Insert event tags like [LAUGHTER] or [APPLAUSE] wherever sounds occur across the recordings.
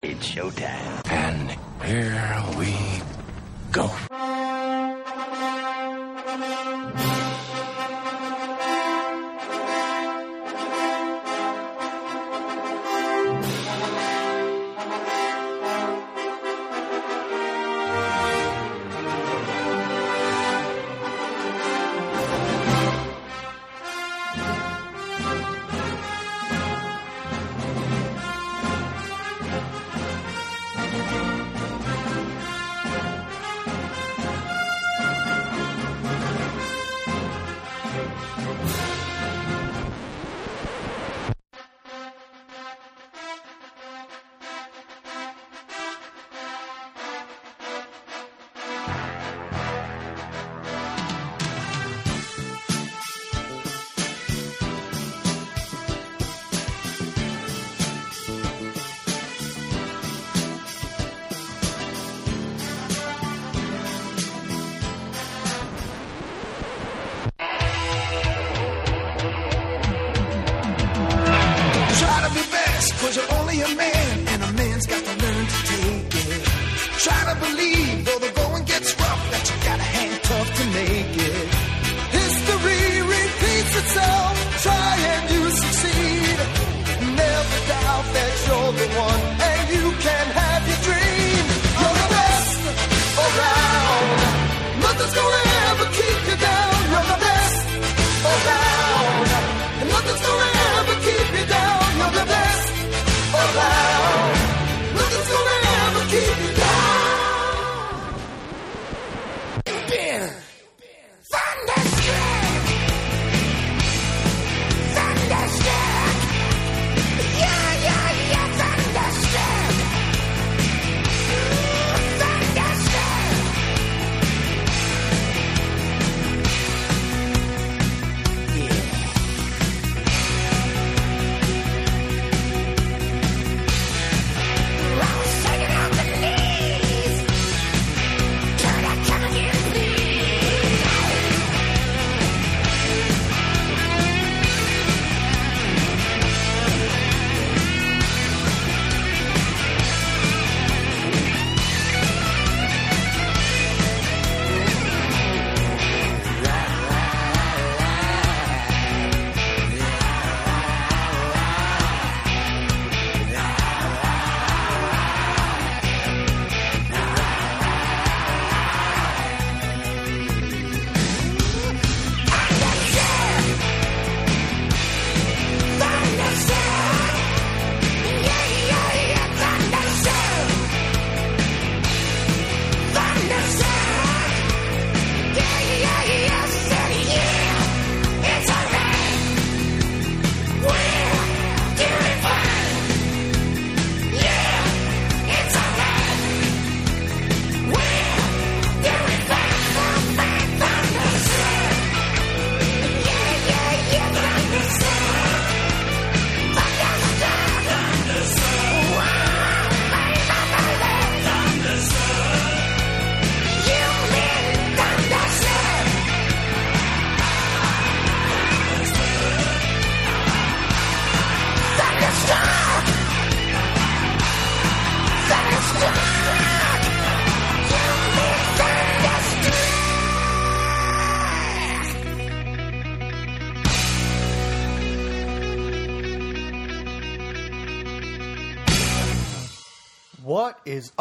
It's showtime. And here we go.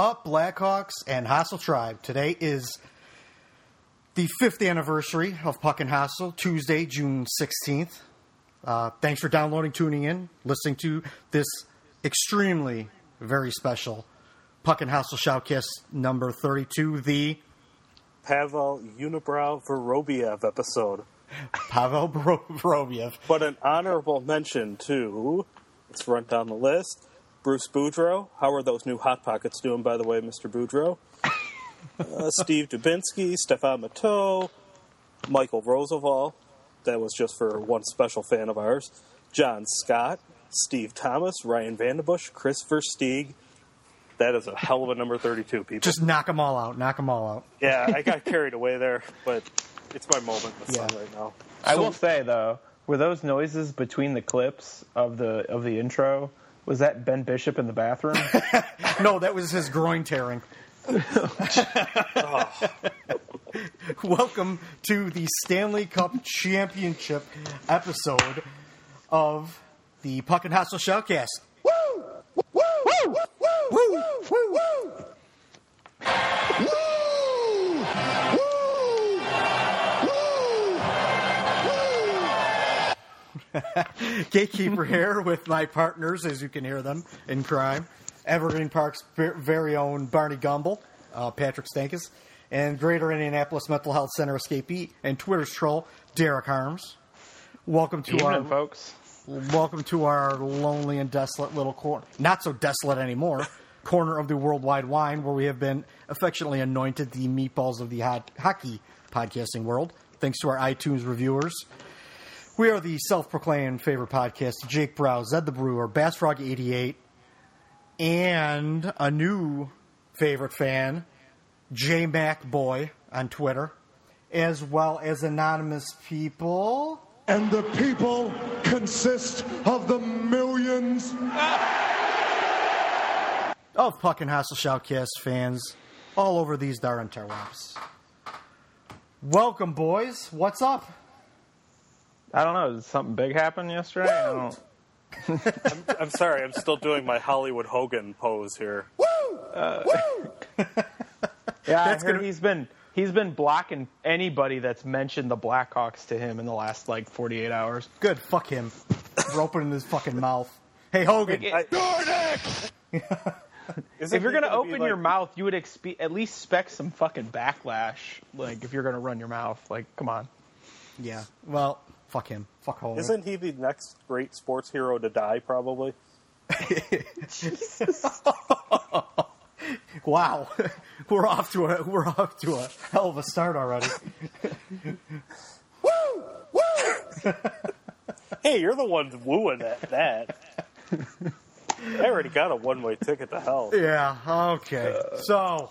Up, Blackhawks and Hostile Tribe? Today is the fifth anniversary of Puckin Hostile, Tuesday, June 16th. Uh, thanks for downloading, tuning in, listening to this extremely very special Puckin Hostile Shoutcast number 32, the Pavel Unibrow Vorobiev episode. [LAUGHS] Pavel Vorobiev. But an honorable mention to, let's run down the list, Bruce Boudreau. How are those new Hot Pockets doing, by the way, Mr. Boudreau? [LAUGHS] uh, Steve Dubinsky, Stefan Matteau, Michal Rozsival. That was just for one special fan of ours. John Scott, Steve Thomas, Ryan VandenBussche, Kris Versteeg. That is a hell of a number 32, people. Just knock them all out. Knock them all out. yeah, I got [LAUGHS] carried away there, but it's my moment in the sun Yeah. right now. I will say though, were those noises between the clips of the of the intro? Was that Ben Bishop in the bathroom? [LAUGHS] No, that was his groin tearing. [LAUGHS] Welcome to the Stanley Cup Championship episode of the Puckin Hostile Showcast. Woo! Woo! Woo! Woo! Woo! Woo! [LAUGHS] Gatekeeper here with my partners, as you can hear them in crime. Evergreen Park's very own Barney Gumble, uh, Patrick Stankus, and Greater Indianapolis Mental Health Center escapee and Twitter's troll, Derek Harms. Welcome to Evening, our folks. welcome to our lonely and desolate little corner. Not so desolate anymore. [LAUGHS] corner of the worldwide wine, where we have been affectionately anointed the meatballs of the hot hockey podcasting world. Thanks to our iTunes reviewers. We are the self-proclaimed favorite podcast. Jake Brow, Zed the Brewer, Bass Frog 88, and a new favorite fan, J Mac Boy on Twitter, as well as anonymous people. And the people consist of the millions. of Puckin Hostile Shoutcast fans all over these darn interwebs. Welcome, boys. What's up? I don't know. Did something big happen yesterday? I don't. I'm sorry, I'm still doing my Hollywood Hogan pose here. Uh, [LAUGHS] yeah, I That's heard gonna- he's been he's been blocking anybody that's mentioned the Blackhawks to him in the last like 48 hours. Good. Fuck him. We're opening his fucking mouth. Hey, Hogan. Like, [LAUGHS] Isn't if you're he gonna, gonna be open like- your mouth, you would expe- at least expect some fucking backlash. Like if you're gonna run your mouth, like come on. yeah. Well, fuck him. Fuck Hogan. Isn't he the next great sports hero to die? Probably. [LAUGHS] Wow. [LAUGHS] we're off to a we're off to a hell of a start already. [LAUGHS] Woo! Hey, you're the one wooing at that. I already got a one-way ticket to hell. Yeah. Okay. So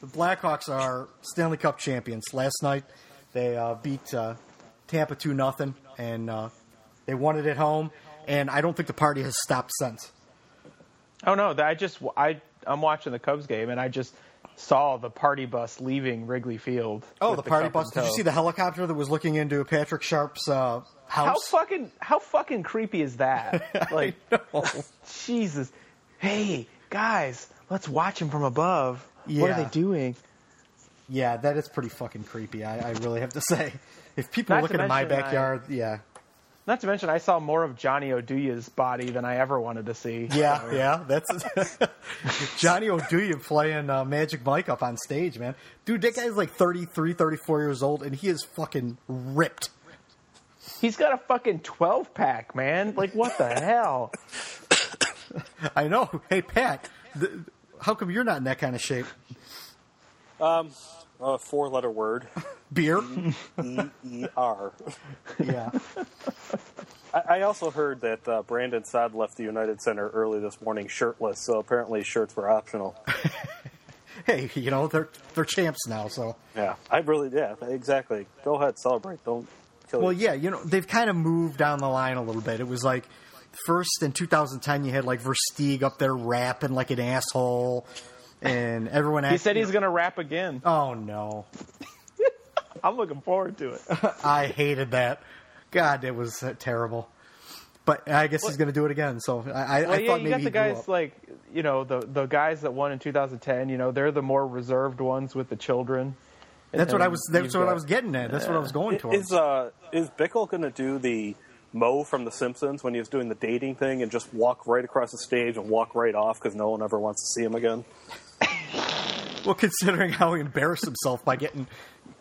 the Blackhawks are Stanley Cup champions. Last night they uh, beat uh, Tampa two nothing, and uh, they won it at home. And I don't think the party has stopped since. Oh no, I just I I'm watching the Cubs game and I just saw the party bus leaving Wrigley Field. Oh, with the party bus! Did you see the helicopter that was looking into Patrick Sharp's uh, How fucking how fucking creepy is that? [LAUGHS] Like Jesus. Hey, guys, let's watch him from above. What are they doing? Yeah, that is pretty fucking creepy. I, I really have to [LAUGHS] say. If people Not look to into my mention, I- backyard, yeah, Not to mention I saw more of Johnny Oduya's body than I ever wanted to see. yeah, yeah. That's [LAUGHS] Johnny Oduya playing uh, Magic Mike up on stage, man. Dude, that guy's like 33, 34 years old, and he is fucking ripped. He's got a fucking 12 pack, man. Like what the [LAUGHS] hell? I know. Hey, Pat, th- how come you're not in that kind of shape? A four-letter word. [LAUGHS] Beer? E E R. yeah. I, I also heard that uh, Brandon Saad left the United Center early this morning shirtless, so apparently shirts were optional. [LAUGHS] Hey, you know they're they're champs now, so. Yeah, I really, yeah, exactly. Go ahead, celebrate. Don't kill Well, yourself. yeah, you know they've kind of moved down the line a little bit. It was like first in 2010, you had like Versteeg up there rapping like an asshole, and everyone. Asked. He said he's gonna rap again. Oh no, [LAUGHS] I'm looking forward to it. [LAUGHS] I hated that. God, it was uh, terrible. But I guess he's going to do it again. So I, I, Well, I yeah, thought you maybe got the guys up. like you know the the guys that won in 2010. You know, they're the more reserved ones with the children. That's what I was. That's you've what I was getting at. That's what I was going towards. Is uh is Bickell going to do the Moe from The Simpsons when he was doing the dating thing and just walk right across the stage and walk right off because no one ever wants to see him again? Well, considering how he embarrassed himself by getting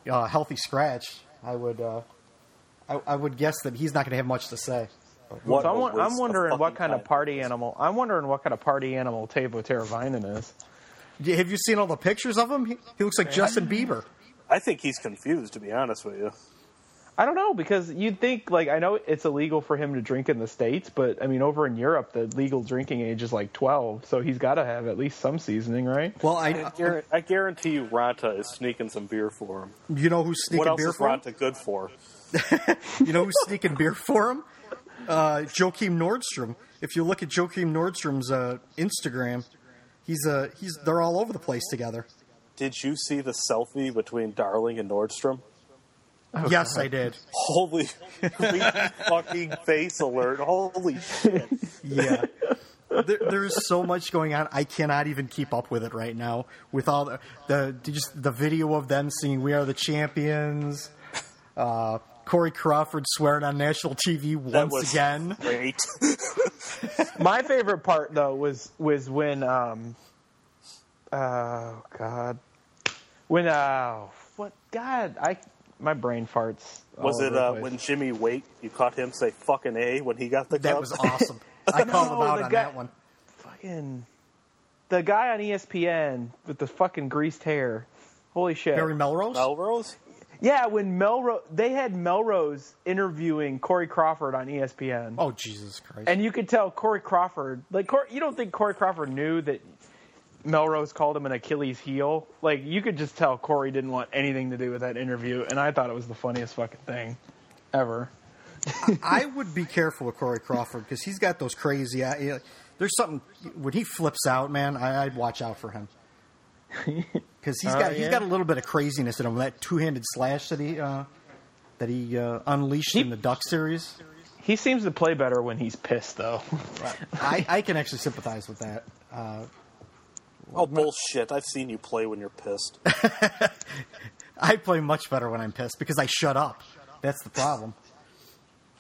uh, healthy scratch, I would. Uh, I, I would guess that he's not going to have much to say. What So a I'm, I'm wondering what kind of time. party animal. I'm wondering what kind of party animal Teuvo Teravainen is. Yeah, Have you seen all the pictures of him? He, he looks like Justin Bieber. I think he's confused, to be honest with you. I don't know because you'd think like I know it's illegal for him to drink in the states, but I mean over in Europe the legal drinking age is like 12, so he's got to have at least some seasoning, right? Well, I, I, guar- I guarantee you, Raanta is sneaking some beer for him. you know who's what sneaking else beer is for him? Raanta good for? [LAUGHS] You know who's sneaking beer for him? Uh, Joachim Nordstrom. If you look at Joachim Nordstrom's uh, Instagram, he's uh, he's they're all over the place together. Did you see the selfie between Darling and Nordstrom? Yes, I did. Holy [LAUGHS] fucking face alert! Holy shit! Yeah. There, there's so much going on. I cannot even keep up with it right now. With all the, the just the video of them singing "We Are the Champions," uh, Corey Crawford swearing on national TV That once was again. Great. [LAUGHS] My favorite part though was was when um oh god when uh what god I my brain farts. Was it uh, when Jimmy Wait? You caught him say "fucking a" when he got the That cup? was awesome. [LAUGHS] I called him out the on guy- that one. fucking the guy on ESPN with the fucking greased hair? Holy shit! Barry Melrose. Melrose. Yeah, when Melrose they had Melrose interviewing Corey Crawford on ESPN. Oh Jesus Christ! And you could tell Corey Crawford, like Corey, you don't think Corey Crawford knew that Melrose called him an Achilles heel? Like you could just tell Corey didn't want anything to do with that interview, and I thought it was the funniest fucking thing ever. [LAUGHS] I would be careful with Corey Crawford because he's got those crazy. Uh, there's something when he flips out, man. I, I'd watch out for him [LAUGHS] because he's Oh, got he's yeah? got a little bit of craziness in him. That two handed slash that he uh, that he uh, unleashed He- in the Duck series. He seems to play better when he's pissed, though. I, I can actually sympathize with that. Oh bullshit! I've seen you play when you're pissed. [LAUGHS] I play much better when I'm pissed because I shut up. That's the problem.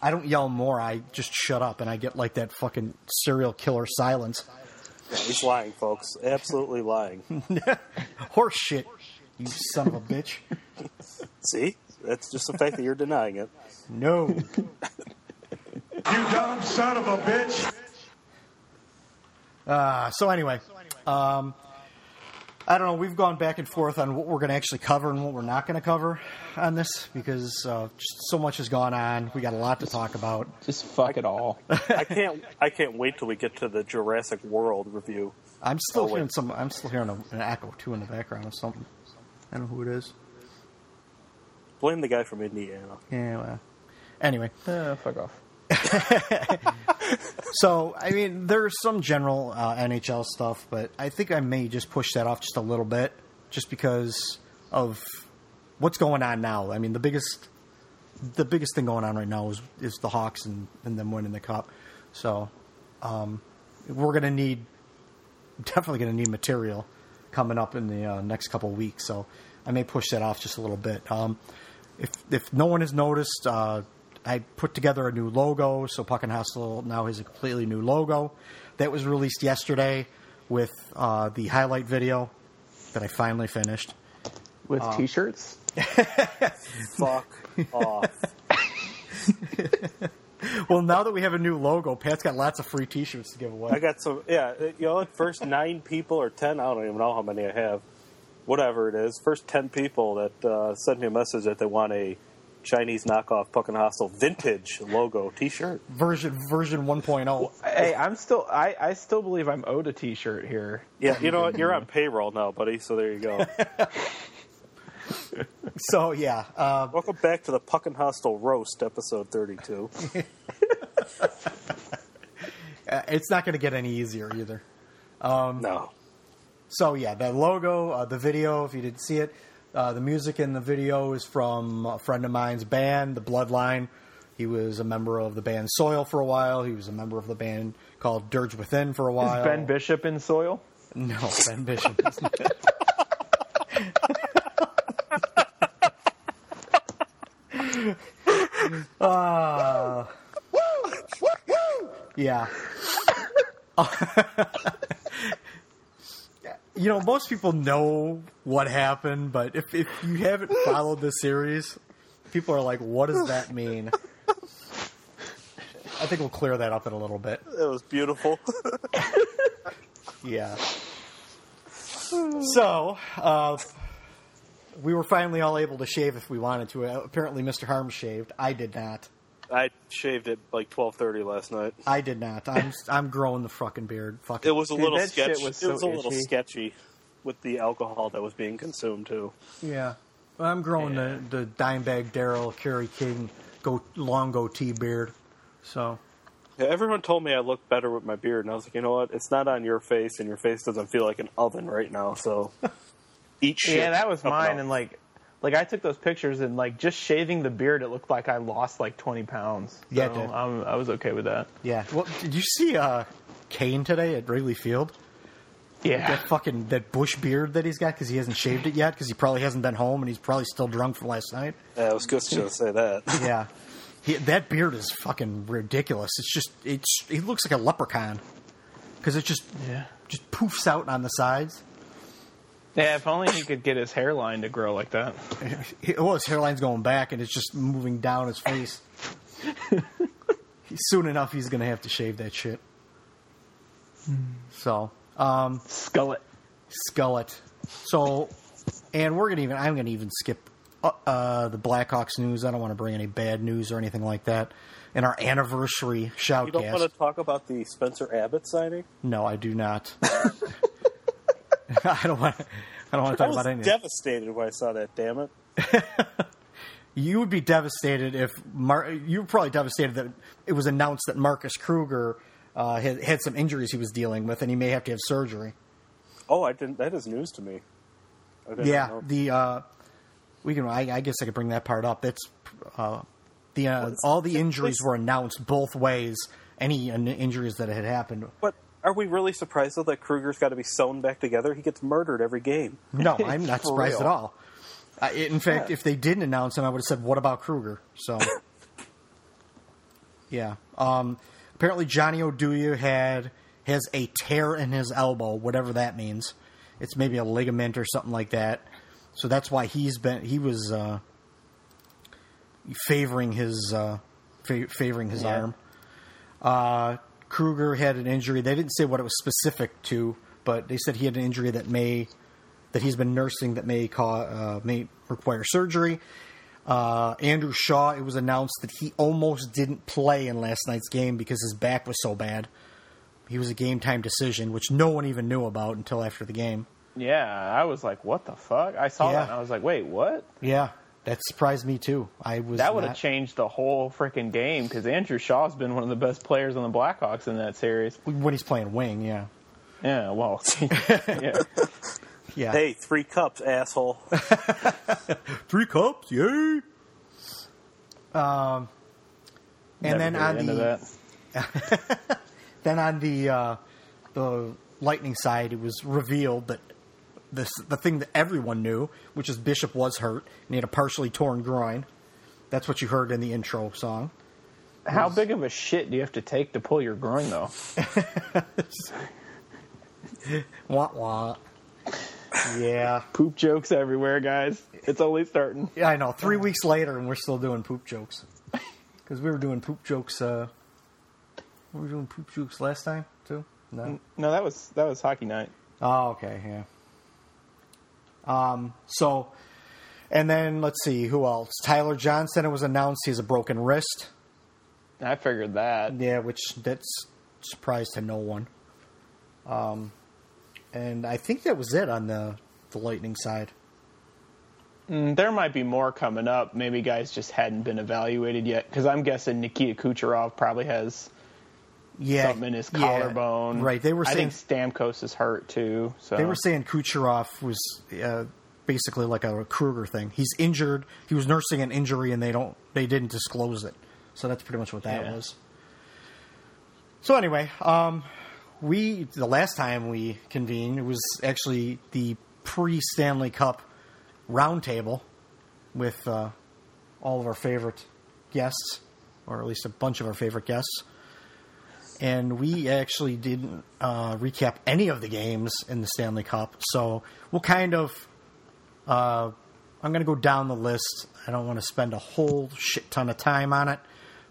I don't yell more. I just shut up, and I get like that fucking serial killer silence. He's lying, folks. Absolutely lying. [LAUGHS] Horse shit, you son of a bitch. [LAUGHS] See, that's just the fact that you're denying it. No. You dumb son of a bitch. Uh, so anyway, um, I don't know. We've gone back and forth on what we're going to actually cover and what we're not going to cover on this because uh, just so much has gone on. We got a lot to talk about. Just fuck it all. [LAUGHS] I can't. I can't wait till we get to the Jurassic World review. I'm still Oh, wait. hearing some. I'm still hearing a, an echo too in the background of something. I don't know who it is. Blame the guy from Indiana. Yeah. Well. Anyway, Eh, fuck off. [LAUGHS] so I mean, there's some general uh, NHL stuff, but I think I may just push that off just a little bit, just because of what's going on now. I mean, the biggest, the biggest thing going on right now is is the Hawks and, and them winning the cup. So, um, we're gonna need definitely gonna need material coming up in the uh, next couple weeks. So, I may push that off just a little bit. Um, if if no one has noticed, uh, I put together a new logo. So Puckin Hostile now has a completely new logo that was released yesterday with uh, the highlight video that I finally finished. With Uh, t-shirts? [LAUGHS] Fuck off. [LAUGHS] Well, now that we have a new logo, Pat's got lots of free T-shirts to give away. I got some. Yeah, you know, the first nine people or ten. I don't even know how many I have. Whatever it is, first ten people that uh, send me a message that they want a Chinese knockoff Puckin Hostile vintage logo T-shirt. version version oh. 1.0. Hey, I'm still. I, I still believe I'm owed a T-shirt here. Yeah, you know what? You're on payroll now, buddy. So there you go. [LAUGHS] So yeah, uh, Welcome back to the Puckin Hostile roast, episode thirty-two. [LAUGHS] uh, it's not going to get any easier either. no, So yeah, the logo, uh, the video. If you didn't see it, uh, the music in the video is from a friend of mine's band, The Bloodline. He was a member of the band Soil for a while. He was a member of the band called Dirge Within for a Is while. Ben Bishop in soil? No, Ben Bishop. [LAUGHS] Ah. yeah. [LAUGHS] you know, most people know what happened, but if, if you haven't followed the series, people are like, what does that mean? I think we'll clear that up in a little bit. It was beautiful. Yeah. So, uh, we were finally all able to shave if we wanted to. Apparently, Mr. Harm shaved. I did not. I shaved at like twelve thirty last night. I did not. I'm [LAUGHS] I'm growing the fucking beard. Fuck It was a Dude, little that shit sketchy. was it was a little itchy. sketchy with the alcohol that was being consumed too. Yeah. I'm growing the, the Dimebag Darrell, Kerry King, go, long goatee beard. So, Yeah, everyone told me I looked better with my beard, and I was like, you know what? It's not on your face, and your face doesn't feel like an oven right now. So [LAUGHS] eat shit. Yeah, that was Up mine. now. And like, like I took those pictures and like just shaving the beard, it looked like I lost like 20 pounds. Yeah, it So did. I'm, I was okay with that. yeah. Well, did you see uh, Kane today at Wrigley Field? Yeah. That fucking that bush beard that he's got because he hasn't shaved it yet because he probably hasn't been home and he's probably still drunk from last night. yeah, I was just going to say that. [LAUGHS] Yeah, he, that beard is fucking ridiculous. It's just it's he looks like a leprechaun because it just Yeah. just poofs out on the sides. Yeah, if only he could get his hairline to grow like that. He- Well, his hairline's going back and it's just moving down his face. [LAUGHS] Soon enough, he's gonna have to shave that shit. So, um, Skullet. Skullet. So, and we're gonna even. I'm gonna even skip uh, uh, the Blackhawks news. I don't want to bring any bad news or anything like that. In our anniversary You don't want to talk about the Spencer Abbott signing? No, I do not. [LAUGHS] [LAUGHS] I don't want. I don't want to I talk was about anything. devastated when I saw that. Damn it! [LAUGHS] you would be devastated if Mar- you were probably devastated that it was announced that Marcus Kruger uh, had, had some injuries he was dealing with, and he may have to have surgery. Oh, I didn't. That is news to me. I Yeah, know. the uh, we can. I, I guess I could bring that part up. That's uh, the uh, all the injuries were announced both ways. Any injuries that had happened. But are we really surprised though that Kruger's got to be sewn back together? He gets murdered every game. No, [LAUGHS] I'm not surprised real. at all. Uh, in fact, if they didn't announce him, I would have said, "What about Kruger?" So, [LAUGHS] yeah. Um, apparently, Johnny Oduya had has a tear in his elbow, whatever that means. It's maybe a ligament or something like that. So that's why he's been he was uh, favoring his uh, fa- favoring his Yeah. arm. Kruger had an injury. They didn't say what it was specific to, but they said he had an injury that may that he's been nursing that may cause, uh, may require surgery. Uh, Andrew Shaw, it was announced that he almost didn't play in last night's game because his back was so bad. He was a game time decision, which no one even knew about until after the game. Yeah, I was like, what the fuck? I saw Yeah. that and I was like, wait, what? Yeah, that surprised me too. I was That would have changed the whole freaking game because Andrew Shaw's been one of the best players on the Blackhawks in that series. when he's playing wing. Yeah, Yeah, well, [LAUGHS] yeah. yeah. Hey, three cups, asshole. [LAUGHS] three cups, yay! Um, and Never then on the that. [LAUGHS] then on the uh, the Lightning side, it was revealed that this the thing that everyone knew, which is Bishop was hurt and he had a partially torn groin. That's what you heard in the intro song. How big of a shit do you have to take to pull your groin, though? [LAUGHS] Wah wah. Yeah, Poop jokes everywhere, guys. It's only starting. yeah, I know. Three weeks later, and we're still doing poop jokes because we were doing poop jokes. Uh, were we doing poop jokes last time too? No. No, that was that was hockey night. Oh, okay, yeah. Um, so, and then let's see who else. Tyler Johnson. It was announced he has a broken wrist. I figured that. Yeah, which that's surprise to no one. Um, and I think that was it on the the Lightning side. Mm, there might be more coming up. Maybe guys just hadn't been evaluated yet. Because I'm guessing Nikita Kucherov probably has Yeah, something in his yeah, collarbone. Right. They were I saying think Stamkos is hurt too. So they were saying Kucherov was uh, basically like a Kruger thing. He's injured. He was nursing an injury, and they don't they didn't disclose it. So that's pretty much what that Yeah. was. So anyway, um, we the last time we convened it was actually the pre Stanley Cup roundtable with uh, all of our favorite guests, or at least a bunch of our favorite guests. And we actually didn't uh, recap any of the games in the Stanley Cup, so we'll kind of. Uh, I'm going to go down the list. I don't want to spend a whole shit ton of time on it,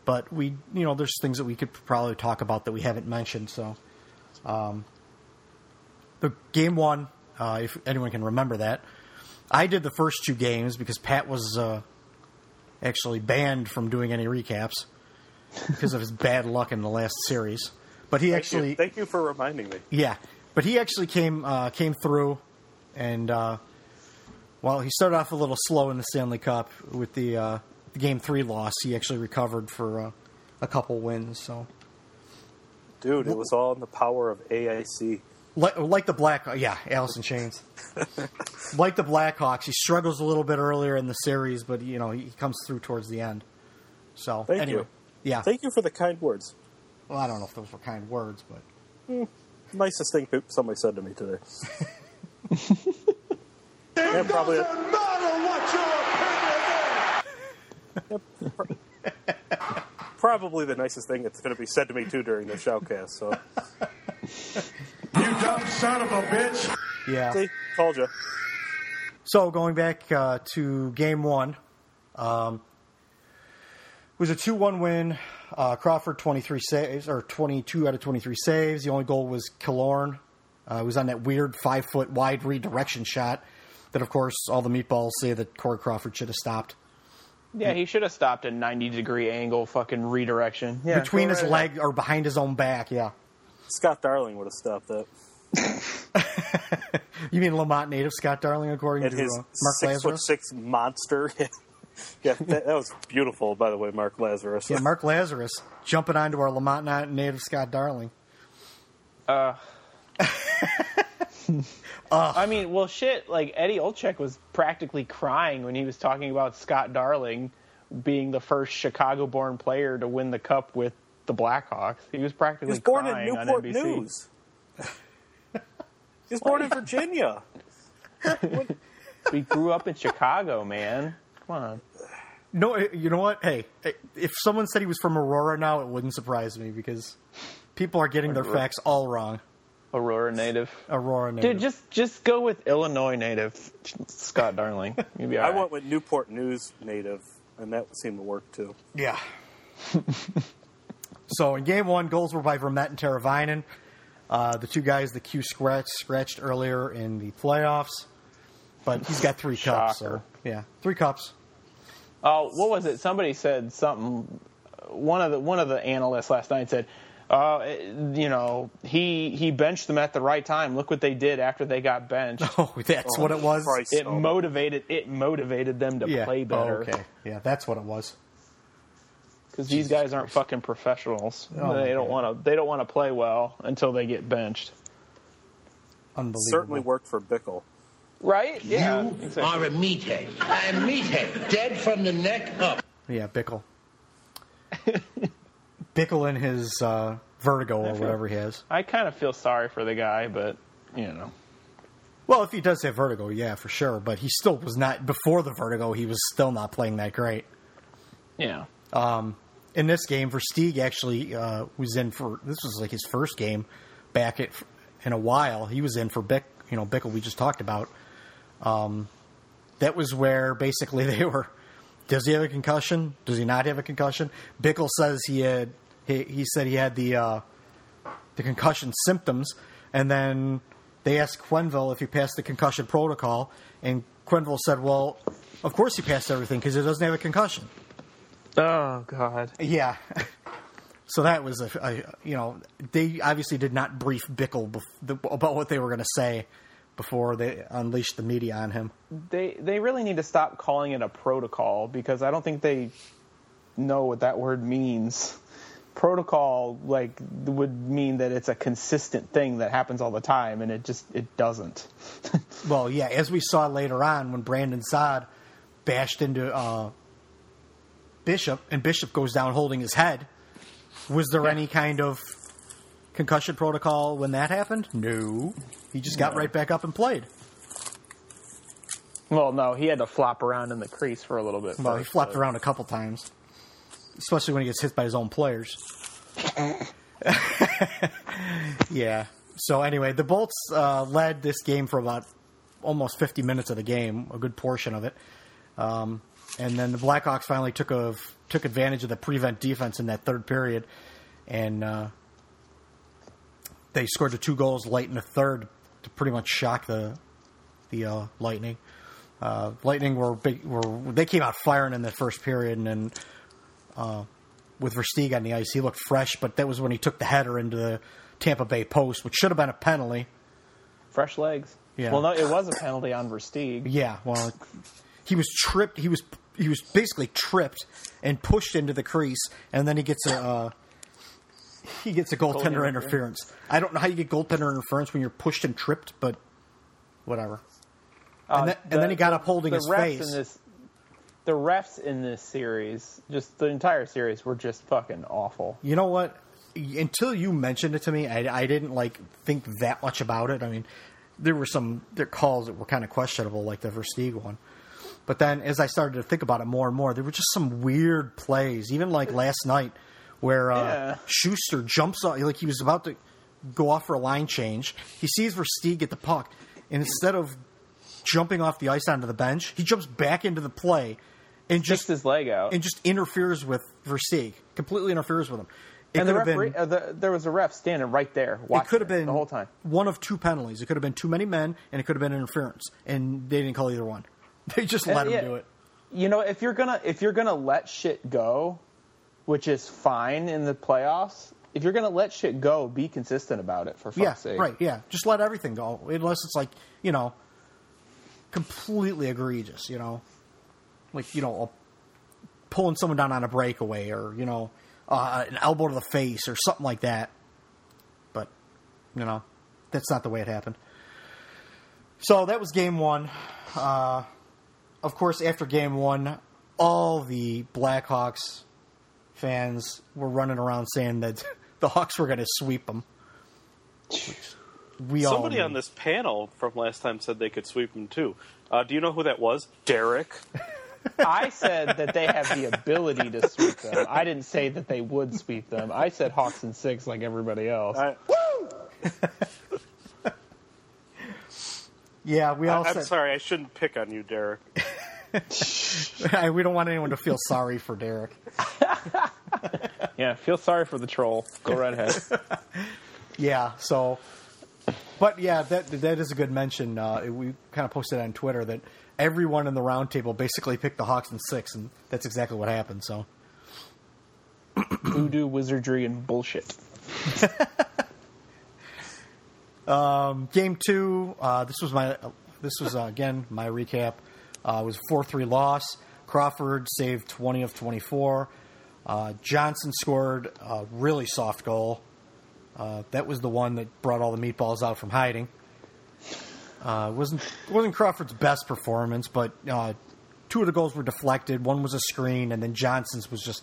but we, you know, there's things that we could probably talk about that we haven't mentioned. So, um, the game one, uh, if anyone can remember that, I did the first two games because Pat was uh, actually banned from doing any recaps because of his bad luck in the last series. But he Thank actually, you. Thank you for reminding me. yeah, but he actually came uh, came through, and uh, well, he started off a little slow in the Stanley Cup with the, uh, the game three loss. He actually recovered for uh, a couple wins. So, Dude, it was all in the power of AIC. like, like the Black, yeah, Alice in Chains, [LAUGHS] like the Blackhawks, he struggles a little bit earlier in the series, but you know he comes through towards the end. So, Thank anyway, you. Yeah. Thank you for the kind words. well, I don't know if those were kind words, but Nicest thing somebody said to me today. [LAUGHS] and probably Doesn't matter what your opinion is! [LAUGHS] probably the nicest thing that's going to be said to me too during the shoutcast. So. [LAUGHS] You dumb son of a bitch. yeah. see, told you. So going back uh, to game one, um, it was a two-one win. Uh, Crawford twenty-three saves or twenty-two out of twenty-three saves. The only goal was Killorn. Uh, it was on that weird five-foot wide redirection shot that, of course, all the meatballs say that Corey Crawford should have stopped Yeah, he should have stopped a 90 degree angle fucking redirection. Yeah, between go his right leg or behind his own back. Yeah, Scott Darling would have stopped that. [LAUGHS] you mean Lemont native Scott Darling, according And to his uh, Mark six-foot-six monster. [LAUGHS] yeah, that, that was beautiful, by the way, Mark Lazarus. Yeah, Mark Lazarus jumping onto our Lemont native Scott Darling. Uh, [LAUGHS] I mean, well, shit. Like Eddie Olczyk was practically crying when he was talking about Scott Darling being the first Chicago-born player to win the cup with the Blackhawks. He was He practically was born in crying on Newport NBC. News. he was born in [LAUGHS] Virginia. [LAUGHS] We grew up in Chicago, man. Come on. No, eh, you know what? Hey, eh, if someone said he was from Aurora now, it wouldn't surprise me because people are getting their facts all wrong. Aurora native. Aurora native. Dude, just just go with Illinois native Scott Darling. You'll be all I right. went with Newport News native, and that seemed to work too. yeah. [LAUGHS] so in game one, goals were by Vermette and Teravainen. Uh, the two guys the Q scratched, scratched earlier in the playoffs, but he's got three cups. So, yeah, three cups. Oh, what was it? Somebody said something. One of the one of the analysts last night said, uh, you know, he he benched them at the right time. Look what they did after they got benched. [LAUGHS] Oh, that's what it was. Christ, It oh. motivated it motivated them to Yeah. play better. Oh, okay. Yeah, that's what it was. Because these guys aren't fucking professionals. Oh, they don't want to. They don't want to play well until they get benched. Unbelievable. Certainly worked for Bickell. Right? Yeah. you exactly. are a meathead. A meathead, dead from the neck up. Yeah, Bickell. [LAUGHS] Bickell in his uh, vertigo or feel- whatever he has. I kind of feel sorry for the guy, but you know. Well, if he does have vertigo, yeah, for sure. But he still was not before the vertigo. He was still not playing that great. Yeah. In this game, Versteeg actually uh, was in for this was like his first game back at, in a while. He was in for Bick, you know, Bickell we just talked about. Um, that was where basically [LAUGHS] they were. Does he have a concussion? Does he not have a concussion? Bickell says he had. He, he said he had the uh, the concussion symptoms, and then they asked Quenneville if he passed the concussion protocol, and Quenneville said, "Well, of course he passed everything because he doesn't have a concussion." Oh God. Yeah. [LAUGHS] So that was a, a you know they obviously did not brief Bickell bef- the, about what they were going to say before they unleashed the media on him. They they really need to stop calling it a protocol because I don't think they know what that word means. Protocol like would mean that it's a consistent thing that happens all the time, and it just it doesn't. [LAUGHS] Well, yeah, as we saw later on when Brandon Saad bashed into uh, Bishop and Bishop goes down holding his head. Was there any kind of concussion protocol when that happened? No. He just got right back up and played. well, no, he had to flop around in the crease for a little bit. Well, he first, flopped but- around a couple times, especially when he gets hit by his own players. [LAUGHS] yeah. So anyway, the Bolts uh, led this game for about almost 50 minutes of the game, a good portion of it. Um, and then the Blackhawks finally took a took advantage of the prevent defense in that third period, and uh, they scored the two goals late in the third to pretty much shock the the uh, Lightning. Uh, Lightning were big. Were they came out firing in the first period, and then uh, with Versteeg on the ice, he looked fresh. But that was when he took the header into the Tampa Bay post, which should have been a penalty. Fresh legs. Yeah. Well, no, it was a penalty on Versteeg. Yeah, well, he was tripped. He was he was basically tripped and pushed into the crease, and then he gets a uh, he gets a goaltender Goalie interference. I don't know how you get goaltender interference when you're pushed and tripped, but whatever. and, uh, then, and then he got up holding the his refs face. In this, the refs in this series, just the entire series, were just fucking awful. You know what? Until you mentioned it to me, I, I didn't like think that much about it. I mean, there were some there calls that were kind of questionable, like the Versteeg one. But then, as I started to think about it more and more, there were just some weird plays. Even like last night, where uh, Yeah. Schuster jumps off, like he was about to go off for a line change. He sees Versteeg get the puck, and instead of jumping off the ice onto the bench, he jumps back into the play and just his leg out. and just interferes with Versteeg. Completely interferes with him. It and the referee, been. uh, the, there was a ref standing right there. It could have been the whole time. one of two penalties. It could have been too many men, and it could have been interference, and they didn't call either one. [LAUGHS] They just let Uh, him do it. You know, if you're gonna if you're gonna let shit go, which is fine in the playoffs, if you're gonna let shit go, be consistent about it. For fuck's Yeah, sake. right. Yeah, just let everything go, unless it's like you know, completely egregious. You know, like you know, pulling someone down on a breakaway, or you know, uh, an elbow to the face, or something like that. But you know, that's not the way it happened. So that was game one. Uh, of course, after game one, all the Blackhawks fans were running around saying that [LAUGHS] the Hawks were going to sweep them. We all Somebody knew. on this panel from last time said they could sweep them too. Uh, do you know who that was? Derek. [LAUGHS] I said that they have the ability to sweep them. I didn't say that they would sweep them. I said Hawks and six like everybody else. I, [LAUGHS] Yeah, we all I'm said. sorry, I shouldn't pick on you, Derek. we don't want anyone to feel sorry for Derek. [LAUGHS] yeah, feel sorry for the troll. Go right ahead. [LAUGHS] Yeah, so, but yeah, that that is a good mention. Uh, we kind of posted on Twitter that everyone in the roundtable basically picked the Hawks in six, and that's exactly what happened. So, Voodoo, wizardry, and bullshit. [LAUGHS] um, game two, uh, this was my this was uh, again my recap. Uh, it was a four three loss. Crawford saved twenty of twenty four. Uh, Johnson scored a really soft goal. Uh, that was the one that brought all the meatballs out from hiding. Uh, it wasn't wasn't Crawford's best performance, but uh, two of the goals were deflected. One was a screen, and then Johnson's was just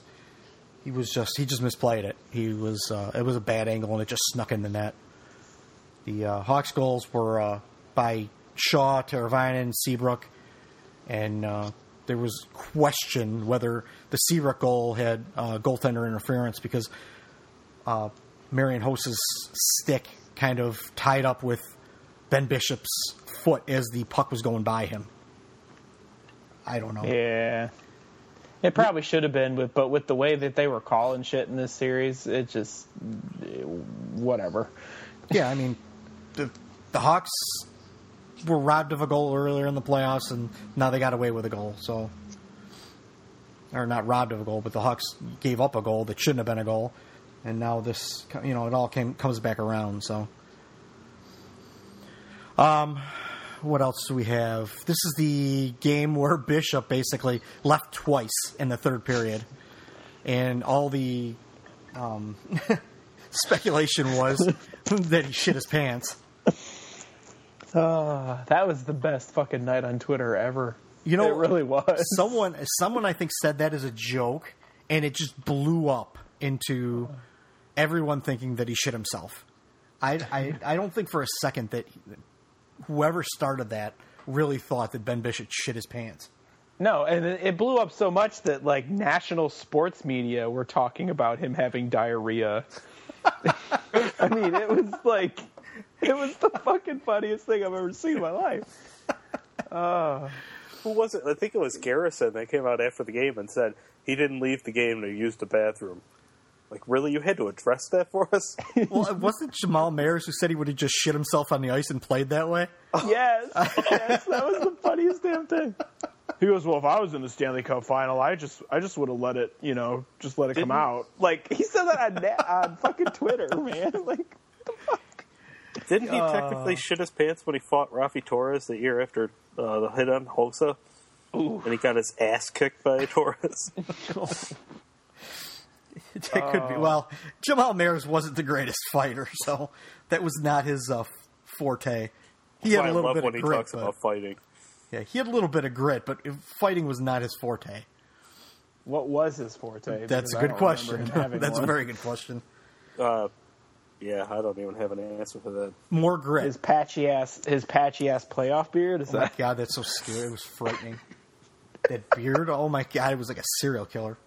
he was just he just misplayed it. He was uh, it was a bad angle, and it just snuck in the net. The uh, Hawks goals were by Shaw, Teravainen, Seabrook, and there was question whether the Seabrook goal had uh, goaltender interference because uh, Marian Hossa's stick kind of tied up with Ben Bishop's foot as the puck was going by him. I don't know. Yeah. It probably should have been, with, but with the way that they were calling shit in this series, it just whatever. Yeah, I mean, the the Hawks were robbed of a goal earlier in the playoffs, and now they got away with a goal. So, or not robbed of a goal, but the Hawks gave up a goal that shouldn't have been a goal, and now this, you know, it all came comes back around. So, um, what else do we have? This is the game where [LAUGHS] Bishop basically left twice in the third period, and all the um, [LAUGHS] speculation was [LAUGHS] that he shit his pants. Uh, that was the best fucking night on Twitter ever. You know, it really was. Someone, someone I think said that as a joke, and it just blew up into everyone thinking that he shit himself. I, I, I don't think for a second that whoever started that really thought that Ben Bishop shit his pants. No, and it blew up so much that like national sports media were talking about him having diarrhea. [LAUGHS] I mean, it was like it was the fucking funniest thing I've ever seen in my life. Uh, who was it? I think it was Garrison that came out after the game and said he didn't leave the game to use the bathroom. Like, really? You had to address that for us? [LAUGHS] well, it wasn't Jamal Mayers who said he would have just shit himself on the ice and played that way? [LAUGHS] Yes, yes, that was the funniest damn thing. He goes, "Well, if I was in the Stanley Cup final, I just, I just would have let it, you know, just let it come Didn't- out." Like he said that on, na- on fucking Twitter, man. [LAUGHS] Like, Didn't he technically shit his pants when he fought Raffi Torres the year after uh, the hit on Hossa? And he got his ass kicked by [LAUGHS] Torres. It could be. Well, Jamal Mayers wasn't the greatest fighter, so that was not his uh, forte. He had I a little love bit when of he grit, talks but, about fighting. yeah, he had a little bit of grit, but fighting was not his forte. what was his forte? That's Because a I good question. remember him having [LAUGHS] That's a very good question. Uh, yeah, I don't even have an answer for that. More grit. his patchy ass, his patchy ass playoff beard. Is oh my that? god, that's so scary. It was frightening. that beard. Oh my god, it was like a serial killer.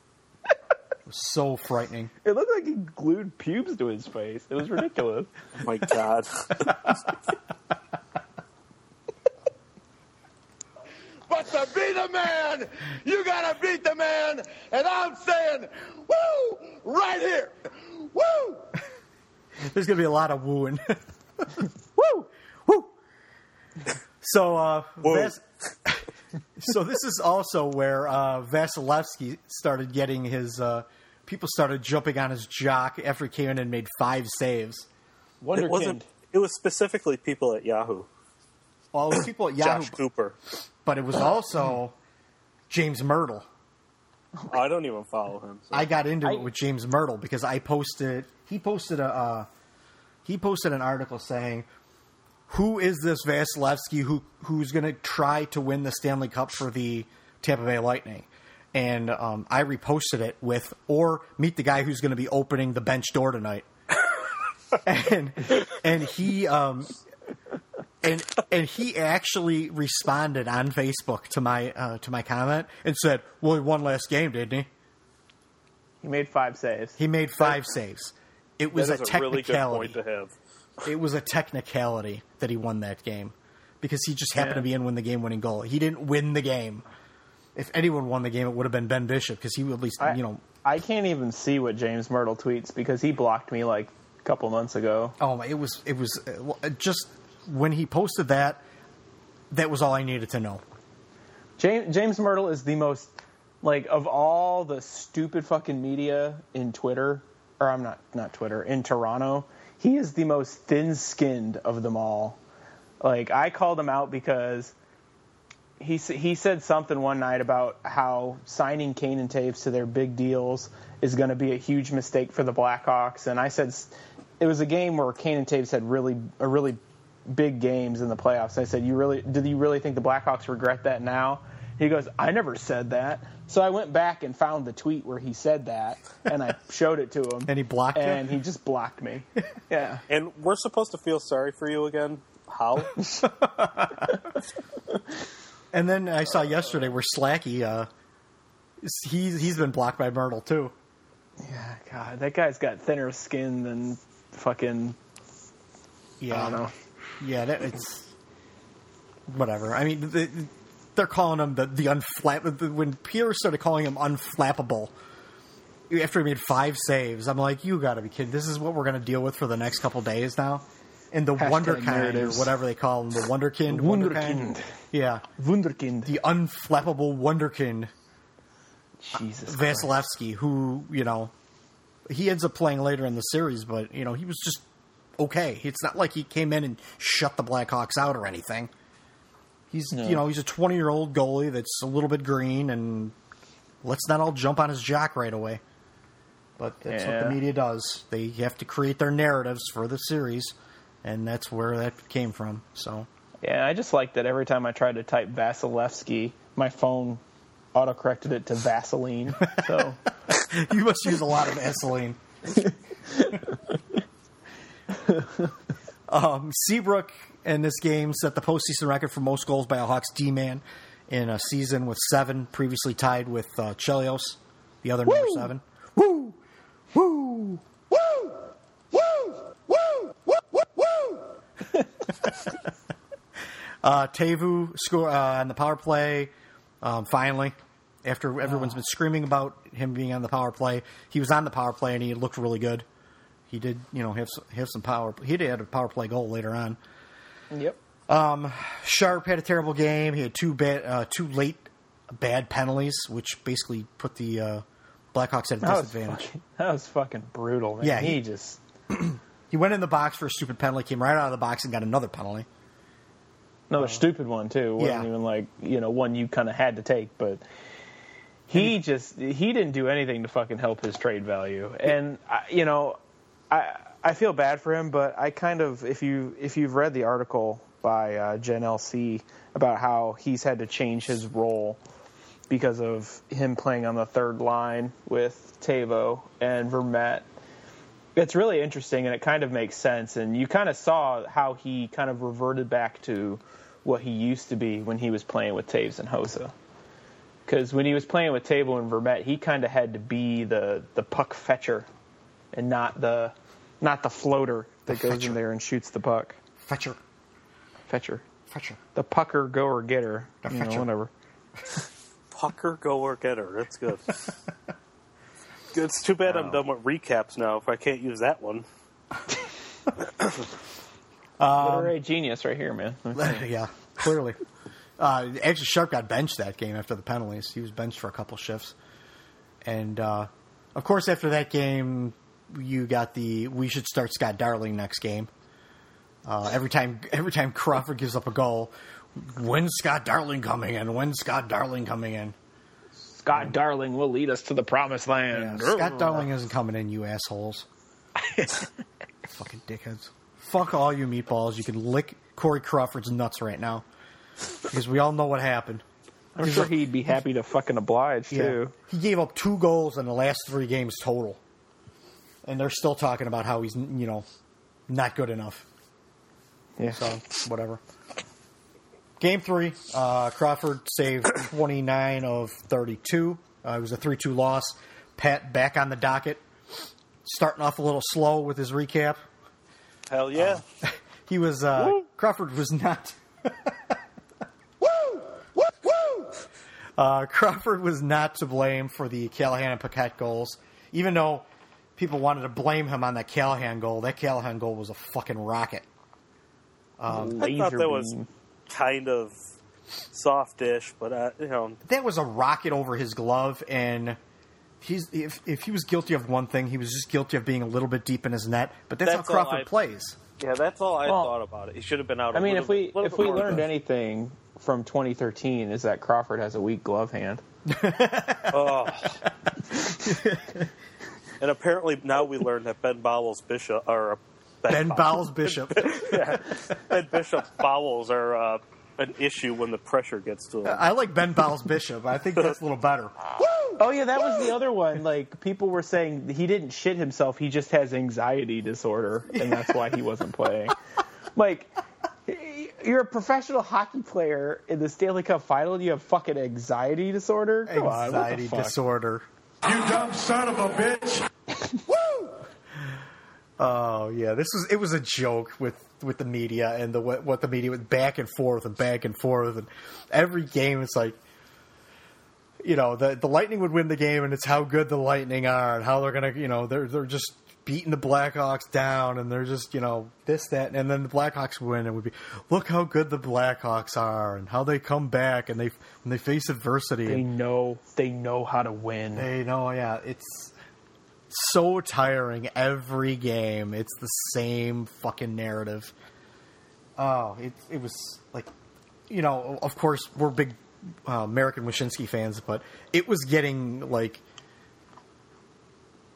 It was so frightening. It looked like he glued pubes to his face. It was ridiculous. [LAUGHS] Oh my god. But to be the man, you gotta beat the man, and I'm saying, woo, right here, woo. There's gonna be a lot of wooing. [LAUGHS] Woo! Woo! So, uh, Vas- [LAUGHS] so this is also where uh, Vasilevsky started getting his. Uh, people started jumping on his jock after he came in and made five saves. Wonderkind. It wasn't. It was specifically people at Yahoo. Well, it was people at [COUGHS] Yahoo, Josh Cooper. but it was also James Mirtle. I don't even follow him. so- I got into I- it with James Mirtle because I posted. He posted a. Uh, he posted an article saying, "Who is this Vasilevsky who who's going to try to win the Stanley Cup for the Tampa Bay Lightning?" And um, I reposted it with, "Or meet the guy who's going to be opening the bench door tonight." [LAUGHS] and and he um, and and he actually responded on Facebook to my uh, to my comment and said, "Well, he won last game, didn't he?" He made five saves. He made five saves. It was a is a really good technicality. point to have. it was a technicality that he won that game because he just happened to be in win the game winning goal. He didn't win the game. If anyone won the game, it would have been Ben Bishop because he would at least I, you know. I can't even see what James Mirtle tweets because he blocked me like a couple months ago. Oh! It was it was uh, uh, just when he posted that. That was all I needed to know. James, James Mirtle is the most like of all the stupid fucking media in Twitter, or I'm not not Twitter in Toronto. He is the most thin-skinned of them all. Like I called him out because he he said something one night about how signing Kane and Toews to their big deals is going to be a huge mistake for the Blackhawks, and I said it was a game where Kane and Toews had really a really big games in the playoffs. I said, "You really did you really think the Blackhawks regret that now?" He goes, "I never said that." So I went back and found the tweet where he said that, and I [LAUGHS] showed it to him. And he blocked you? and he just blocked me. [LAUGHS] Yeah. And we're supposed to feel sorry for you again. How? [LAUGHS] And then I saw yesterday where Slacky, uh, he's he's been blocked by Mirtle too. Yeah, God, that guy's got thinner skin than fucking. Yeah, I don't know. Yeah, that, it's whatever. I mean, the, they're calling him the the unflap. When Pierre started calling him unflappable after he made five saves, I'm like, you got to be kidding! This is what we're going to deal with for the next couple days now. And the Hashtag Wonderkind or whatever they call him, the Wonderkind, Wunderkind. yeah, Wunderkind. the unflappable Wonderkind Jesus. Vasilevsky, who you know he ends up playing later in the series, but you know he was just okay. It's not like he came in and shut the Blackhawks out or anything. He's you know he's a 20 year old goalie that's a little bit green, and let's not all jump on his jock right away. But that's what the media does. They have to create their narratives for the series, and that's where that came from. So Yeah, I just like that every time I tried to type Vasilevsky, my phone autocorrected it to Vaseline. So [LAUGHS] you must use a lot of Vaseline. [LAUGHS] um, Seabrook in this game set the postseason record for most goals by a Hawks D man in a season with seven, previously tied with uh, Chelios, the other number seven. Woo! Woo! Woo! Woo! Woo! Woo! Woo! Woo! [LAUGHS] Uh, Teuvo score uh, on the power play Um, finally, after everyone's been screaming about him being on the power play, he was on the power play and he looked really good. He did, you know, have have some power. He did have a power play goal later on. Yep. Um, Sharp had a terrible game. He had two bad, uh, two late bad penalties, which basically put the uh, Blackhawks at a That was, disadvantage. fucking, that was fucking brutal, man. Yeah, he, he- just [CLEARS THROAT] He went in the box for a stupid penalty, came right out of the box and got another penalty. another stupid one too. It wasn't yeah. even like you know one you kind of had to take, but he just he didn't do anything to fucking help his trade value. And I, you know, I I feel bad for him, but I kind of if you if you've read the article by uh, Jen LC about how he's had to change his role because of him playing on the third line with Teuvo and Vermette. It's really interesting and it kind of makes sense. And you kind of saw how he kind of reverted back to what he used to be when he was playing with Toews and Hossa. Because when he was playing with Teuvo and Vermette, he kind of had to be the, the puck fetcher and not the not the floater that The goes fetcher. in there and shoots the puck. Fetcher, Fetcher. Fetcher. The pucker, goer, getter. The You know, fetcher. whatever. [LAUGHS] Pucker, go or getter. That's good. [LAUGHS] it's too bad I'm done with recaps now if I can't use that one. [LAUGHS] Literary genius right here, man. yeah, clearly. Uh, actually, Sharp got benched that game after the penalties. He was benched for a couple shifts, and uh, of course, after that game, you got the we should start Scott Darling next game. Uh, every time, every time Crawford gives up a goal, when's Scott Darling coming in? When's Scott Darling coming in? Scott Darling will lead us to the promised land. Scott Darling isn't coming in, you assholes. [LAUGHS] Fucking dickheads. Fuck all you meatballs. You can lick Corey Crawford's nuts right now. Because we all know what happened. I'm sure he'd be happy to fucking oblige too. He gave up two goals in the last three games total. And they're still talking about how he's, you know, not good enough. Yeah. So, whatever. Game three, uh, Crawford saved 29 of 32. Uh, it was a 3 2 loss. Pat back on the docket. Starting off a little slow with his recap. Hell yeah. [LAUGHS] He was, uh, Crawford was not. [LAUGHS] Uh, Crawford was not to blame for the Callahan and Paquette goals, even though people wanted to blame him on that Callahan goal. That Callahan goal was a fucking rocket. Um, I thought that was kind of softish, but uh, you know, that was a rocket over his glove, and he's if if he was guilty of one thing, he was just guilty of being a little bit deep in his net. But that's, That's how all Crawford I- plays. yeah, that's all I Well, thought about it. He should have been out. a I mean, little if we bit- if we more. learned anything from 2013 is that Crawford has a weak glove hand. [LAUGHS] Oh. [LAUGHS] and apparently now we learned that Ben Bowles Bishop or Ben Bowles Bishop. [LAUGHS] yeah, Ben Bishop's bowels are uh, an issue when the pressure gets to him. I like Ben Bowles Bishop. I think that's a little better. [LAUGHS] Oh yeah, that was the other one. Like people were saying he didn't shit himself. He just has anxiety disorder, and that's why he wasn't playing. [LAUGHS] Like you're a professional hockey player in the Stanley Cup final. and You have fucking anxiety disorder. Come on, what the Anxiety fuck? disorder. You dumb son of a bitch. Oh yeah, this was it was a joke with with the media and the what, what the media was back and forth and back and forth and every game it's like you know the the Lightning would win the game and it's how good the Lightning are and how they're gonna you know they're they're just beating the Blackhawks down and they're just you know this that and then the Blackhawks win and would be look how good the Blackhawks are and how they come back and they when they face adversity They know they know how to win. they know yeah it's so tiring every game. It's the same fucking narrative. Oh, it it was like, you know, of course we're big uh, American Wyshynski fans, but it was getting like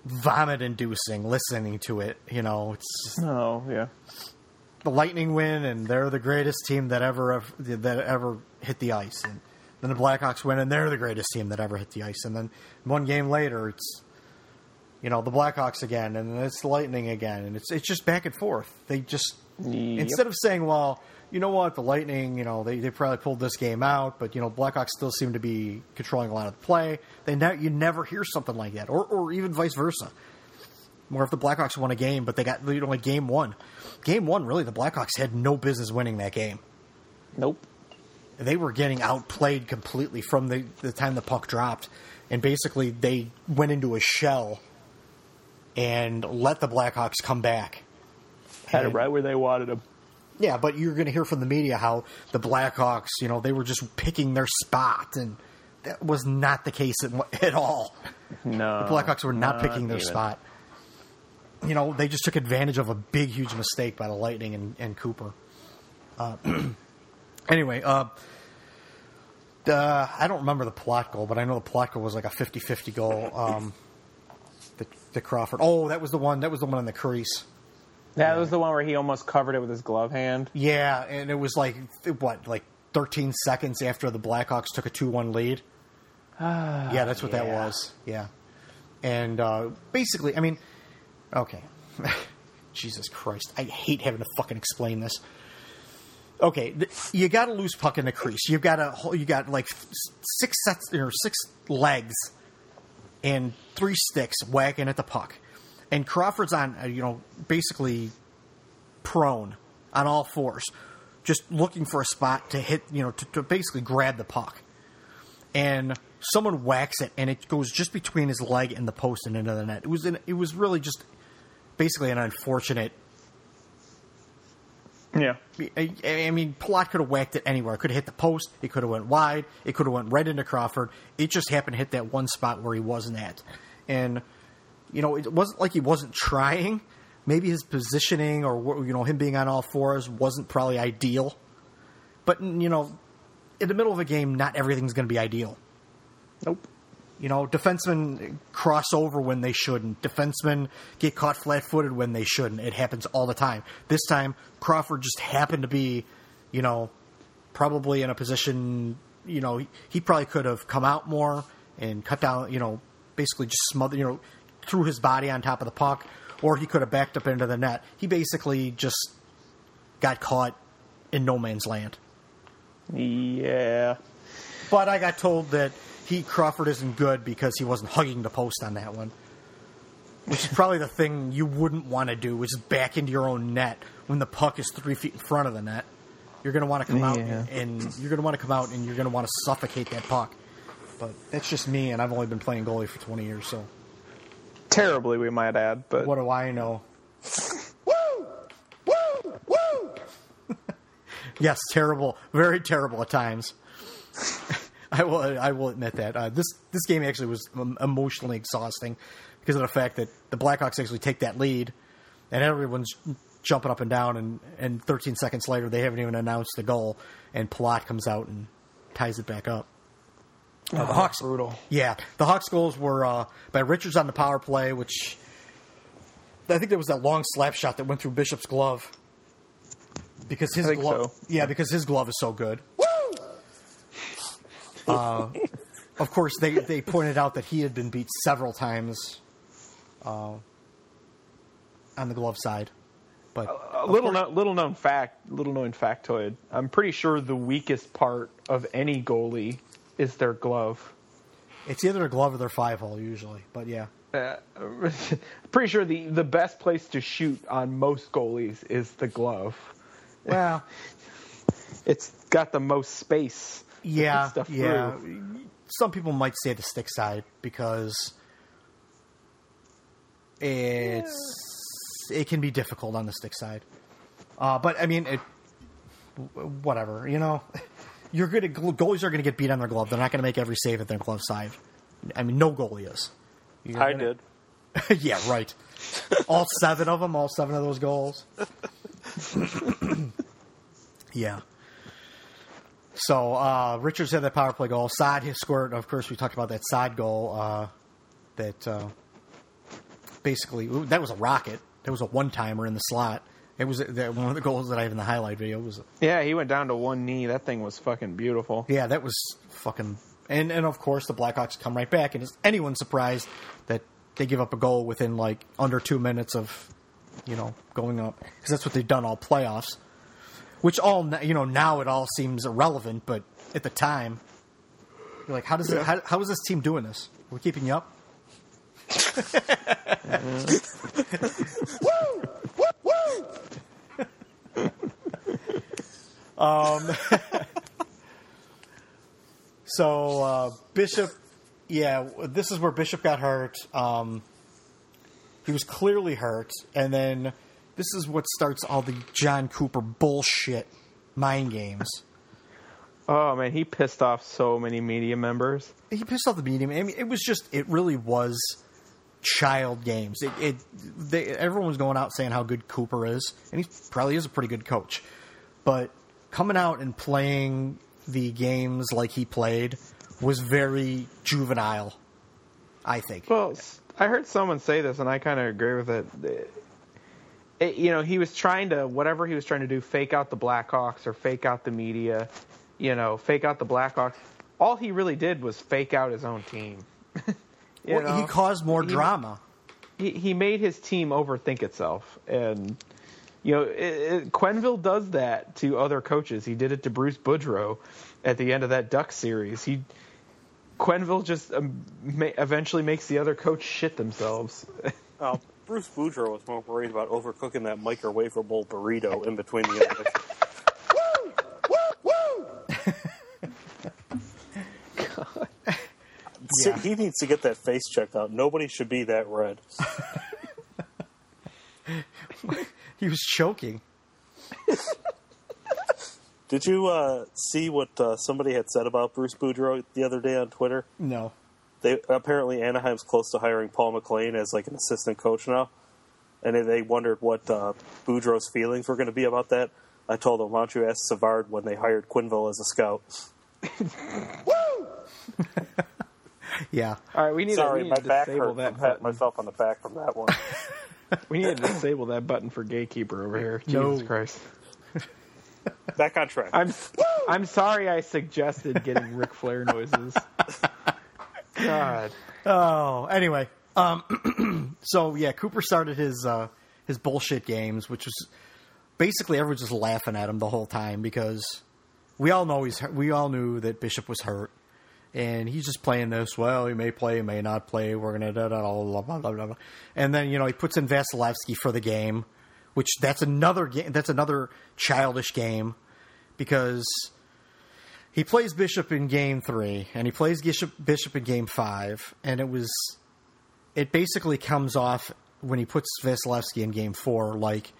vomit inducing listening to it. You know, it's just, Oh yeah. the Lightning win, and they're the greatest team that ever that ever hit the ice. And then the Blackhawks win, and they're the greatest team that ever hit the ice. And then one game later, it's you know the Blackhawks again, and it's the Lightning again, and it's it's just back and forth. They just Yep. instead of saying, well. You know what? The Lightning, you know, they, they probably pulled this game out, but you know, Blackhawks still seem to be controlling a lot of the play. They ne- you never hear something like that, or or even vice versa. More if the Blackhawks won a game, but they got you know like game one. Game one, really, the Blackhawks had no business winning that game. Nope. they were getting outplayed completely from the, the time the puck dropped. And basically, they went into a shell and let the Blackhawks come back. Had it right where they wanted him. Yeah, but you're going to hear from the media how the Blackhawks, you know, they were just picking their spot, and that was not the case at, [LAUGHS] at all. No, The Blackhawks were not, picking their even. spot. You know, they just took advantage of a big, huge mistake by the Lightning and, and Cooper. Uh, [CLEARS THROAT] anyway, uh, the, I don't remember the Palat goal, but I know the Palat goal was like a 50-50 goal. Um, the, Crawford. Oh, that was the one. That was the one on the crease. That was the one where he almost covered it with his glove hand. Yeah, and it was like what, like 13 seconds after the Blackhawks took a 2-1 lead. yeah, that's what that was. Yeah, and uh, basically, I mean, okay, [LAUGHS] Jesus Christ, I hate having to fucking explain this. Okay, th- you got to lose puck in the crease. You've got to, you got like six sets or six legs and three sticks whacking at the puck, and Crawford's on, uh, you know, basically prone on all fours, just looking for a spot to hit, you know, to, to basically grab the puck. And someone whacks it, and it goes just between his leg and the post and into the net. It was an, it was really just basically an unfortunate. Yeah. I, I mean, Palat could have whacked it anywhere. It could have hit the post. It could have went wide. It could have went right into Crawford. It just happened to hit that one spot where he wasn't at, and you know, it wasn't like he wasn't trying. Maybe his positioning or you know him being on all fours wasn't probably ideal, but you know, in the middle of a game, not everything's going to be ideal. Nope. You know, defensemen cross over when they shouldn't. Defensemen get caught flat-footed when they shouldn't. It happens all the time. This time, Crawford just happened to be, you know, probably in a position. You know, he, he probably could have come out more and cut down. You know, basically just smothered. You know, threw his body on top of the puck, or he could have backed up into the net. He basically just got caught in no man's land. Yeah. But I got told that he Crawford isn't good because he wasn't hugging the post on that one. Which is probably the thing you wouldn't want to do, which is back into your own net when the puck is three feet in front of the net. You're going to want to come out Yeah. and you're going to want to come out and you're going to want to suffocate that puck. But that's just me, and I've only been playing goalie for 20 years, so Terribly, we might add, but what do I know? [LAUGHS] Woo! Woo! Woo! [LAUGHS] Yes, terrible, very terrible at times. [LAUGHS] I will, I will admit that uh, this this game actually was emotionally exhausting because of the fact that the Blackhawks actually take that lead, and everyone's jumping up and down, and, and 13 seconds later they haven't even announced the goal, and Palat comes out and ties it back up. Uh, the Hawks, brutal. yeah, the Hawks goals were uh, by Richards on the power play, which I think there was that long slap shot that went through Bishop's glove because his glove, so. yeah, because his glove is so good. Uh, of course, they, they pointed out that he had been beat several times uh, on the glove side. But a little no, little known fact, little known factoid. I'm pretty sure the weakest part of any goalie is their glove. it's either a glove or their five hole usually. But yeah, Uh, [LAUGHS] pretty sure the the best place to shoot on most goalies is the glove. well, [LAUGHS] It's got the most space. yeah, stuff yeah. through. Some people might say the stick side because it's it can be difficult on the stick side. Uh, but I mean, it, whatever you know, [LAUGHS] you're good at goalies are going to get beat on their glove. They're not going to make every save at their glove Saad. I mean, no goalie is. You're I gonna- did. [LAUGHS] yeah, right. all seven of them, all seven of those goals. [CLEARS THROAT] yeah. So uh, Richards had that power play goal. Saad has scored. Of course, we talked about that side goal. Uh, that uh, basically that was a rocket. That was a one timer in the slot. It was that one of the goals that I have in the highlight video. Was Yeah, he went down to one knee. That thing was fucking beautiful. yeah, that was fucking. And and of course the Blackhawks come right back. And is anyone surprised that they give up a goal within like under two minutes of, you know, going up because that's what they've done all playoffs. Which all you know now it all seems irrelevant, but at the time, you're like, how does it? How, how is this team doing this? We're keeping you up. [LAUGHS] [LAUGHS] Woo! Woo! Um, [LAUGHS] So uh, Bishop, yeah, this is where Bishop got hurt. Um, he was clearly hurt, and then this is what starts all the John Cooper bullshit mind games. Oh man, he pissed off so many media members. He pissed off the media. I mean, it was just, it really was child games. It, it they, everyone was going out saying how good Cooper is, and he probably is a pretty good coach. But coming out and playing the games like he played was very juvenile. I think. Well, I heard someone say this, and I kind of agree with it. It- You know, he was trying to whatever he was trying to do, fake out the Blackhawks or fake out the media. You know, fake out the Blackhawks. All he really did was fake out his own team. [LAUGHS] You Well, he caused more He- drama. he, he made his team overthink itself and you know it, it, Quenneville does that to other coaches he did it to Bruce Boudreau at the end of that Duck series he Quenneville just um, ma- eventually makes the other coach shit themselves [LAUGHS] Uh, Bruce Boudreau was more worried about overcooking that microwavable burrito in between the intermission. [LAUGHS] See, He needs to get that face checked out. Nobody should be that red. [LAUGHS] [LAUGHS] He was choking. [LAUGHS] Did you uh, see what uh, somebody had said about Bruce Boudreau the other day on Twitter? No. They apparently Anaheim's close to hiring Paul McLean as like an assistant coach now, and they- they wondered what uh, Boudreau's feelings were going to be about that. I told them, "Why don't you ask Savard when they hired Quenneville as a scout?" Woo! [LAUGHS] Yeah. all right we need Sorry, to, we my to back hurt that from patting button myself on the back from that one. [LAUGHS] we need to disable that button for gatekeeper over here No. Jesus Christ [LAUGHS] back on track. I'm I'm sorry I suggested getting Ric Flair noises [LAUGHS] God Oh, anyway. Um, [CLEARS THROAT] so yeah, Cooper started his uh, his bullshit games, which was basically everyone just laughing at him the whole time because we all know he's we all knew that Bishop was hurt, and he's just playing this. Well, he may play, he may not play. We're gonna da da blah blah blah. blah. And then you know he puts in Vasilevsky for the game, which that's another game. That's another childish game because he plays Bishop in game three, and he plays Bishop, Bishop in game five, and it was, it basically comes off when he puts Vasilevsky in game four like,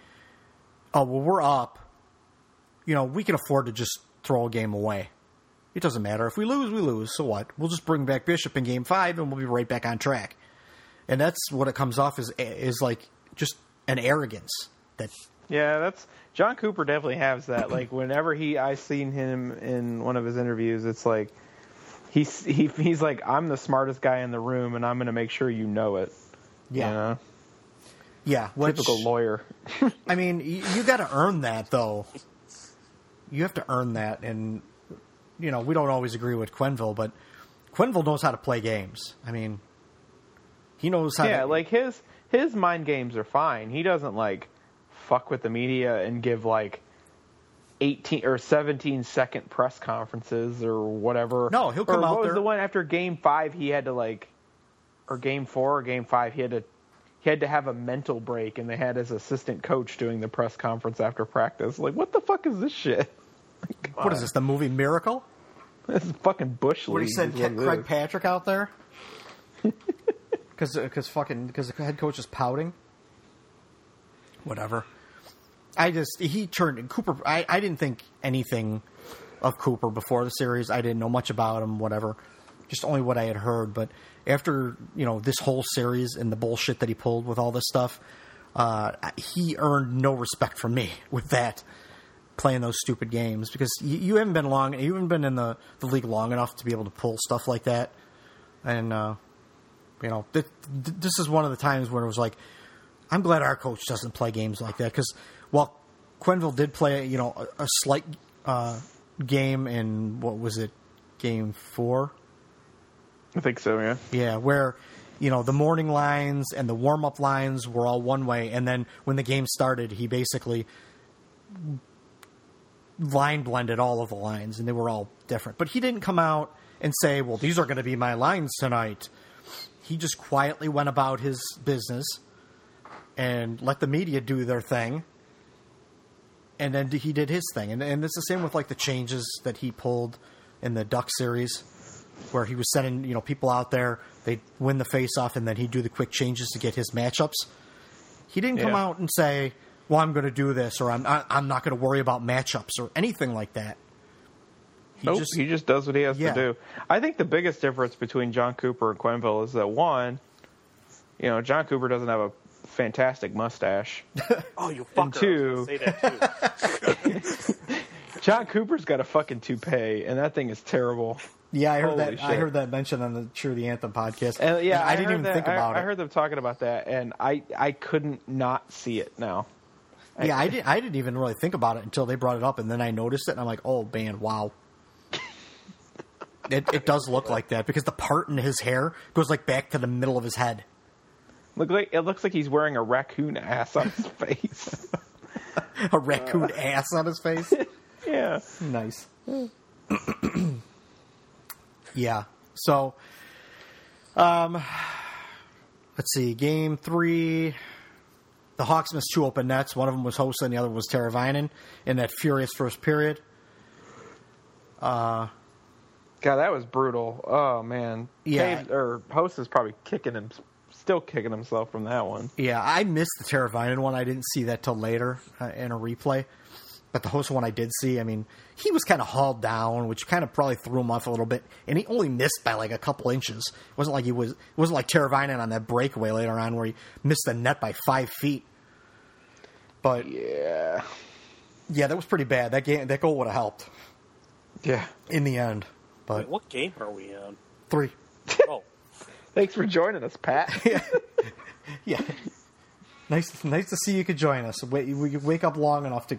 oh well, we're up, you know, we can afford to just throw a game away. It doesn't matter if we lose, we lose. So what? We'll just bring back Bishop in game five, and we'll be right back on track. And that's what it comes off as is like just an arrogance that Yeah, that's John Cooper definitely has that. [CLEARS THROAT] Like whenever he I seen him in one of his interviews, it's like he's he, he's like I'm the smartest guy in the room, and I'm going to make sure you know it. Yeah. You know? yeah, which, typical lawyer. [LAUGHS] I mean, you, you got to earn that, though. You have to earn that, and you know we don't always agree with Quenneville, but Quenneville knows how to play games. I mean, he knows how. yeah, to, like his his mind games are fine. He doesn't like fuck with the media and give like 18 or 17 second press conferences or whatever. No, he'll come or out what was there- the one after game 5 he had to like or game 4 or game 5 he had to he had to have a mental break and they had his assistant coach doing the press conference after practice. Like what the fuck is this shit? What is this? The movie Miracle? This is fucking bush What he league said, is what Craig is. Patrick out there? [LAUGHS] Because because fucking because the head coach is pouting. Whatever. I just he turned Cooper. I, I didn't think anything of Cooper before the series. I didn't know much about him. Whatever, just only what I had heard. But after you know this whole series and the bullshit that he pulled with all this stuff, uh, he earned no respect from me with that playing those stupid games because you, you haven't been long. You haven't been in the, the league long enough to be able to pull stuff like that. And uh, you know, th- th- this is one of the times where it was like, I'm glad our coach doesn't play games like that because while Quenneville did play, you know, a, a slight uh, game in what was it, game four? I think so, yeah. Yeah, where you know the morning lines and the warm up lines were all one way, and then when the game started, he basically line blended all of the lines, and they were all different. But he didn't come out and say, "Well, these are going to be my lines tonight." He just quietly went about his business and let the media do their thing, and then he did his thing. And, and it's the same with like the changes that he pulled in the Duck series. where he was sending you know people out there. They'd win the face off, and then he'd do the quick changes to get his matchups. He didn't come Yeah. out and say, "Well, I'm going to do this," or "I'm I, I'm not going to worry about matchups," or anything like that. He nope, just- he just does what he has Yeah. to do. I think the biggest difference between John Cooper and Quenneville is that one, you know, John Cooper doesn't have a fantastic mustache. [LAUGHS] Oh, you fucker! And two- I was say that too. [LAUGHS] John Cooper's got a fucking toupee, and that thing is terrible. Yeah, I heard Holy that. I heard that mentioned on the Cheer the Anthem podcast. And yeah, And I, didn't even that- think I- about I it. I heard them talking about that, and I I couldn't not see it now. Yeah, I didn't. I didn't even really think about it until they brought it up, and then I noticed it, and I'm like, "Oh man, wow." It, it does look like that because the part in his hair goes like back to the middle of his head. Look like it looks like he's wearing a raccoon ass on his face. [LAUGHS] A raccoon ass on his face. [LAUGHS] yeah. Nice. [CLEARS THROAT] yeah. So, um, let's see. Game three. The Hawks missed two open nets. One of them was Hossa, and the other was Teravainen in that furious first period. Uh, God, that was brutal. Oh man. Yeah. Cave, or Host is probably kicking him, still kicking himself from that one. Yeah, I missed the Teravainen one. I didn't see that till later uh, in a replay. But the host one I did see, I mean, he was kind of hauled down, which kind of probably threw him off a little bit. And he only missed by like a couple inches. It wasn't like he was. It wasn't like Teravainen on that breakaway later on where he missed the net by five feet. But Yeah. yeah, that was pretty bad. That game, that goal would have helped Yeah. in the end. But Wait, what game are we on? three, Oh, [LAUGHS] Thanks for joining us, Pat. [LAUGHS] yeah, nice, nice to see you could join us. Wait, we wake up long enough to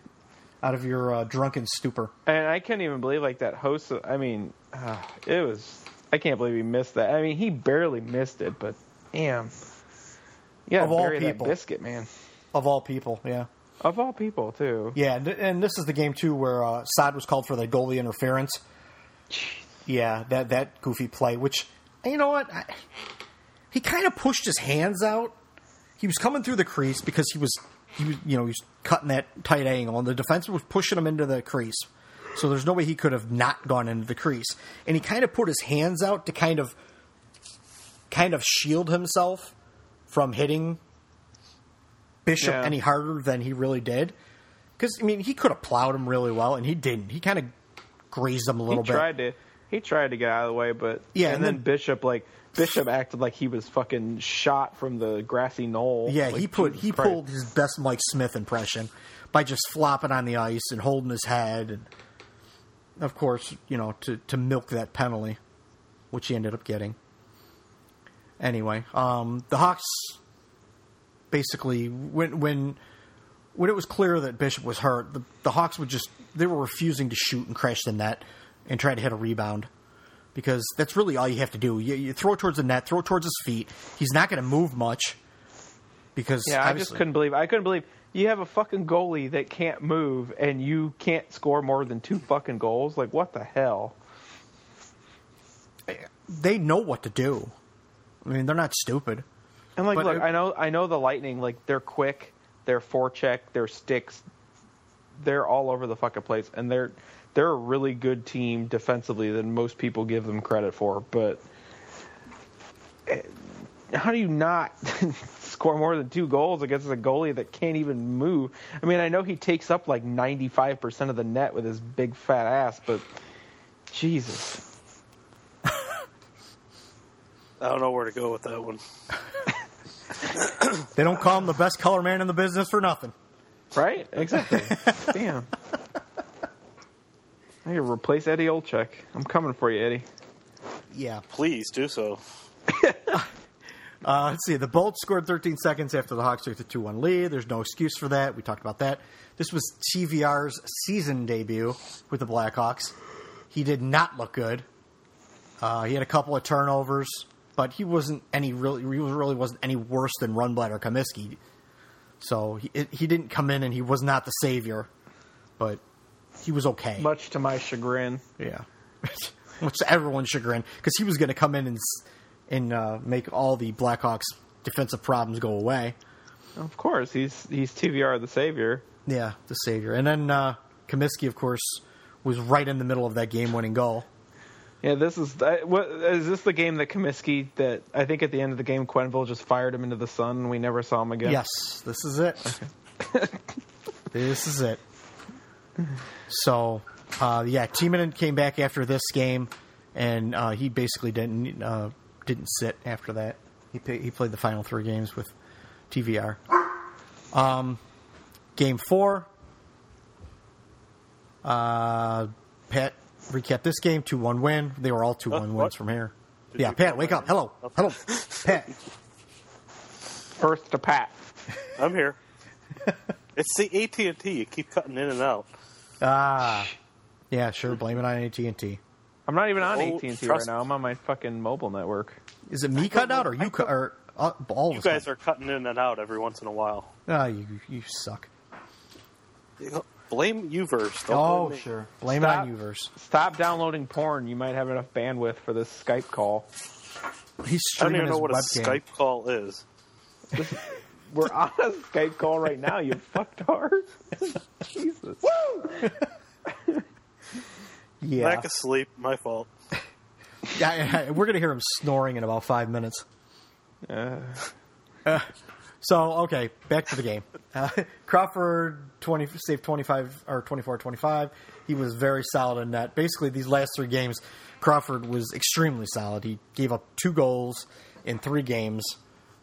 out of your uh, drunken stupor. And I couldn't even believe like that host. I mean, uh, it was. I can't believe he missed that. I mean, he barely missed it, but damn. Yeah, Of all people. biscuit, man. Of all people, yeah. Of all people, too. Yeah, and, and this is the game too where uh, Saad was called for the goalie interference. Yeah, that that goofy play. Which you know what, I, he kind of pushed his hands out. He was coming through the crease because he was, he was, you know, he was cutting that tight angle, and the defense was pushing him into the crease. So there's no way he could have not gone into the crease. And he kind of put his hands out to kind of, kind of shield himself from hitting Bishop Yeah. any harder than he really did. Because I mean, he could have plowed him really well, and he didn't. He kind of grazed him a He little bit. tried to. He tried to get out of the way, but Yeah, and, and then, then- Bishop like Bishop acted like he was fucking shot from the grassy knoll. Yeah, Like, he put he Christ. pulled his best Mike Smith impression by just flopping on the ice and holding his head, and of course, you know, to to milk that penalty, which he ended up getting. Anyway, um, the Hawks basically when when when it was clear that Bishop was hurt, the, the Hawks would just they were refusing to shoot and crash the net and try to hit a rebound because that's really all you have to do. You, you throw it towards the net, throw it towards his feet. He's not going to move much because Yeah, I just couldn't believe. I couldn't believe you have a fucking goalie that can't move and you can't score more than two fucking goals. Like what the hell? Eh, they know what to do. I mean, they're not stupid. And like, But look, it- I know, I know the Lightning. Like they're quick, they're forecheck, their sticks, they're all over the fucking place, and they're they're a really good team defensively than most people give them credit for. But eh, how do you not [LAUGHS] score more than two goals against a goalie that can't even move? I mean, I know he takes up like ninety five percent of the net with his big fat ass, but Jesus. [LAUGHS] I don't know where to go with that one. They don't call him the best color man in the business for nothing. Right? Exactly. [LAUGHS] Damn. I gotta replace Eddie Olczyk. I'm coming for you, Eddie. Yeah. Please do so. [LAUGHS] Uh, let's see. The Bolts scored 13 seconds after the Hawks took the 2 1 lead. There's no excuse for that. We talked about that. This was TVR's season debut with the Blackhawks. He did not look good. Uh, he had a couple of turnovers, but he wasn't any really. He really wasn't any worse than Rundblad or Cumiskey. So he it, he didn't come in and he was not the savior, but he was okay. Much to my chagrin. Yeah, [LAUGHS] Much to everyone's chagrin because he was going to come in and and uh, make all the Blackhawks defensive problems go away. Of course, he's he's TVR the savior. Yeah, the savior. And then uh, Cumiskey, of course, was right in the middle of that game-winning goal. Yeah, this is what is this the game that Cumiskey that I think at the end of the game Quenneville just fired him into the sun and we never saw him again. Yes, this is it. [LAUGHS] this is it. So, uh, yeah, Timonen came back after this game, and uh, he basically didn't uh, didn't sit after that. He pay, he played the final three games with TVR. Um, game four. Uh, Pat recap this game two one win. They were all two one wins from here. Did yeah, Pat, wake up. Hello, hello, Pat. First to Pat. I'm here. it's the AT and T. You keep cutting in and out. Ah, yeah, sure. Blame it on AT and T. I'm not even on Oh, AT&T right now. I'm on my fucking mobile network. Is it me cutting out or you cut or uh, all You us? guys are cutting in and out every once in a while. Ah, you you suck. Blame Uverse. Don't Oh, blame sure. Blame Stop. it on Uverse. Stop downloading porn. You might have enough bandwidth for this Skype call. He's streaming I don't even his know what a. Skype call is. [LAUGHS] We're on a Skype call right now. You [LAUGHS] fucktard. [LAUGHS] Jesus. [LAUGHS] Yeah. Back asleep. My fault. yeah, we're gonna hear him snoring in about five minutes. Uh, So okay, back to the game. Uh, Crawford twenty saved twenty five or 24-25. He was very solid in that. Basically, these last three games, Crawford was extremely solid. He gave up two goals in three games,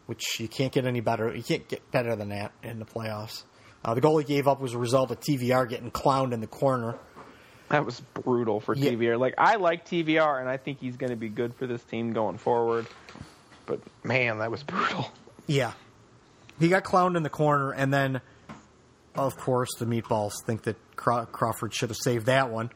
which you can't get any better. You can't get better than that in the playoffs. Uh, the goal he gave up was a result of TVR getting clowned in the corner. that was brutal for Yeah. TVR. Like I like TVR, and I think he's going to be good for this team going forward. But man, that was brutal. Yeah. He got clowned in the corner, and then, of course, the meatballs think that Craw- Crawford should have saved that one.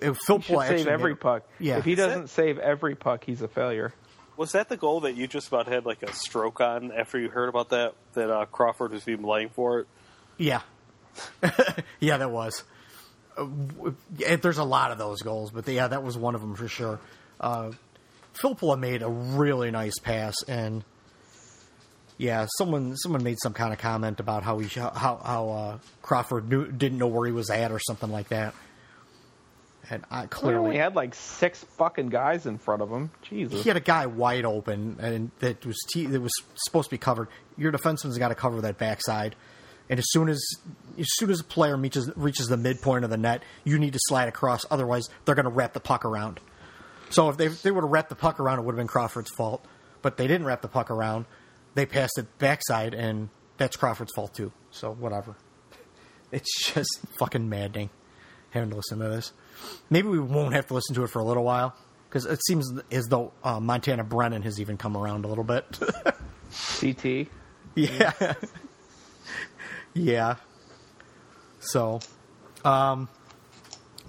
Phil He should save every puck. Yeah. If he doesn't save every puck, he's a failure. Was that the goal that you just about had like a stroke on after you heard about that? That uh, Crawford was being blamed for it. Yeah. [LAUGHS] yeah, that was. Uh, there's a lot of those goals, but yeah, that was one of them for sure. Uh, Filppula made a really nice pass, and yeah, someone someone made some kind of comment about how he how how uh, Crawford knew, didn't know where he was at or something like that. And I He only clearly had like six fucking guys in front of him. Jesus. he had a guy wide open and that was t- that was supposed to be covered. Your defenseman's got to cover that backside, and as soon as as soon as a player reaches reaches the midpoint of the net, you need to slide across. Otherwise, they're going to wrap the puck around. So if they if they would have wrapped the puck around, it would have been Crawford's fault. But they didn't wrap the puck around. They passed it backside, and that's Crawford's fault too. So whatever. [LAUGHS] It's just fucking maddening having to listen to this. Maybe we won't have to listen to it for a little while because it seems as though uh, Montana Brennan has even come around a little bit. [LAUGHS] CT. yeah, yeah. So, um,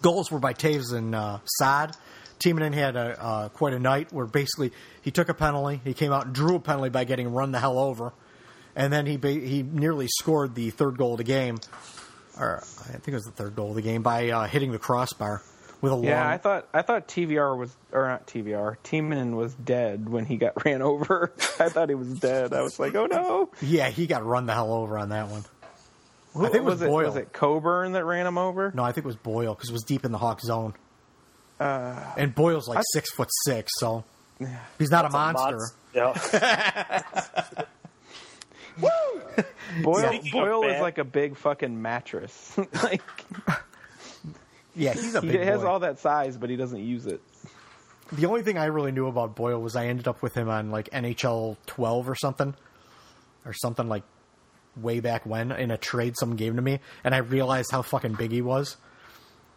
goals were by Toews and uh, Saad. Timonen had a uh, quite a night where basically he took a penalty, he came out and drew a penalty by getting run the hell over, and then he ba- he nearly scored the third goal of the game, or I think it was the third goal of the game by uh, hitting the crossbar with a Yeah, long. I thought I thought TVR was or not TVR. Tiemann was dead when he got [LAUGHS] ran over. I thought he was dead. I was like, oh no. yeah, he got run the hell over on that one. Who, I think it was it Boyle. was it Coburn that ran him over? No, I think it was Boyle because it was deep in the Hawk zone, Uh, and Boyle's like I- six foot six, so he's not a monster. Yeah. [LAUGHS] [LAUGHS] Boyle Speaking Boyle is bad- like a big fucking mattress. [LAUGHS] like Yeah, he's a he big has boy. all that size, but he doesn't use it. The only thing I really knew about Boyle was I ended up with him on like NHL 12 or something, or something like way back when in a trade someone gave to me, and I realized how fucking big he was.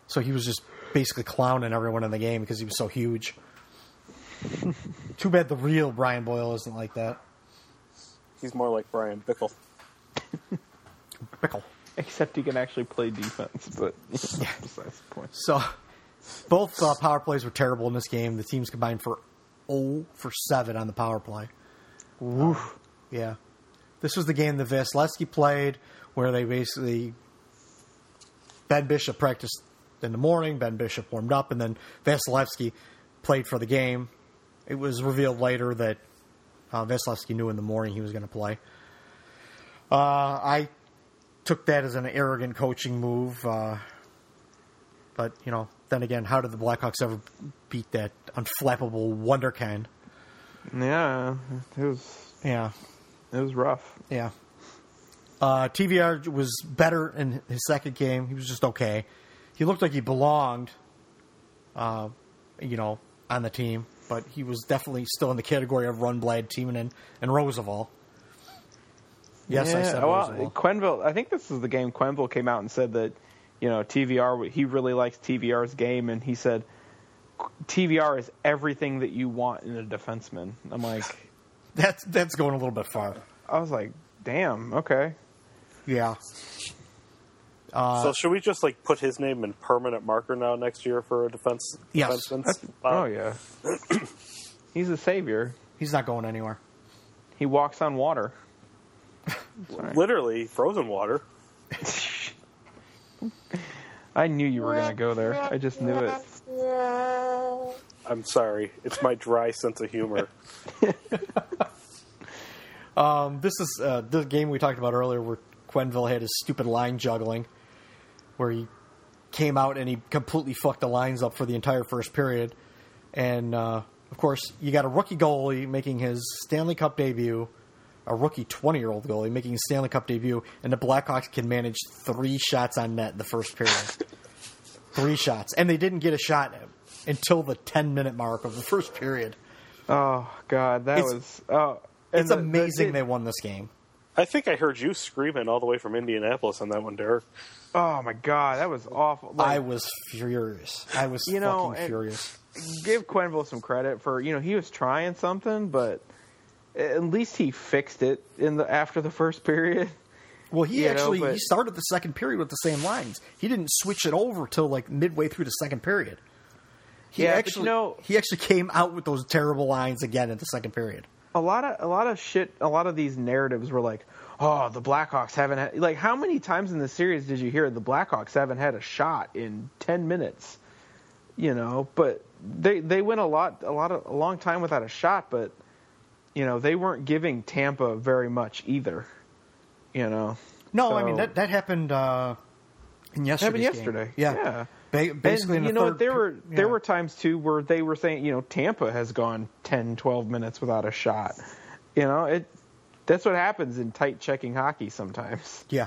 So he was just basically clowning everyone in the game because he was so huge. [LAUGHS] Too bad the real Brian Boyle isn't like that. He's more like Brian Bickell. [LAUGHS] Pickle. Except he can actually play defense, but yeah. [LAUGHS] know, besides the point. So both uh, power plays were terrible in this game. The teams combined for 0 for 7 on the power play. Woof. Yeah. This was the game that Vasilevsky played where they basically Ben Bishop practiced in the morning, Ben Bishop warmed up, and then Vasilevsky played for the game. It was revealed later that uh, Vasilevsky knew in the morning he was going to play. Uh, I took that as an arrogant coaching move, uh, but you know then again, how did the Blackhawks ever beat that unflappable wonderkind? Yeah, it was Yeah, it was rough. yeah. Uh, TVR was better in his second game. He was just okay. He looked like he belonged, uh, you know, on the team, but he was definitely still in the category of Rundblad, Timonen, and, and Rozsival. Yes, I said well, Roosevelt. Quenneville. I think this is the game Quenneville came out and said that you know TVR. He really likes TVR's game, and he said TVR is everything that you want in a defenseman. I'm like, [LAUGHS] That's that's going a little bit far. I was like, damn, okay. Yeah. Uh, so should we just like put his name in permanent marker now next year for a defense? Yes. defenseman? Wow. oh yeah, [CLEARS THROAT] he's a savior. He's not going anywhere. He walks on water. [LAUGHS] literally frozen water. [LAUGHS] I knew you were gonna go there. I just knew it. [LAUGHS] I'm sorry, it's my dry sense of humor. Um, this is uh, the game we talked about earlier where Quenneville had his stupid line juggling, where he came out and he completely fucked the lines up for the entire first period. And uh, of course, you got a rookie goalie making his Stanley Cup debut, a rookie 20 year old goalie making his Stanley Cup debut, and the Blackhawks can manage three shots on net in the first period. [LAUGHS] three shots. And they didn't get a shot until the 10 minute mark of the first period. Oh God, that It's- was. Oh, it's the- the- amazing it- they won this game. I think I heard you screaming all the way from Indianapolis on that one, Derek. Oh my God, that was awful. Like, I was furious. I was You know, fucking furious. give Quenneville some credit for you know he was trying something, but at least he fixed it in the after the first period. Well, he [LAUGHS] you know, actually but- he started the second period with the same lines. He didn't switch it over till like midway through the second period. He Yeah, actually you know- he actually came out with those terrible lines again in the second period. A lot of a lot of shit. A lot of these narratives were like, oh, the Blackhawks haven't had like how many times in the series did you hear the Blackhawks haven't had a shot in ten minutes? You know, but they they went a lot a lot of a long time without a shot, but you know they weren't giving Tampa very much either. You know. No, I mean that that happened uh, in yesterday's happened game. yesterday. Yeah, yeah. Ba- basically, and, in you know what, there were there were times too where they were saying you know Tampa has gone 10 12 minutes without a shot you know it that's what happens in tight checking hockey sometimes [LAUGHS] Yeah,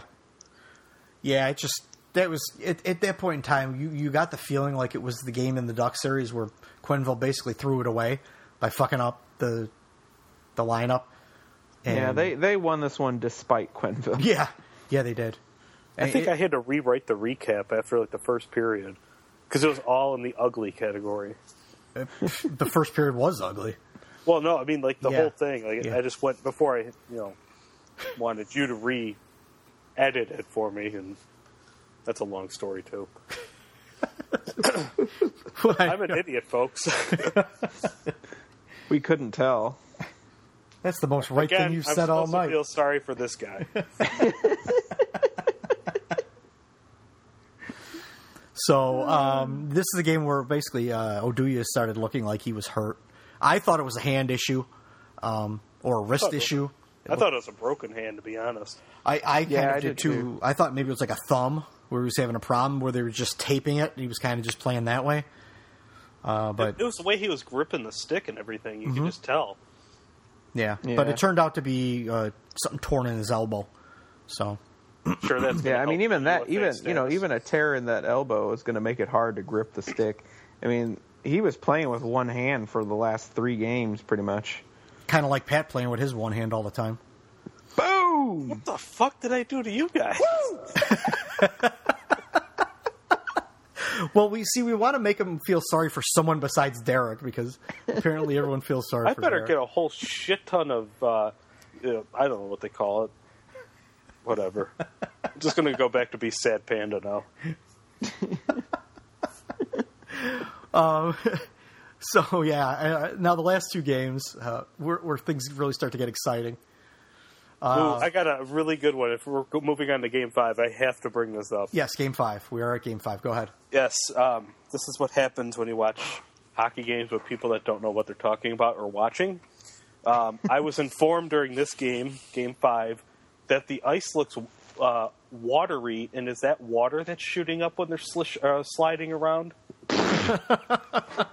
yeah. It just that was at, at that point in time. You you got the feeling like it was the game in the Duck series where Quenneville basically threw it away by fucking up the the lineup. yeah they they won this one despite Quenneville yeah yeah they did. I think I had to rewrite the recap after like the first period because it was all in the ugly category. [LAUGHS] the first period was ugly. Well, no, I mean like the Yeah. whole thing. Like Yeah. I just went before I, you know, wanted you to re-edit it for me, and that's a long story too. [LAUGHS] I'm an idiot, folks. [LAUGHS] we couldn't tell That's the most right Again, thing you've I'm said all supposed to night. feel sorry for this guy. [LAUGHS] So um, this is a game where basically uh, Oduya started looking like he was hurt. I thought it was a hand issue um, or a wrist thought it was- issue. I thought it was a broken hand, to be honest. I, I kind of I did, did too. too. I thought maybe it was like a thumb where he was having a problem where they were just taping it. And he was kind of just playing that way. Uh, but It was the way he was gripping the stick and everything. You Mhm. could just tell. yeah. Yeah. but it turned out to be uh, something torn in his elbow. So [CLEARS THROAT] Sure, that's yeah gonna I mean even that even you know even a tear in that elbow is going to make it hard to grip the stick I mean he was playing with one hand for the last three games pretty much kind of like Pat playing with his one hand all the time. boom What the fuck did I do to you guys? [LAUGHS] Well, we see we want to make him feel sorry for someone besides Derek because apparently everyone feels sorry I for better Derek. get a whole shit ton of, uh, you know, I don't know what they call it. Whatever. I'm just going to go back to be sad panda now. [LAUGHS] Um, [LAUGHS] so yeah, uh, now the last two games uh, where, where things really start to get exciting. Uh, Ooh, I got a really good one. If we're moving on to game five, I have to bring this up. Yes, game five. We are at game five. Go ahead. Yes, um, this is what happens when you watch hockey games with people that don't know what they're talking about or watching. Um, [LAUGHS] I was informed during this game, game five, that the ice looks uh, watery, and is that water that's shooting up when they're slish, uh, sliding around? [LAUGHS]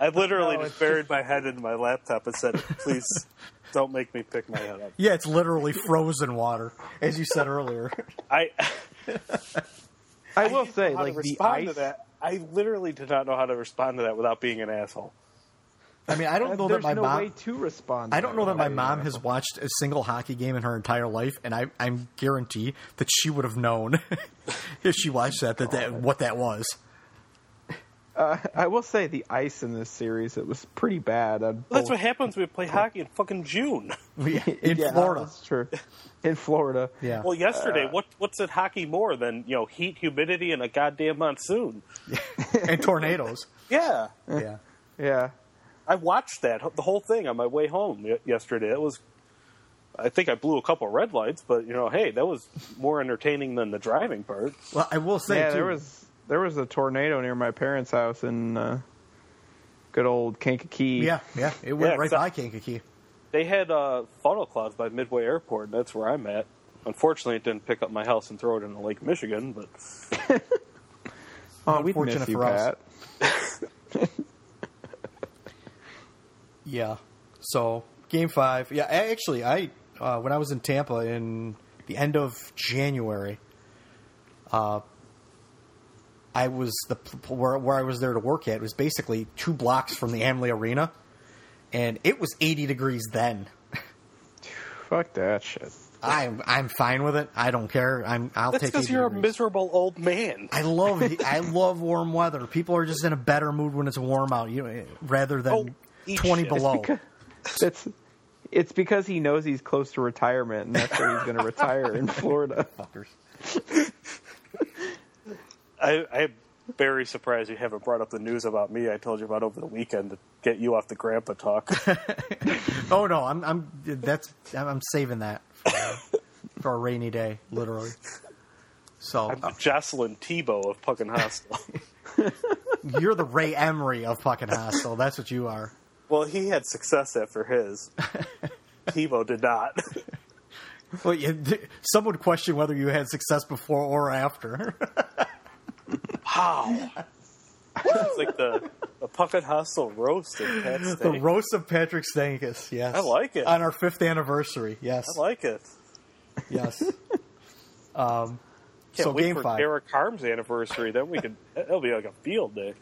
I literally No, just it's buried my head into my laptop and said, "Please don't make me pick my head up." Yeah, it's literally frozen water, as you said earlier. I I will didn't say, know how to like the ice. to that. I literally did not know how to respond to that without being an asshole. I mean, I don't know There's that my no mom. way to respond. to I don't know that my mom being has watched a single hockey game in her entire life, and I, I'm guarantee that she would have known [LAUGHS] if she watched that that, that what that was. Asshole. I will say the ice in this series it was pretty bad. on Well, that's what happens when we play hockey in fucking June. [LAUGHS] [LAUGHS] in Yeah, Florida. That's true. In Florida. Yeah. Well, yesterday, uh, what what's at hockey more than you know heat, humidity, and a goddamn monsoon? [LAUGHS] and tornadoes. Yeah, Yeah. Yeah. I watched that the whole thing on my way home yesterday. It was, I think I blew a couple red lights, but you know, hey, that was more entertaining than the driving part. Well, I will say yeah, too, there was there was a tornado near my parents' house in uh, good old Kankakee. Yeah, yeah, it went Yeah, right except- by Kankakee. They had uh, funnel clouds by Midway Airport, and that's where I'm at. Unfortunately, it didn't pick up my house and throw it into Lake Michigan, but Oh, we'd Unfortunate miss you, for us. Pat. [LAUGHS] Yeah. So game five. Yeah, actually, I uh, when I was in Tampa in the end of January, uh, I was the where where I was there to work at was basically two blocks from the Amalie Arena, and it was 80 degrees then. Fuck that shit. I'm I'm fine with it. I don't care. I'm I'll that's take. because you're a miserable old man. I love I [LAUGHS] love warm weather. People are just in a better mood when it's warm out, you know, rather than Oh, eat 20 shit. below. Because, [LAUGHS] it's it's because he knows he's close to retirement, and that's where he's going [LAUGHS] to retire in Florida. Fuckers. I, I'm very surprised you haven't brought up the news about me. I told you about over the weekend to get you off the grandpa talk. [LAUGHS] Oh no, I'm I'm that's I'm saving that for, uh, for a rainy day, literally. So I'm uh, Jocelyn Tebow of Puckin Hostile. [LAUGHS] you're the Ray Emery of fucking hostel. That's what you are. well, he had success after his. [LAUGHS] Tebow did not. Well, you, some would question whether you had success before or after. How? it's like the, the Puckin Hostile roast of Pat the roast of Patrick Stankus. Yes, I like it. on our fifth anniversary. Yes, I like it. yes. [LAUGHS] Um, Can't so wait game for five. Derek Harm's anniversary. Then we could. It'll be like a field day.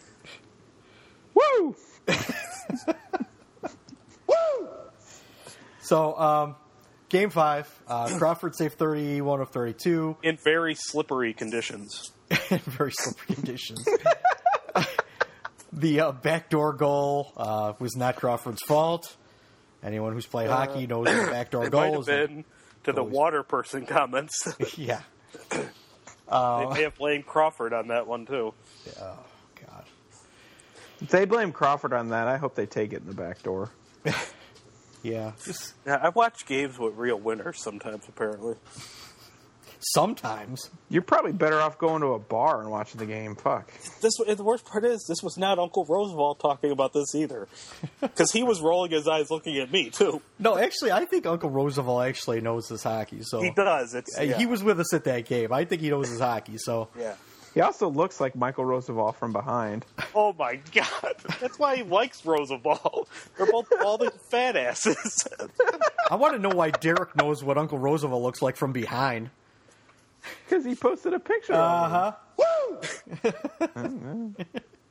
Woo! [LAUGHS] [LAUGHS] Woo! So um, game five, uh, Crawford saved thirty-one of thirty-two. In very slippery conditions. in [LAUGHS] very slippery conditions. [LAUGHS] the uh, backdoor goal uh, was not Crawford's fault. Anyone who's played hockey knows the backdoor It might goal have is. been to the water person comments. [LAUGHS] yeah. they Uh, may have blamed Crawford on that one too. Oh God. If they blame Crawford on that, I hope they take it in the back door. Yeah. Just Yeah, I watch games with real winners sometimes. Apparently, sometimes. You're probably better off going to a bar and watching the game. Fuck. this the worst part is this was not Uncle Roosevelt talking about this either, [LAUGHS] because he was rolling his eyes looking at me too. No, actually, I think Uncle Roosevelt actually knows his hockey. So He does. It's yeah. He was with us at that game. I think he knows his hockey. So Yeah. He also looks like Michal Rozsival from behind. Oh my god, that's why he likes Roosevelt. They're both balding fat asses. I want to know why Derek knows what Uncle Roosevelt looks like from behind. Because he posted a picture Uh of him. Uh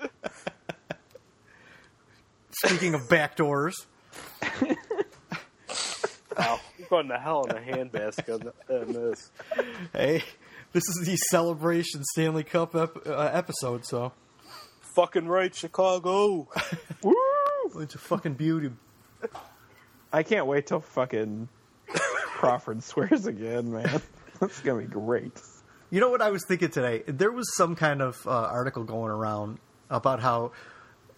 huh. [LAUGHS] Speaking of back doors, wow, I'm going to hell in a handbasket on on this. hey, this is the celebration Stanley Cup ep- uh, episode. So Fucking right, Chicago. [LAUGHS] Woo! it's a fucking beauty. I can't wait till fucking Crawford swears again, man. [LAUGHS] That's gonna be great. You know what I was thinking today? There was some kind of uh, article going around about how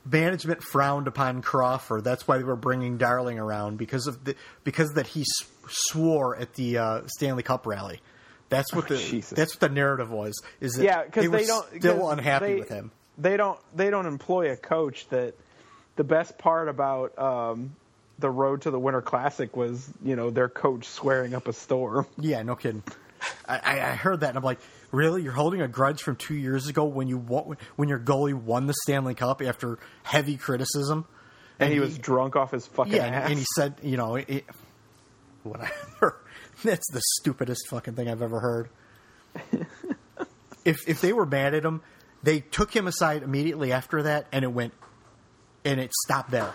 management frowned upon Crawford. That's why they were bringing Darling around because of the because that he s- swore at the uh, Stanley Cup rally. That's what Oh, the Jesus. that's what the narrative was. Is that Yeah, because they they don't still unhappy they- with him. They don't. They don't employ a coach that. The best part about um, the road to the Winter Classic was, you know, their coach swearing up a storm. [LAUGHS] Yeah, no kidding. I, I heard that and I'm like, Really, you're holding a grudge from two years ago when you won, when your goalie won the Stanley Cup after heavy criticism, And he was drunk off his fucking yeah, ass. and he said, you know, it, whatever. [LAUGHS] [LAUGHS] That's the stupidest fucking thing I've ever heard. if if they were mad at him, they took him aside immediately after that, and it went, and it stopped there.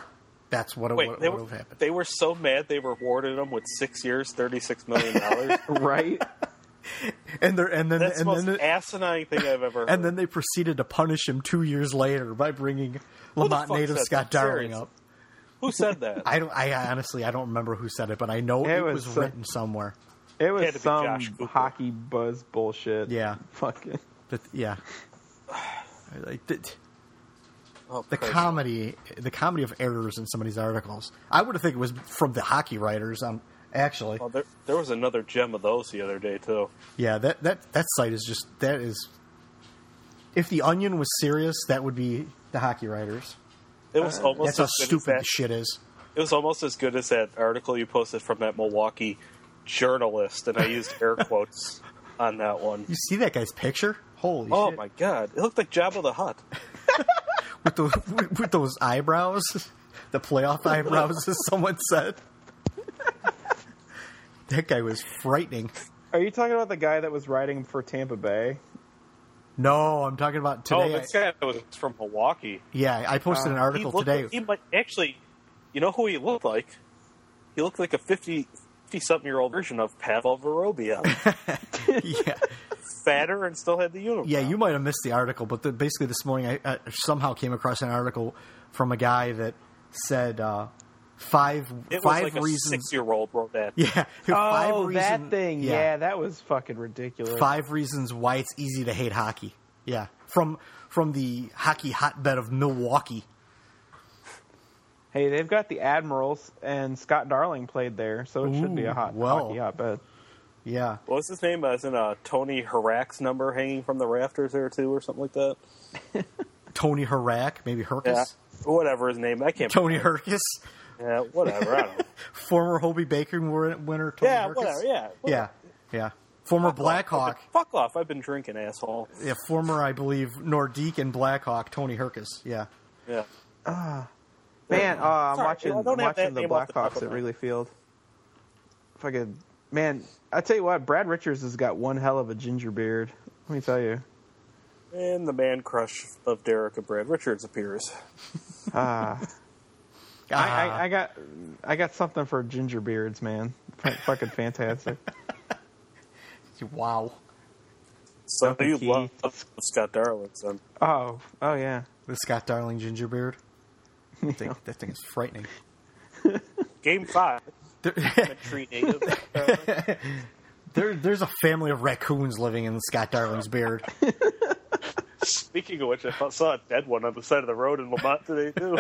That's what it Wait, would they have were, happened. they were so mad they rewarded him with six years, thirty-six million dollars. [LAUGHS] right? [LAUGHS] And they're and then That's the and most then asinine thing I've ever. Heard. and then they proceeded to punish him two years later by bringing Lemont fuck native Scott that? Darling up. Who said that? I don't. I honestly I don't remember who said it, but I know It it, was was, some- written somewhere. It was to be some hockey buzz bullshit. Yeah. Fucking. That yeah. [SIGHS] Like the, Oh, the Christ. comedy, the comedy of errors in some of these articles. I would have think it was from the hockey writers. Um, actually, Oh, there, there was another gem of those the other day too. yeah. That that that site is just that is. If the Onion was serious, that would be the hockey writers. It was uh, almost That's how as good as stupid that, shit is. It was almost as good as that article you posted from that Milwaukee journalist, and I used air [LAUGHS] quotes on that one. You see that guy's picture? Holy shit. Oh shit! my god, it looked like Jabba the Hutt. [LAUGHS] With, those, with, with those eyebrows, the playoff eyebrows, as someone said. [LAUGHS] that guy was frightening. Are you talking about the guy that was riding for Tampa Bay? No, I'm talking about today. oh, today. this guy was from Milwaukee. yeah, I posted an He article looked today. Like, he might actually. You know who he looked like? He looked like a 50, 50 something year old version of Pavel Vorobiev. [LAUGHS] yeah, Fatter and still had the uniform. yeah, you might have missed the article, but the, basically this morning I, I somehow came across an article from a guy that said uh, five It was five like reasons. six year old wrote that. Yeah, [LAUGHS] five oh, reason- that thing. yeah. Yeah. that was fucking ridiculous. Five reasons why it's easy to hate hockey. Yeah, from from the hockey hotbed of Milwaukee. Hey, they've got the Admirals, and Scott Darling played there, so it should be a hot well. hockey hotbed. Yeah, What was his name? As in a Tony Harak's number hanging from the rafters there too, or something like that. Tony Harak, maybe Hrkac. Yeah, whatever his name. I can't. Tony remember. Hrkac, Yeah, whatever. I don't know. [LAUGHS] former Hobey Baker winner. Tony yeah, Hrkac. whatever. Yeah, yeah, yeah. Former Fuck off. Blackhawk. [LAUGHS] Fuck off! I've been drinking, asshole. Yeah, former, I believe, Nordique and Blackhawk, Tony Hrkac. Yeah. Yeah. Uh, Man, uh, I'm Sorry, watching, I don't have watching the name off the top Blackhawks at Wrigley Field. Fucking man, I tell you what, Brad Richards has got one hell of a ginger beard. Let me tell you. And the man crush of Derek and Brad Richards appears. [LAUGHS] Ah, I, I, ah. I got, I got something for ginger beards, man. F- fucking fantastic. [LAUGHS] Wow. So Duncan you Keith. love Scott Darling, son. Oh, oh yeah. The Scott Darling ginger beard. [LAUGHS] That thing, that thing is frightening. [LAUGHS] Game five. Tree. There, there's a family of raccoons living in Scott Darling's beard. Speaking of which, I saw a dead one on the side of the road in Lemont today too.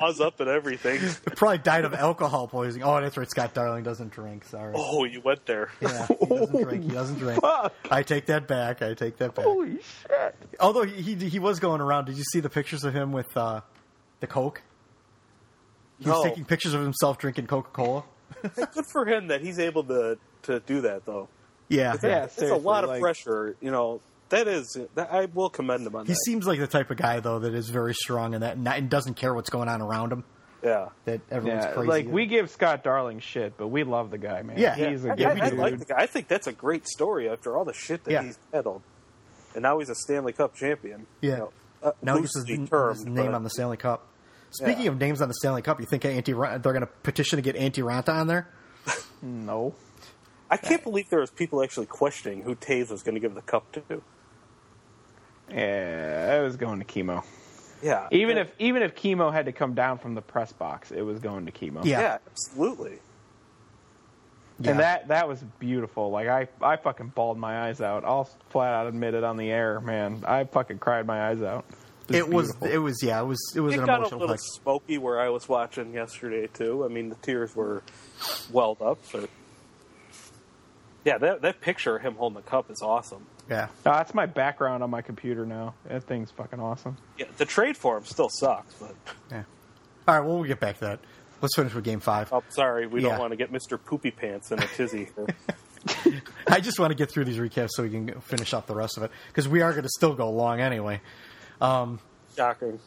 Paws up and everything. [LAUGHS] Probably died of alcohol poisoning. Oh, that's right. Scott Darling doesn't drink. Sorry. Oh, you went there. Yeah, he doesn't drink. He doesn't [LAUGHS] drink. Fuck. I take that back. I take that back. Holy shit. Although he, he he was going around. Did you see the pictures of him with uh, the Coke? He was taking pictures of himself drinking Coca Cola. Good for him that he's able to to do that though. Yeah, Yeah, It's a lot of like- pressure. You know that is. That, I will commend him on that. He that. seems like the type of guy though that is very strong and that and, and doesn't care what's going on around him. yeah. That everyone's Yeah, crazy. like we give Scott Darling shit, but we love the guy, man. Yeah. he's I, a good I, I dude. like the guy. I think that's a great story after all the shit that Yeah. he's peddled, and now he's a Stanley Cup champion. Yeah. You know, uh, now he gets his, loosely his name but- on the Stanley Cup. Speaking Yeah. of names on the Stanley Cup, you think Antti they're going to petition to get Antti Raanta on there? [LAUGHS] No. I can't believe there was people actually questioning who Toews was going to give the cup to. Yeah, it was going to Kimmo. Yeah, Even if even if Kimmo had to come down from the press box, it was going to Kimmo. Yeah. yeah, absolutely. Yeah. And that that was beautiful. Like I I fucking bawled my eyes out. I'll flat out admit it on the air, man. I fucking cried my eyes out. It was. beautiful. It was. Yeah. It was. It was It an got a little pick. smoky where I was watching yesterday too. I mean, the tears were welled up, but yeah, that that picture of him holding the cup is awesome. Yeah. No, that's my background on my computer now. That thing's fucking awesome. Yeah, the trade for him still sucks, but Yeah. All right. Well, we'll get back to that. Let's finish with Game Five. I'm sorry, we Yeah. don't want to get Mister Poopy Pants in a tizzy. here. [LAUGHS] I just want to get through these recaps so we can finish up the rest of it because we are going to still go long anyway. Um, Shocking.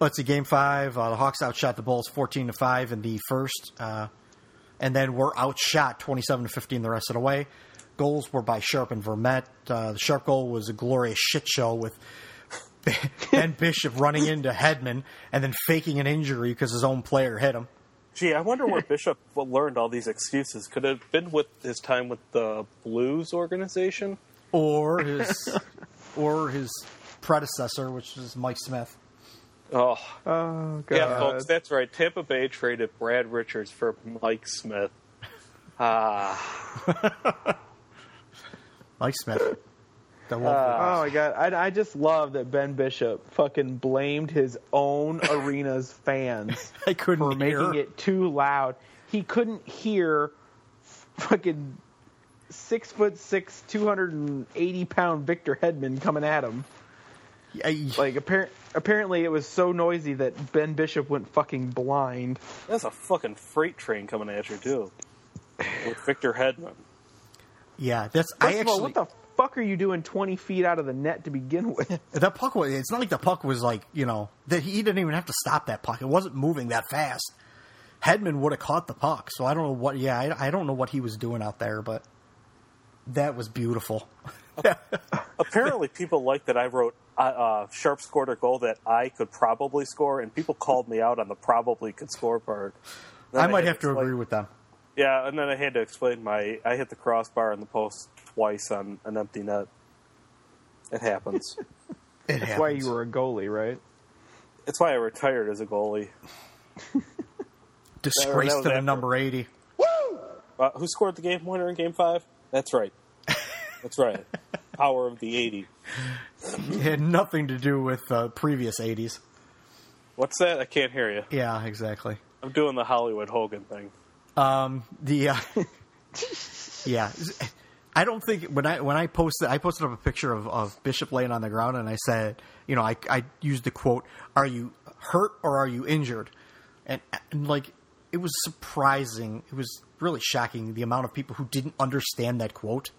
let's see, game five. Uh, the Hawks outshot the Bolts fourteen to five in the first, uh, and then were outshot twenty seven to fifteen the rest of the way. Goals were by Sharp and Vermette. Uh, the Sharp goal was a glorious shit show with [LAUGHS] Ben Bishop running into Hedman and then faking an injury because his own player hit him. Gee, I wonder where Bishop [LAUGHS] learned all these excuses. Could it have been with his time with the Blues organization? or [LAUGHS] his or his predecessor, which was Mike Smith. Oh, Oh god. yeah, folks, that's right. Tampa Bay traded Brad Richards for Mike Smith. Ah, Mike Smith. The uh, Oh lovely- my god! I, I just love that Ben Bishop fucking blamed his own [LAUGHS] arena's fans I couldn't for making it too loud. He couldn't hear fucking six foot six, two hundred and eighty pound Victor Hedman coming at him. I- Like appar- apparently it was so noisy that Ben Bishop went fucking blind. that's a fucking freight train coming at you too. With Victor Hedman. Yeah, that's First I of actually. all, what the fuck are you doing twenty feet out of the net to begin with? [LAUGHS] that puck was. It's not like the puck was like you know that he didn't even have to stop that puck. It wasn't moving that fast. Hedman would have caught the puck. So I don't know what. Yeah, I, I don't know what he was doing out there, but that was beautiful. [LAUGHS] Apparently, people like that I wrote uh, uh, Sharp scored a goal that I could probably score, and people called me out on the probably could score part. Then I might had have to explain- agree with them. Yeah, and then I had to explain my I hit the crossbar in the post twice on an empty net. It happens. It [LAUGHS] That's why you were a goalie, right? It's why I retired as a goalie. [LAUGHS] disgrace that was to the number eighty. Uh, who scored the game winner in Game Five? That's right. That's right. [LAUGHS] Power of the eighty. It had nothing to do with uh, previous eighties. What's that? I can't hear you. Yeah, exactly. I'm doing the Hollywood Hogan thing. Um, the uh, [LAUGHS] yeah, I don't think when I when I posted I posted up a picture of, of Bishop laying on the ground and I said, you know, I I used the quote, "Are you hurt or are you injured?" And, and like it was surprising. It was really shocking the amount of people who didn't understand that quote.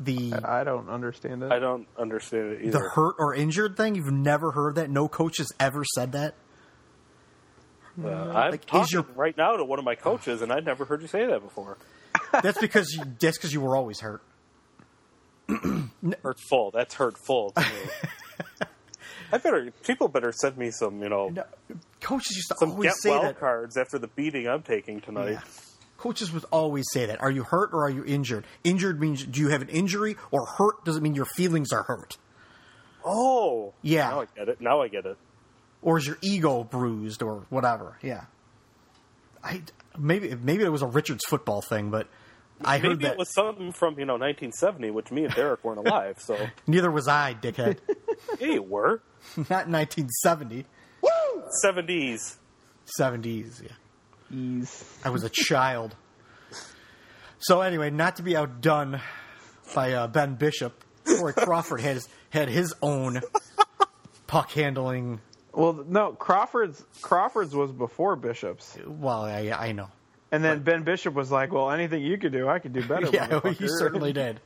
The I don't understand it. I don't understand it either. the hurt or injured thing. You've never heard that. No coach has ever said that. Uh, I'm Like, is talking your- right now to one of my coaches, and I'd never heard you say that before. [LAUGHS] That's because you, that's because you were always hurt. [CLEARS THROAT] Hurtful. That's hurtful to me. [LAUGHS] I better people better send me some, you know, Coaches used to some always get say well that. cards after the beating I'm taking tonight. Yeah. Coaches would always say that. Are you hurt or are you injured? Injured means do you have an injury, or hurt doesn't mean your feelings are hurt. Oh, Yeah. Now I get it. Now I get it. Or is your ego bruised or whatever? Yeah. I maybe maybe it was a Richards football thing, but I heard that it was something from you know 1970, which me and Derek weren't alive. So [LAUGHS] neither was I, dickhead. [LAUGHS] yeah, you were [LAUGHS] Not in 1970, 70s. 70s. Yeah. Ease. I was a child. So anyway, not to be outdone by uh, Ben Bishop, Corey Crawford had his, had his own puck handling. Well, no, Crawford's Crawford's was before Bishop's, Well, I, I know. and then Ben Bishop was like, "Well, anything you could do, I could do better." [LAUGHS] Yeah, he certainly did.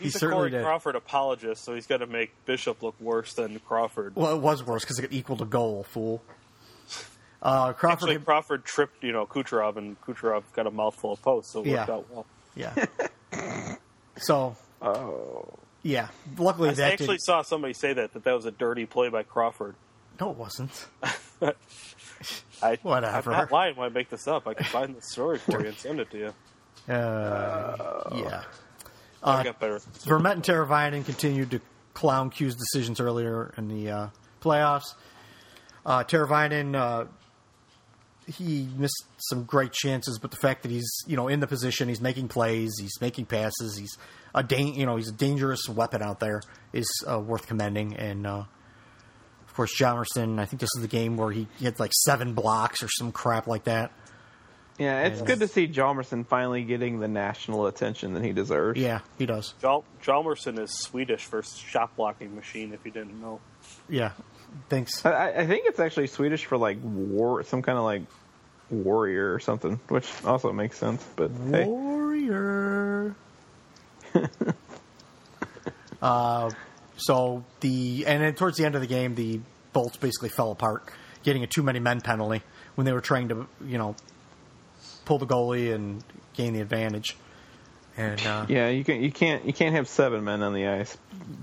He's a certainly Corey did. Crawford apologist, so he's got to make Bishop look worse than Crawford. Well, it was worse because it equaled a goal, fool. Uh, Crawford, Actually, Crawford tripped, you know, Kucherov, and Kucherov got a mouthful of posts, so it worked out well. yeah. [LAUGHS] So, Oh, yeah. Luckily, I that actually did. saw somebody say that that that was a dirty play by Crawford. No, it wasn't. [LAUGHS] I, [LAUGHS] Whatever. I'm not lying when I make this up. I can find the story for you and send it to you. [LAUGHS] Uh, yeah. I got better. Vermette and Teravainen continued to clown Q's decisions earlier in the uh, playoffs. Uh, Teravainen, uh, he missed some great chances, but the fact that he's you know in the position, he's making plays, he's making passes, he's a da- you know he's a dangerous weapon out there is uh, worth commending. And uh, course, Hjalmarsson, I think this is the game where he, he had like seven blocks or some crap like that. yeah, it's good to see Hjalmarsson finally getting the national attention that he deserves. Yeah, he does. Jal- Hjalmarsson is Swedish for shot blocking machine. If you didn't know, Yeah, thanks. I, I think it's actually Swedish for like war, some kind of like Warrior or something, which also makes sense. But hey, Warrior. [LAUGHS] uh, so the and then towards the end of the game, the Bolts basically fell apart, getting a too many men penalty when they were trying to you know pull the goalie and gain the advantage. And uh, yeah, you can you can't you can't have seven men on the ice.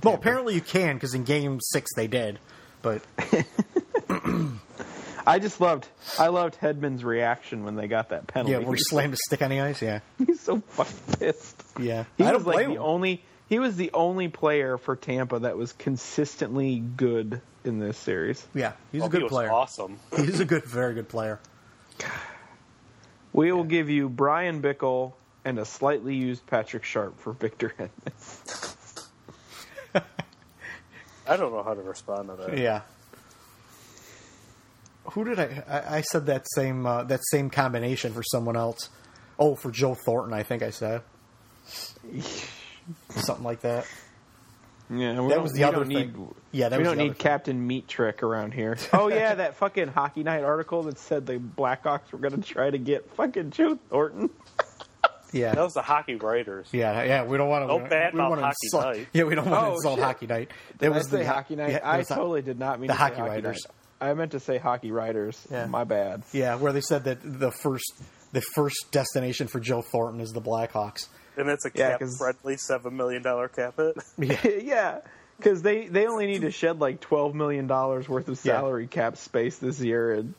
well, apparently you can because in Game Six they did, but [LAUGHS] I just loved I loved Hedman's reaction when they got that penalty. yeah, where he slammed a stick on the ice. Yeah, [LAUGHS] He's so fucking pissed. yeah. He I was don't like blame the him. only he was the only player for Tampa that was consistently good in this series. Yeah, he's Oh, a good he was player. awesome. [LAUGHS] He's a good, very good player. We will give you Bryan Bickell and a slightly used Patrick Sharp for Victor Hedman. [LAUGHS] I don't know how to respond to that. Yeah. Who did I, I? I said that same uh, that same combination for someone else. Oh, for Joe Thornton, I think I said [LAUGHS] something like that. Yeah, we That don't- was the we other don't thing. Need, Yeah, that we was don't need other thing. Captain Meat Trick around here. [LAUGHS] Oh yeah, [LAUGHS] that fucking Hockey Night article that said the Blackhawks were going to try to get fucking Joe Thornton. [LAUGHS] Yeah, That was the hockey writers. yeah, yeah. We don't want to. Don't bad we mouth want to hockey insult, night. Yeah, we don't want to Oh, insult shit. hockey night. Did It I say the- Hockey Night? yeah, I the- totally did not mean the to say Hockey Hockey Writers. Night. I meant to say Hockey Writers. Yeah. My bad. Yeah, where they said that the first the first destination for Joe Thornton is the Blackhawks. And it's a Yeah, cap 'cause- friendly seven million dollar cap it. [LAUGHS] yeah, because they they only need to shed like twelve million dollars worth of Yeah. salary cap space this year, and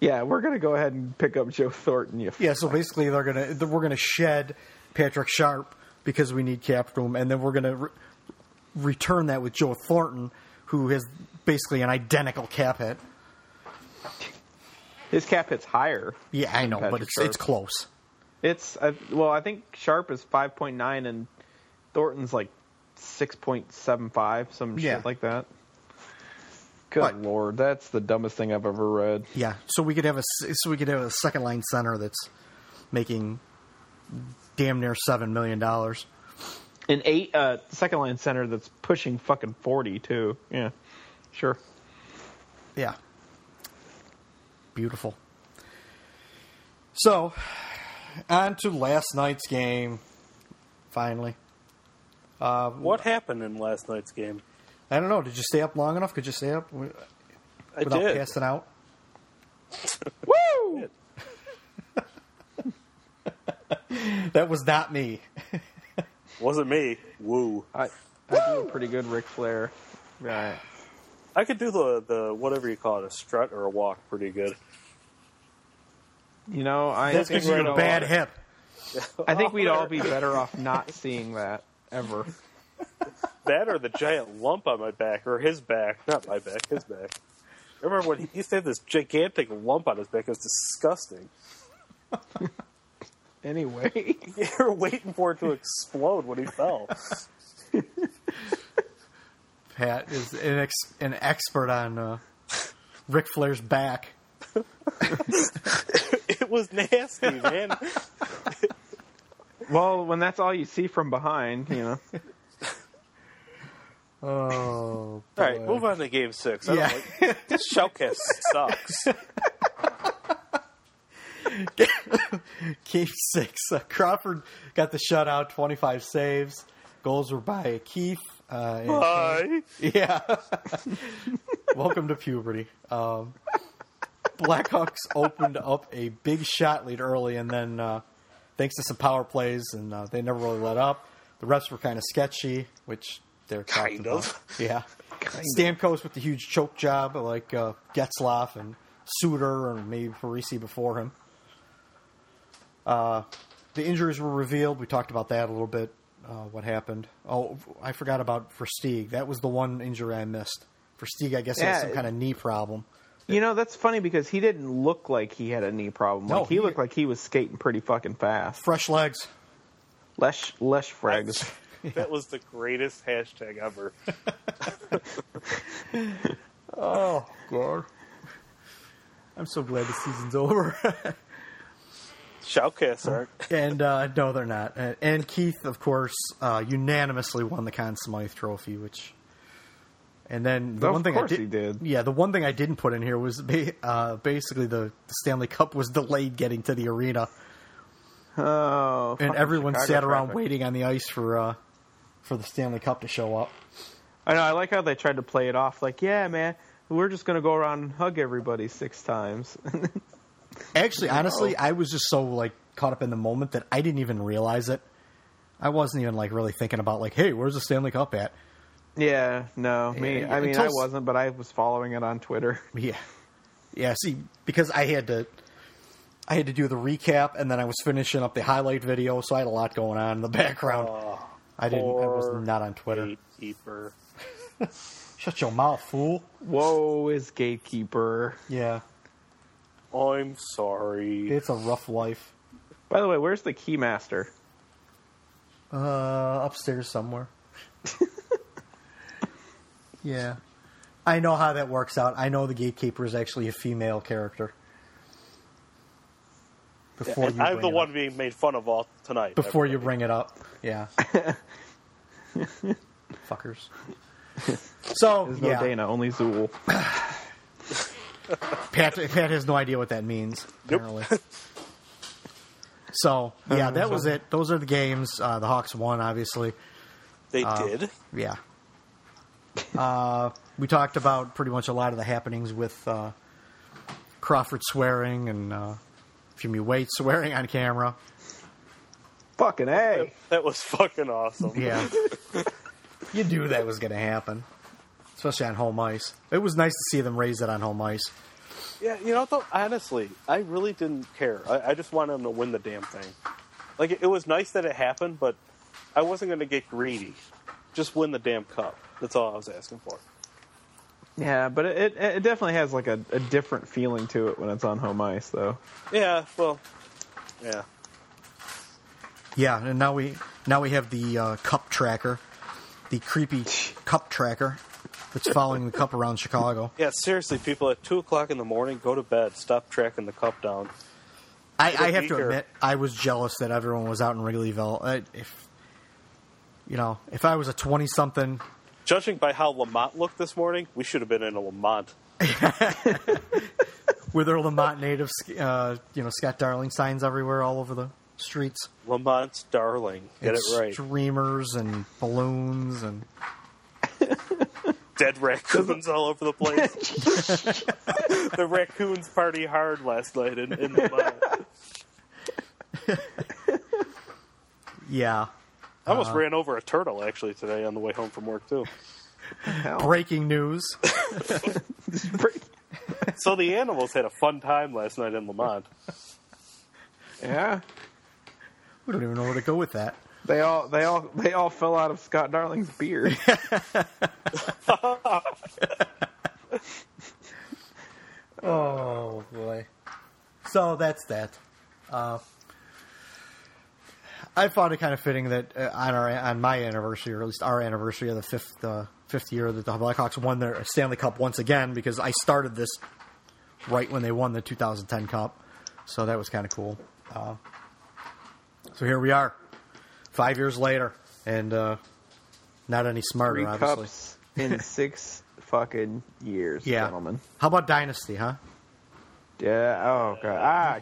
yeah, we're gonna go ahead and pick up Joe Thornton. You Yeah, so basically they're gonna we're gonna shed Patrick Sharp because we need cap room, and then we're gonna re- return that with Joe Thornton, who has basically an identical cap hit. his cap hits higher. Yeah, I know, but it's Sharp. it's close. It's I, well, I think Sharp is five point nine and Thornton's like six point seven five, some Yeah. shit like that. Good But- lord, that's the dumbest thing I've ever read. Yeah, so we could have a so we could have a second line center that's making damn near seven million dollars. An eight uh, second line center that's pushing fucking forty too. Yeah, sure. Yeah. Beautiful. So, on to last night's game. Finally. Uh, what happened in last night's game? I don't know. Did you stay up long enough? Could you stay up wi- I without did. passing out? [LAUGHS] Woo! [LAUGHS] That was not me. [LAUGHS] Wasn't me. Woo. I I do a pretty good Ric Flair. Right. I could do the the whatever you call it, a strut or a walk, pretty good. You know, I That's think because you we'd have a all- bad hip. [LAUGHS] I think we'd all be better off not seeing that ever. [LAUGHS] That or the giant lump on my back, or his back, not my back, his back. I remember when he used to have this gigantic lump on his back. It was disgusting. [LAUGHS] Anyway, You were waiting for it to explode when he fell. Pat is an, ex- an expert on uh, Ric Flair's back. It was nasty, man. [LAUGHS] well, when that's all you see from behind, you know. [LAUGHS] Oh, All right, move on to game six. I Yeah. don't like, this shoutcast sucks. [LAUGHS] Game six. Uh, Crawford got the shutout, 25 saves. Goals were by Keith. Uh, and- Bye. Yeah. Welcome to puberty. Um, Blackhawks opened up a big shot lead early, and then uh, thanks to some power plays, and uh, they never really let up. The refs were kind of sketchy, which they're Kind about. of. Yeah. [LAUGHS] Stamkos with the huge choke job, like uh, Getzlaf and Suter, and maybe Parise before him. Uh, the injuries were revealed. We talked about that a little bit. Uh, what happened? Oh, I forgot about Versteeg. That was the one injury I missed. Versteeg, I guess, Yeah, had some kind of knee problem. You know, that's funny because he didn't look like he had a knee problem. No, Like he, he- looked like he was skating pretty fucking fast. Fresh legs. Less less frags. That was the greatest hashtag ever. [LAUGHS] Oh, God. I'm so glad the season's over. [LAUGHS] Shoutcasts aren't. and uh, no, they're not. And, and Keith, of course, uh, unanimously won the Conn Smythe Trophy, which And then the Of one thing I did, did. yeah, the one thing I didn't put in here was uh, basically the Stanley Cup was delayed getting to the arena, Oh, and everyone Chicago sat around traffic. waiting on the ice for uh, for the Stanley Cup to show up. I know. I like how they tried to play it off like, yeah, man, we're just gonna go around and hug everybody six times. [LAUGHS] Actually, honestly, I was just so like caught up in the moment that I didn't even realize it. I wasn't even like really thinking about like, hey, where's the Stanley Cup at? Yeah, no, me. Yeah, I mean, until I s- wasn't, but I was following it on Twitter. [LAUGHS] Yeah, yeah. See, because I had to, I had to do the recap, and then I was finishing up the highlight video, so I had a lot going on in the [LAUGHS] background. I didn't. I was not on Twitter. Gatekeeper. [LAUGHS] Shut your mouth, fool. Whoa, is gatekeeper. Yeah, I'm sorry. it's a rough life. By the way, where's the keymaster? Uh, upstairs somewhere. Yeah, I know how that works out. I know the gatekeeper is actually a female character. Before And you, I'm the one up. being made fun of all tonight. Before you everybody. bring it up, yeah. [LAUGHS] Fuckers. [LAUGHS] So There's no yeah, Dana, only Zuul. [LAUGHS] Pat, Pat has no idea what that means. Nope. Apparently. so yeah, that was it. Those are the games. Uh, the Hawks won, obviously. They Uh, did. Yeah. Uh, we talked about pretty much a lot of the happenings with uh, Crawford swearing and uh, Jimmy Waite swearing on camera. Fucking a. That was fucking awesome. Yeah. [LAUGHS] you knew that was going to happen, especially on home ice. It was nice to see them raise it on home ice. Yeah, you know, though, honestly, I really didn't care. I, I just wanted them to win the damn thing. Like, it, it was nice that it happened, but I wasn't going to get greedy. Just win the damn cup. That's all I was asking for. Yeah, but it, it it definitely has like a, a different feeling to it when it's on home ice, though. Yeah, well, yeah. Yeah, and now we now we have the uh, cup tracker, the creepy [LAUGHS] cup tracker that's following the cup around Chicago. Yeah, seriously, people, at 2 o'clock in the morning, go to bed. Stop tracking the cup down. I, I have to here. admit, I was jealous that everyone was out in Wrigleyville. Uh, if you know, if I was a twenty-something, Judging by how Lemont looked this morning, we should have been in a Lemont. [LAUGHS] with their Lemont native, uh, you know, Scott Darling signs everywhere, all over the streets, Lemont's darling. Get and it right. streamers and balloons and [LAUGHS] Dead raccoons all over the place. [LAUGHS] the raccoons party hard last night in, in Lamont. yeah. I almost Uh-huh. ran over a turtle actually today on the way home from work too. Breaking news. [LAUGHS] [LAUGHS] So the animals had a fun time last night in Lemont. Yeah, We don't even know where to go with that. they all they all they all fell out of Scott Darling's beard. [LAUGHS] Oh boy. So that's that. Uh, I found it kind of fitting that uh, on our on my anniversary, or at least our anniversary of the fifth uh, fifth year that the Blackhawks won their Stanley Cup once again, because I started this right when they won the 2010 Cup, so that was kind of cool. Uh, so here we are, five years later, and uh, not any smarter, Three obviously. cups in [LAUGHS] six fucking years, Yeah. gentlemen. How about Dynasty, huh? Yeah. Oh god. Ah,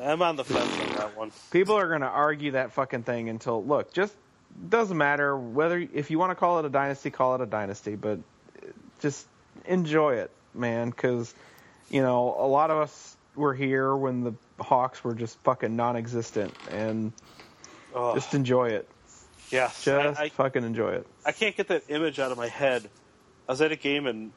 I'm on the fence on that one. people are gonna argue that fucking thing until look. Just doesn't matter whether if you want to call it a dynasty, call it a dynasty, but just enjoy it, man. Because you know a lot of us were here when the Hawks were just fucking non-existent, and just enjoy it. Yeah, Just I, I, fucking enjoy it. I can't get that image out of my head. I was at a game in,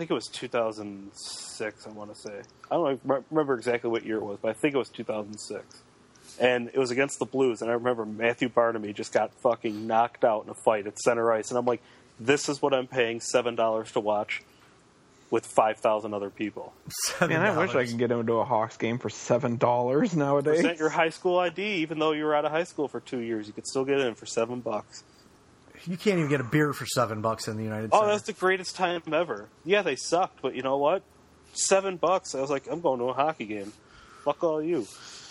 think it was 2006. I want to say. I don't re- remember exactly what year it was, but I think it was 2006. And it was against the Blues, and I remember Matthew Barnaby just got fucking knocked out in a fight at center ice, and I'm like, this is what I'm paying seven dollars to watch with five thousand other people. Man, I wish I could get into a Hawks game for seven dollars nowadays. Present your high school ID, even though you were out of high school for two years, you could still get in for seven bucks. You can't even get a beer for seven bucks in the United oh, States. Oh, that's the greatest time ever. Yeah, they sucked, but you know what? Seven bucks. I was like, I'm going to a hockey game. Fuck all you.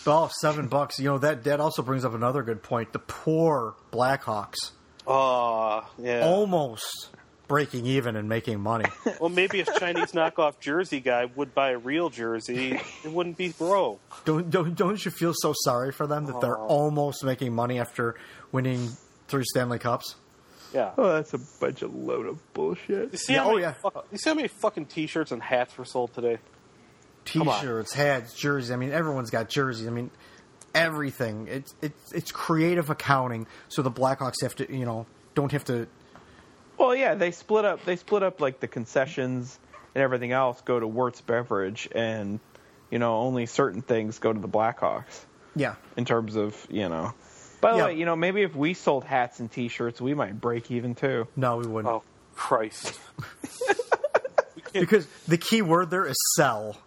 Oh, seven bucks. You know that that also brings up another good point. The poor Blackhawks Oh, yeah. almost breaking even and making money. [LAUGHS] Well, maybe if Chinese knockoff jersey guy would buy a real jersey, it wouldn't be broke. don't don't don't you feel so sorry for them that they're almost making money after winning three Stanley Cups? Yeah. Oh, that's a bunch of load of bullshit. You see, Yeah, how oh, many yeah. fuck- you see how many fucking T-shirts and hats were sold today? T-shirts, hats, jerseys. I mean, everyone's got jerseys. I mean, everything. It's it's it's creative accounting, so the Blackhawks have to, you know, don't have to. Well, yeah, they split up. They split up like the concessions and everything else go to Wirtz Beverage, and you know only certain things go to the Blackhawks Yeah, in terms of you know. By the Yeah. way, you know maybe if we sold hats and T-shirts, we might break even too. no, we wouldn't. Oh Christ! [LAUGHS] because the key word there is sell.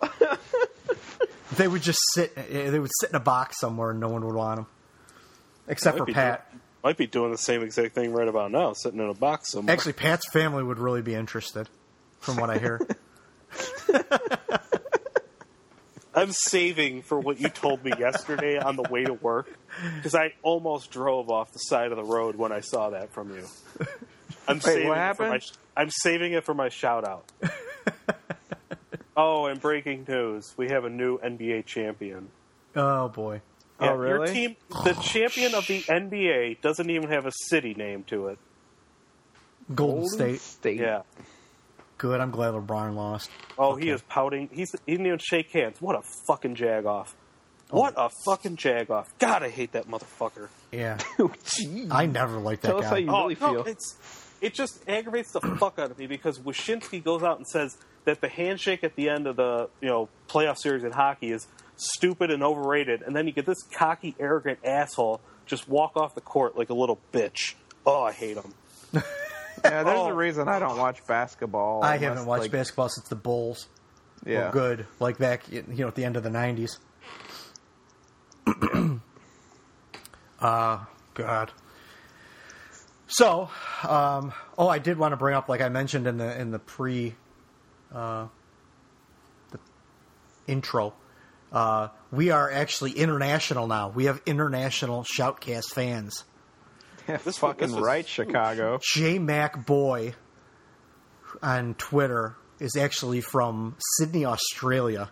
[LAUGHS] they would just sit. eh, They would sit in a box somewhere, and no one would want them, except for Pat. doing- might be doing the same exact thing right about now, sitting in a box somewhere. Actually, Pat's family would really be interested, from what I hear. [LAUGHS] I'm saving for what you told me yesterday on the way to work because I almost drove off the side of the road when I saw that from you. I'm saving what it for my, happened? I'm saving it for my shout out. [LAUGHS] oh, and breaking news: we have a new NBA champion. oh boy. Oh, really? Your team, the oh, champion of the NBA, doesn't even have a city name to it. Golden State. State. Yeah. Good. I'm glad LeBron lost. Oh, he is pouting. He's he didn't even shake hands. What a fucking jag off. Oh. What a fucking jag off. God, I hate that motherfucker. Yeah. [LAUGHS] Oh, Gee. I never liked that Tell us guy. how you oh, really Oh, no, feel. it's it just aggravates the [CLEARS THROAT] fuck out of me because Wyshynski goes out and says that the handshake at the end of the you know playoff series in hockey is stupid and overrated, and then you get this cocky, arrogant asshole just walk off the court like a little bitch. Oh, I hate him. [LAUGHS] Yeah, there's Oh. a reason I don't watch basketball. I unless, haven't watched like, basketball since the Bulls Yeah. were good, like back you know at the end of the '90s. uh, [CLEARS THROAT] God. So, um, oh, I did want to bring up, like I mentioned in the in the pre, uh, the intro, uh, we are actually international now. We have international Shoutcast fans. Yeah, This- fucking this was right, Chicago. J Mac Boy on Twitter is actually from Sydney, Australia,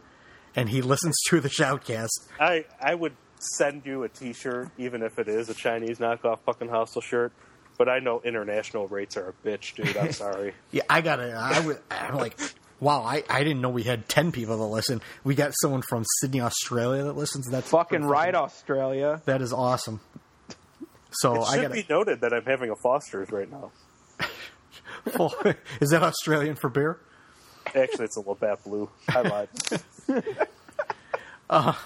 and he listens to the Shoutcast. I I would send you a T-shirt even if it is a Chinese knockoff fucking hostile shirt. But I know international rates are a bitch, dude. I'm sorry. [LAUGHS] Yeah, I gotta. I would. I'm like, wow. I, I didn't know we had ten people that listen. We got someone from Sydney, Australia that listens. That's Fucking right, Australia. That is awesome. So It Oh, I should gotta. be noted that I'm having a Foster's right now. [LAUGHS] [LAUGHS] is that Australian for beer? Actually, it's a Labatt Blue. I lied. [LAUGHS]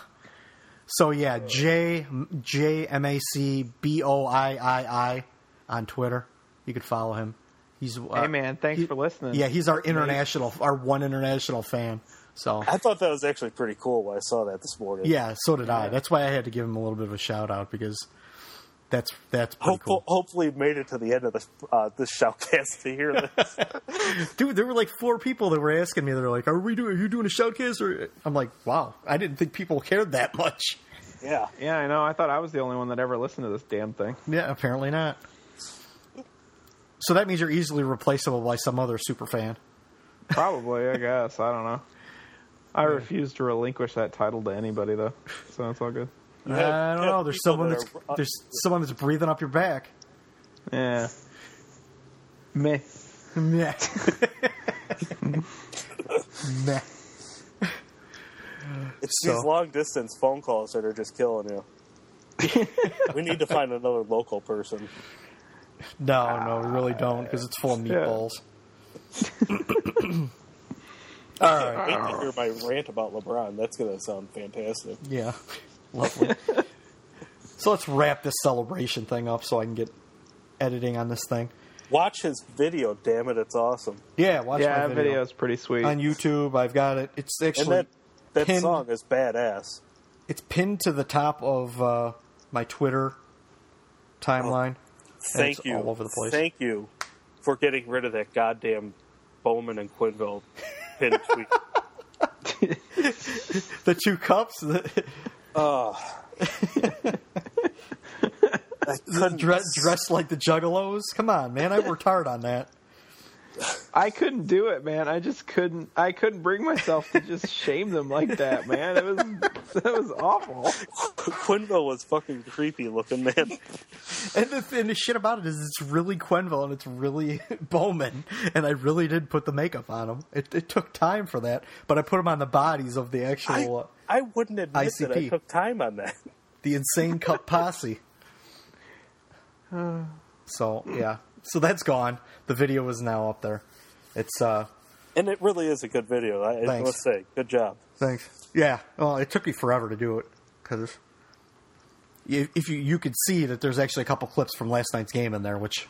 So yeah, J J M A C B O I I I on Twitter. You could follow him. He's uh, Hey, man, thanks he- for listening. Yeah, he's our international, our one international fan. So I thought that was actually pretty cool when I saw that this morning. yeah, so did I. That's why I had to give him a little bit of a shout out because that's that's pretty Hopeful, cool. Hopefully, made it to the end of this uh, this shoutcast [LAUGHS] to hear this. [LAUGHS] Dude, there were like four people that were asking me. They're like, "Are we doing? Are you doing a shoutcast?" Or I'm like, "Wow, I didn't think people cared that much." yeah. Yeah, I know. I thought I was the only one that ever listened to this damn thing. Yeah, apparently not. So that means you're easily replaceable by some other super fan. Probably, I guess. I don't know. I [LAUGHS] refuse to relinquish that title to anybody, though. So it's all good. You I don't know. There's someone that that's are- there's someone that's breathing up your back. Yeah. Meh. Meh. [LAUGHS] Meh. It's So- these long distance phone calls that are just killing you. we need to find another local person. No, no, we really don't because it's full of meatballs. [LAUGHS] All right. I hate to hear my rant about LeBron. That's going to sound fantastic. Yeah. Lovely. [LAUGHS] so let's wrap this celebration thing up so I can get editing on this thing. Watch his video, damn it, it's awesome. Yeah, watch yeah, my that video. video's pretty sweet. on YouTube. I've got it. It's And actually that, that pinned, song is badass. It's pinned to the top of uh, my Twitter timeline. And Thank it's you. all over the place. Thank you for getting rid of that goddamn Bowman and Quenneville pin tweet. [LAUGHS] the two cups, the, [LAUGHS] I couldn't dress, dressed like the Juggalos. Come on, man! I worked hard on that. I couldn't do it, man. I just couldn't. I couldn't bring myself to just shame them like that, man. It was that was awful. Quenneville was fucking creepy looking, man. And the, and the shit about it is, it's really Quenneville and it's really [LAUGHS] Bowman, and I really did put the makeup on them. It, it took time for that, but I put them on the bodies of the actual, uh, I wouldn't admit that I ICP. took time on that. [LAUGHS] the insane cup posse. So yeah, so that's gone. The video is now up there. It's uh, And it really is a good video. I, I Thanks. must say, good job. Thanks. Yeah. Well, it took me forever to do it because if you you could see that there's actually a couple clips from last night's game in there, which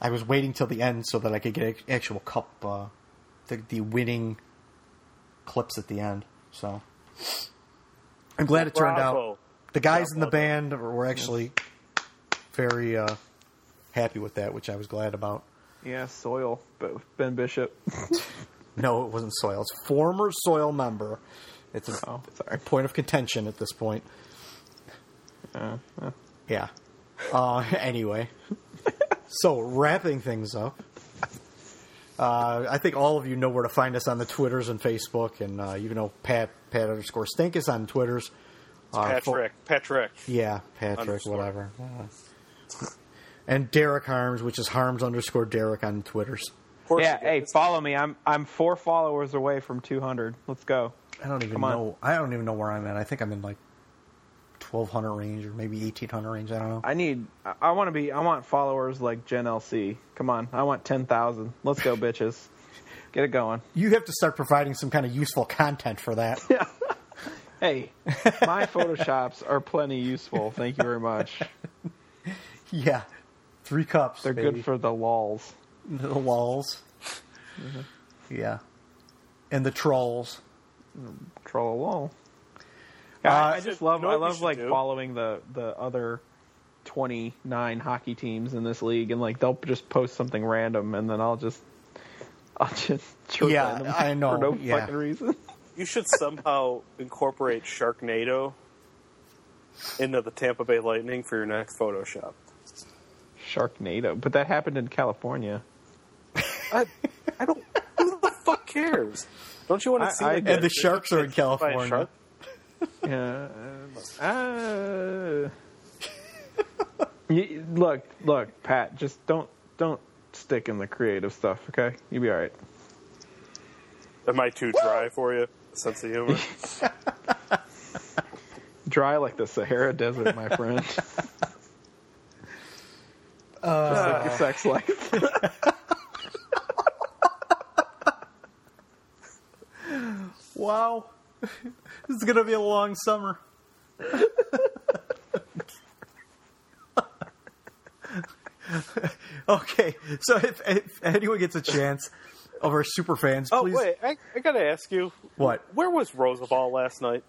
I was waiting till the end so that I could get actual cup uh, the the winning clips at the end. So I'm glad it turned Bravo. out. The guys in the band were actually very uh, happy with that, which I was glad about. Yeah, soil, but Ben Bishop. [LAUGHS] No, it wasn't Soil. It's former Soil member. It's a Oh, sorry. point of contention at this point. Uh, uh, Yeah. Uh, [LAUGHS] anyway, so wrapping things up. Uh, I think all of you know where to find us on the Twitters and Facebook, and uh, you know Pat Pat underscore Stinkus on Twitters. Uh, fo- Patrick. Patrick. yeah, Patrick, Underscore. whatever. Uh, and Derek Harms, which is Harms underscore Derek on Twitters. Yeah, hey, follow me. I'm I'm four followers away from 200. Let's go. I don't even Come on. know. I don't even know where I'm at. I think I'm in like twelve hundred range or maybe eighteen hundred range. I don't know. I need. I, I want to be. I want followers like Gen LC. Come on, I want 10,000. Let's go, bitches. [LAUGHS] Get it going. You have to start providing some kind of useful content for that. Yeah. [LAUGHS] Hey, my photoshops are plenty useful. Thank you very much. [LAUGHS] yeah, three cups. They're baby. good for the lols. the walls. Mm-hmm. Yeah, and the trolls. Troll lol. Uh, I, I just love. I love like do? following the the other. 29 hockey teams in this league and like they'll just post something random and then I'll just [LAUGHS] I'll just chirp Yeah, them I know, [LAUGHS] for no yeah. fucking reason. You should somehow incorporate Sharknado into the Tampa Bay Lightning for your next Photoshop. Sharknado, but that happened in California. I, I don't. Who the fuck cares? Don't you want I- to see? I- like, And the sharks are in California. Shark? [LAUGHS] Yeah. Uh, you, look, look, Pat. Just don't don't stick in the creative stuff, okay? You'll be all right. Am I too dry for you? Sense of humor. [LAUGHS] Dry like the Sahara Desert, my friend. Uh, [LAUGHS] Just like your sex life. Wow, [LAUGHS] this is gonna be a long summer. [LAUGHS] okay, so if, if anyone gets a chance of our super fans, oh please. wait, I, I gotta ask you. What? Where was Roosevelt last night?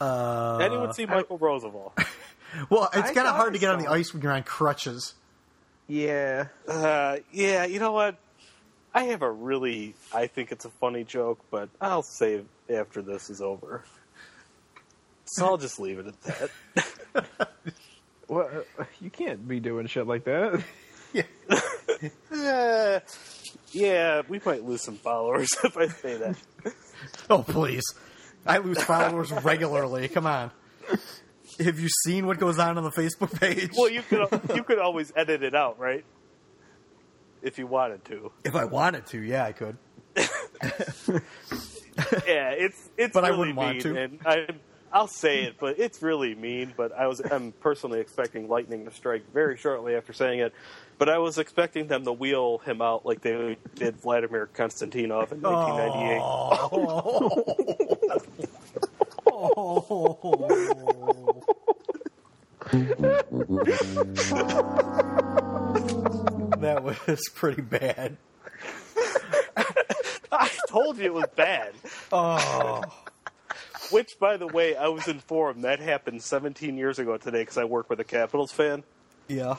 Uh, Anyone see Michael Roosevelt? [LAUGHS] well, it's kind of hard to get on the ice when you're on crutches. yeah. Uh, yeah, you know what? I have a really, I think it's a funny joke, but I'll save after this is over. So I'll just leave it at that. [LAUGHS] Well, you can't be doing shit like that. Yeah. [LAUGHS] Uh, yeah, we might lose some followers [LAUGHS] if I say that. Oh, please. I lose followers regularly. Come on. Have you seen what goes on on the Facebook page? Well, you could you could always edit it out, right? If you wanted to. if I wanted to, yeah, I could. [LAUGHS] Yeah, it's it's But I wouldn't mean, want to. And I, I'll say it, but it's really mean. But I was I'm personally expecting lightning to strike very shortly after saying it. But I was expecting them to wheel him out like they did Vladimir Konstantinov in 1998. [LAUGHS] [LAUGHS] That [LAUGHS] was pretty bad. I told you it was bad. Oh, Which, by the way, I was informed that happened 17 years ago today because I work with a Capitals fan. yeah.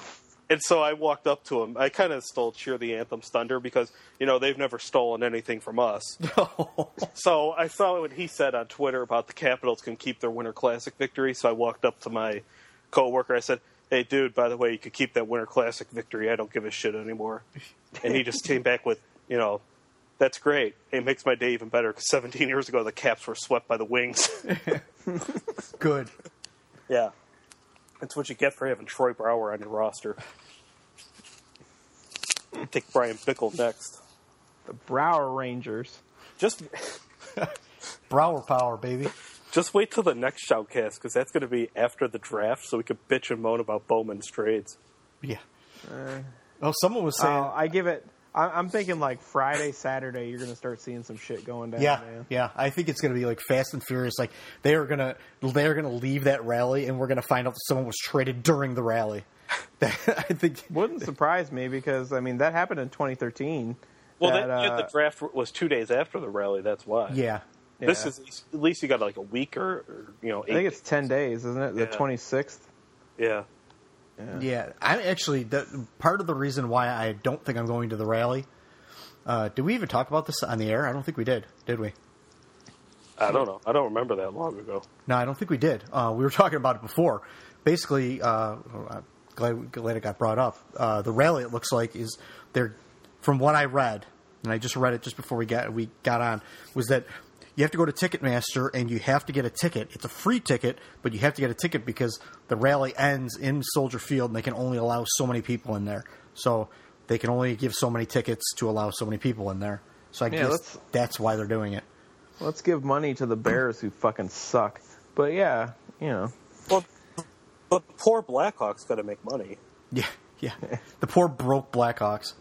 And so I walked up to him. I kind of stole Cheer the Anthem's thunder because, you know, they've never stolen anything from us. [LAUGHS] so I saw what he said on Twitter about the Capitals can keep their Winter Classic victory. So I walked up to my coworker. I said, "Hey, dude, by the way, you could keep that Winter Classic victory. I don't give a shit anymore." And he just came back with, you know, that's great. It makes my day even better because 17 years ago the Caps were swept by the Wings. [LAUGHS] Good. yeah, that's what you get for having Troy Brouwer on your roster. Take Bryan Bickell next. The Brouwer Rangers. Just [LAUGHS] Brouwer power, baby. Just wait till the next shoutcast because that's going to be after the draft, so we could bitch and moan about Bowman's trades. Yeah. oh, someone was saying. Uh, I give it. I- I'm thinking like Friday, Saturday. You're gonna start seeing some shit going down. yeah, man. yeah. I think it's going to be like Fast and Furious. Like they are gonna they are gonna leave that rally, and we're gonna find out that someone was traded during the rally. [LAUGHS] That- I think [LAUGHS] Wouldn't surprise me because I mean that happened in 2013. Well, that, that, yeah, the uh, draft was two days after the rally. That's why. Yeah. This is at least you got like a week or, or you know. I think eight it's 10 days, isn't it? The Yeah. 26th. Yeah. Yeah, I'm actually the, part of the reason why I don't think I'm going to the rally. Uh, did we even talk about this on the air? I don't think we did. Did we? I don't know. I don't remember that long ago. No, I don't think we did. Uh, we were talking about it before. Basically, uh, I'm glad, glad it got brought up. Uh, the rally, it looks like, is they're from what I read, and I just read it just before we got we got on, was that you have to go to Ticketmaster and you have to get a ticket. It's a free ticket, but you have to get a ticket because the rally ends in Soldier Field, and they can only allow so many people in there. So they can only give so many tickets to allow so many people in there. So I Yeah, guess that's why they're doing it. Let's give money to the Bears who fucking suck. But yeah, you know. Well, but poor Blackhawks got to make money. Yeah, yeah. the poor broke Blackhawks.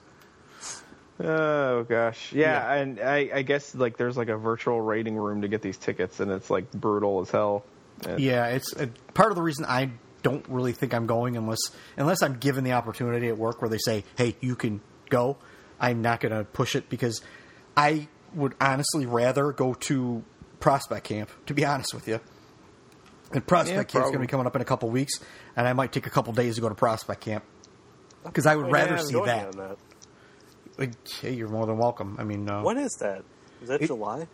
Oh gosh, yeah, and I, I guess like there's like a virtual rating room to get these tickets, and it's like brutal as hell. And- Yeah, it's uh, part of the reason I don't really think I'm going unless unless I'm given the opportunity at work where they say, "Hey, you can go." I'm not going to push it because I would honestly rather go to prospect camp. To be honest with you, and prospect Yeah, is going to be coming up in a couple weeks, and I might take a couple days to go to prospect camp because I would Yeah, rather I'm see that. that. Like, Hey, you're more than welcome. I mean, uh, When is that? Is that It- July?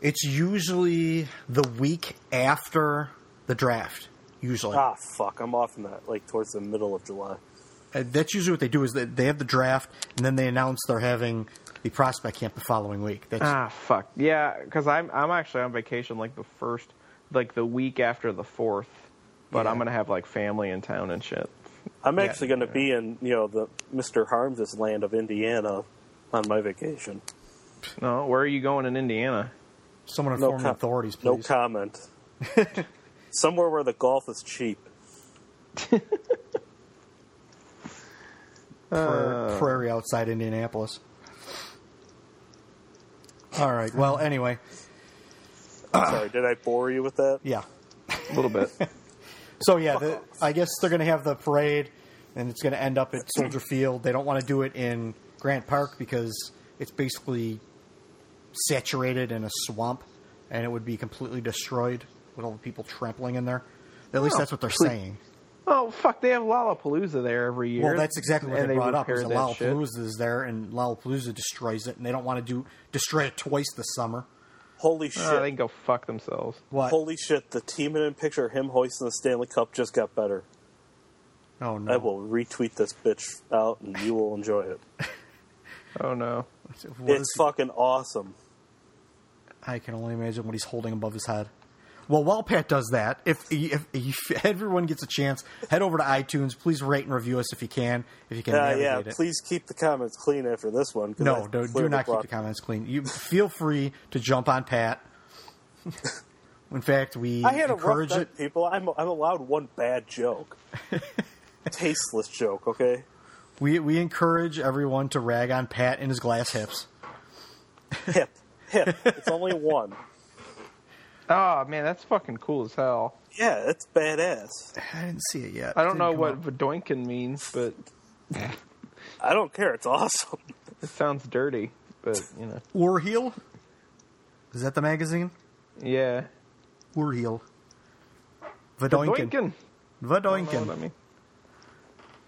it's usually the week after the draft. Usually, Ah, fuck! I'm off in that like towards the middle of July. Uh, that's usually what they do is that they have the draft and then they announce they're having the prospect camp the following week. That's Ah, fuck. Yeah, because I'm I'm actually on vacation like the first, like the week after the fourth, but Yeah. I'm gonna have like family in town and shit. I'm Yeah. actually going to be in you know the Mr. Harms' land of Indiana on my vacation. No, where are you going in Indiana? someone No inform the com- authorities, No comment. [LAUGHS] Somewhere where the golf is cheap. [LAUGHS] Pra- uh. prairie outside Indianapolis. All right. Well, anyway, Sorry, did I bore you with that? yeah. A little bit. [LAUGHS] So yeah, the, I guess they're going to have the parade, and it's going to end up at Soldier Field. They don't want to do it in Grant Park because it's basically saturated in a swamp, and it would be completely destroyed with all the people trampling in there. At least Oh, that's what they're please. saying. oh fuck, they have Lollapalooza there every year. Well, that's exactly what And they brought up. Is that shit. Lollapalooza is there, and Lollapalooza destroys it, and they don't want to do destroy it twice this summer. Holy ah, shit! Oh, they can go fuck themselves. What? Holy shit! The team in picture of him hoisting the Stanley Cup just got better. oh no! I will retweet this bitch out, and you will enjoy it. [LAUGHS] Oh no. What it's is- fucking awesome. I can only imagine what he's holding above his head. Well, while Pat does that, if, if, if [LAUGHS] everyone gets a chance, head over to iTunes. Please rate and review us if you can. If you can Uh, yeah, it. please keep the comments clean after this one. No, I do, not keep the comments clean. You feel free to jump on Pat. [LAUGHS] In fact, we I had a rough encourage it. people. I'm I'm allowed one bad joke, [LAUGHS] tasteless joke. Okay, We we encourage everyone to rag on Pat and his glass hips. hip hip. It's only one. Oh man, that's fucking cool as hell. Yeah, that's badass. I didn't see it yet. I don't Didn't know come what up. Vadoinkin means, but I don't care. It's awesome. [LAUGHS] it sounds dirty. But you know, Urheel. Is that the magazine? yeah. Urheel. Vadoinkin. Vadoinkin. I don't know Vadoinkin. I mean.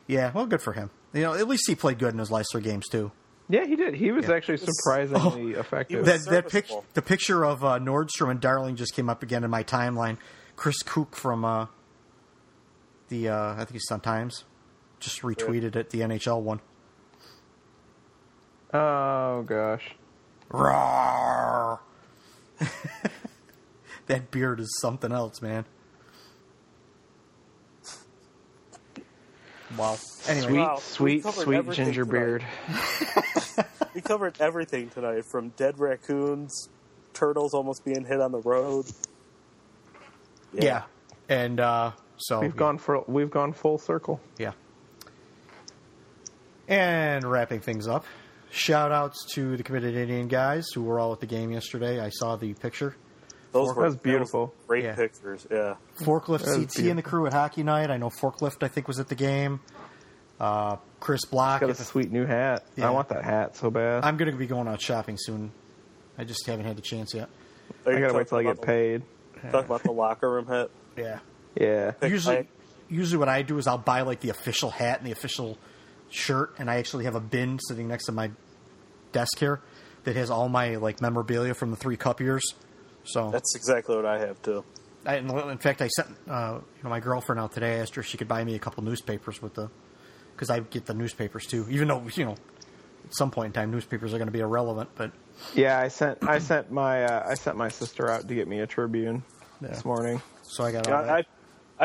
Yeah, well, good for him. You know, at least he played good in his last three games too. Yeah, he did. He was Yeah. actually surprisingly [LAUGHS] effective. That that pic, the picture of uh, Nordstrom and Darling just came up again in my timeline. Chris Kuc from uh, The uh, I think he's Sun Times. Just retweeted it. The NHL one. Oh gosh. Rawr. [LAUGHS] that beard is something else, man. Wow. Anyway, Sweet, Wow, sweet, sweet ginger tonight. beard. [LAUGHS] We covered everything tonight, from dead raccoons, turtles almost being hit on the road. yeah. And uh, so We've gone for we've gone full circle. Yeah. And wrapping things up, shout outs to the committed Indian guys who were all at the game yesterday. I saw the picture. Those were beautiful. those great Yeah. pictures. Yeah, Forklift That was CT and the crew at Hockey Night. I know Forklift, I think, was at the game. Uh, Chris Block. Got a the- sweet new hat. Yeah. I want that hat so bad. I'm going to be going out shopping soon. I just haven't had the chance yet. I gotta wait till I get about paid. the- Talking about the locker room hat. Yeah. Yeah. Usually, usually what I do is I'll buy like the official hat and the official shirt, and I actually have a bin sitting next to my desk here that has all my like memorabilia from the three cup years. So That's exactly what I have too. I, in fact, I sent uh, you know my girlfriend out today. I asked her if she could buy me a couple newspapers with the because I get the newspapers too. Even though you know at some point in time newspapers are going to be irrelevant, but Yeah, I sent I sent my uh, I sent my sister out to get me a Tribune this morning. so I got Yeah, that. I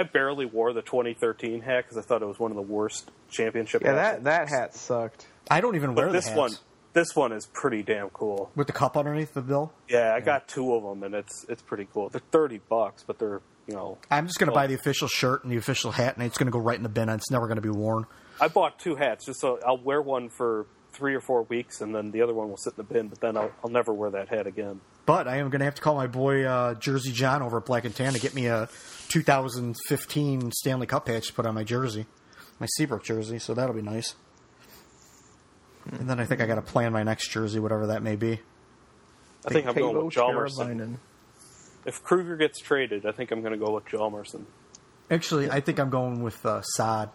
I barely wore the 2013 hat because I thought it was one of the worst championship. Yeah, hats. that that hat sucked. I don't even wear But the this hats. one, this one is pretty damn cool. with the cup underneath the bill. Yeah, I got two of them, and it's it's pretty cool. They're 30 bucks, but they're you know. I'm just going to buy the official shirt and the official hat, and it's going to go right in the bin. and It's never going to be worn. I bought two hats just so I'll wear one for three or four weeks, and then the other one will sit in the bin. But then I'll, I'll never wear that hat again. But I am going to have to call my boy uh, Jersey John over at Black and Tan to get me a 2015 Stanley Cup patch to put on my jersey, my Seabrook jersey. So that'll be nice. And then I think I got to plan my next jersey, whatever that may be. I think I'm going Teuvo with Hjalmarsson. Teravainen. If Kruger gets traded, I think I'm going to go with Hjalmarsson, Actually, I think I'm going with uh, Saad.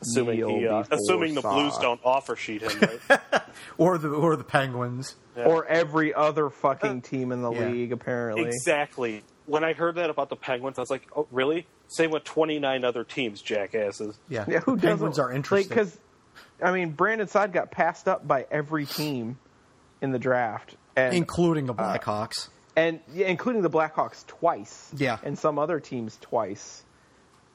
assuming he, uh, assuming the Blues don't offer sheet him. Right? [LAUGHS] or the or the Penguins. Or every other fucking team in the Yeah. league, apparently. exactly. When I heard that about the Penguins, I was like, "Oh, really?" Same with 29 other teams, jackasses. Yeah, Yeah, who Penguins doesn't- are interested. Because, I mean, Brandon Saad got passed up by every team in the draft, and including the Blackhawks. and yeah, including the Blackhawks twice. Yeah. and some other teams twice.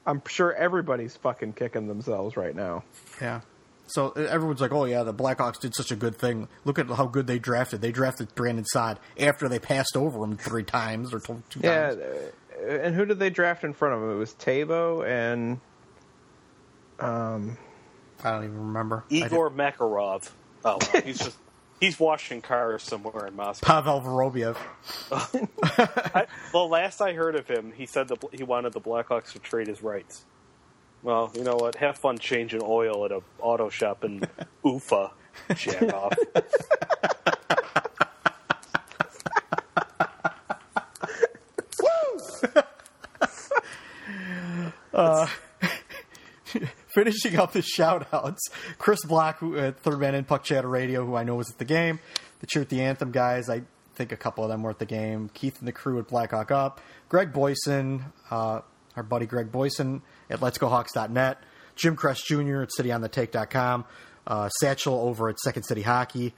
I'm sure everybody's fucking kicking themselves right now. Yeah. So uh, everyone's like, "Oh yeah, the Blackhawks did such a good thing. Look at how good they drafted. They drafted Brandon Saad after they passed over him three times or two Yeah, times." uh, and who did they draft in front of him? It was Tavo and um, I don't even remember. Igor Makarov. Oh, well, he's just [LAUGHS] he's washing cars somewhere in Moscow. Pavel Vorobiev. [LAUGHS] I, well, last I heard of him, he said that he wanted the Blackhawks to trade his rights. Well, you know what? Have fun changing oil at a auto shop in [LAUGHS] Ufa. Jack off. Finishing up the shout outs, Chris Black at Third Man in Puck Chatter Radio, who I know was at the game. The Cheer at the Anthem guys, I think a couple of them were at the game. Keith and the crew at Blackhawk Up. Greg Boyson, uh, our buddy Greg Boyson at letsgohawks.net. Jim Crest Jr. at cityonthetake.com. Uh, Satchel over at Second City Hockey.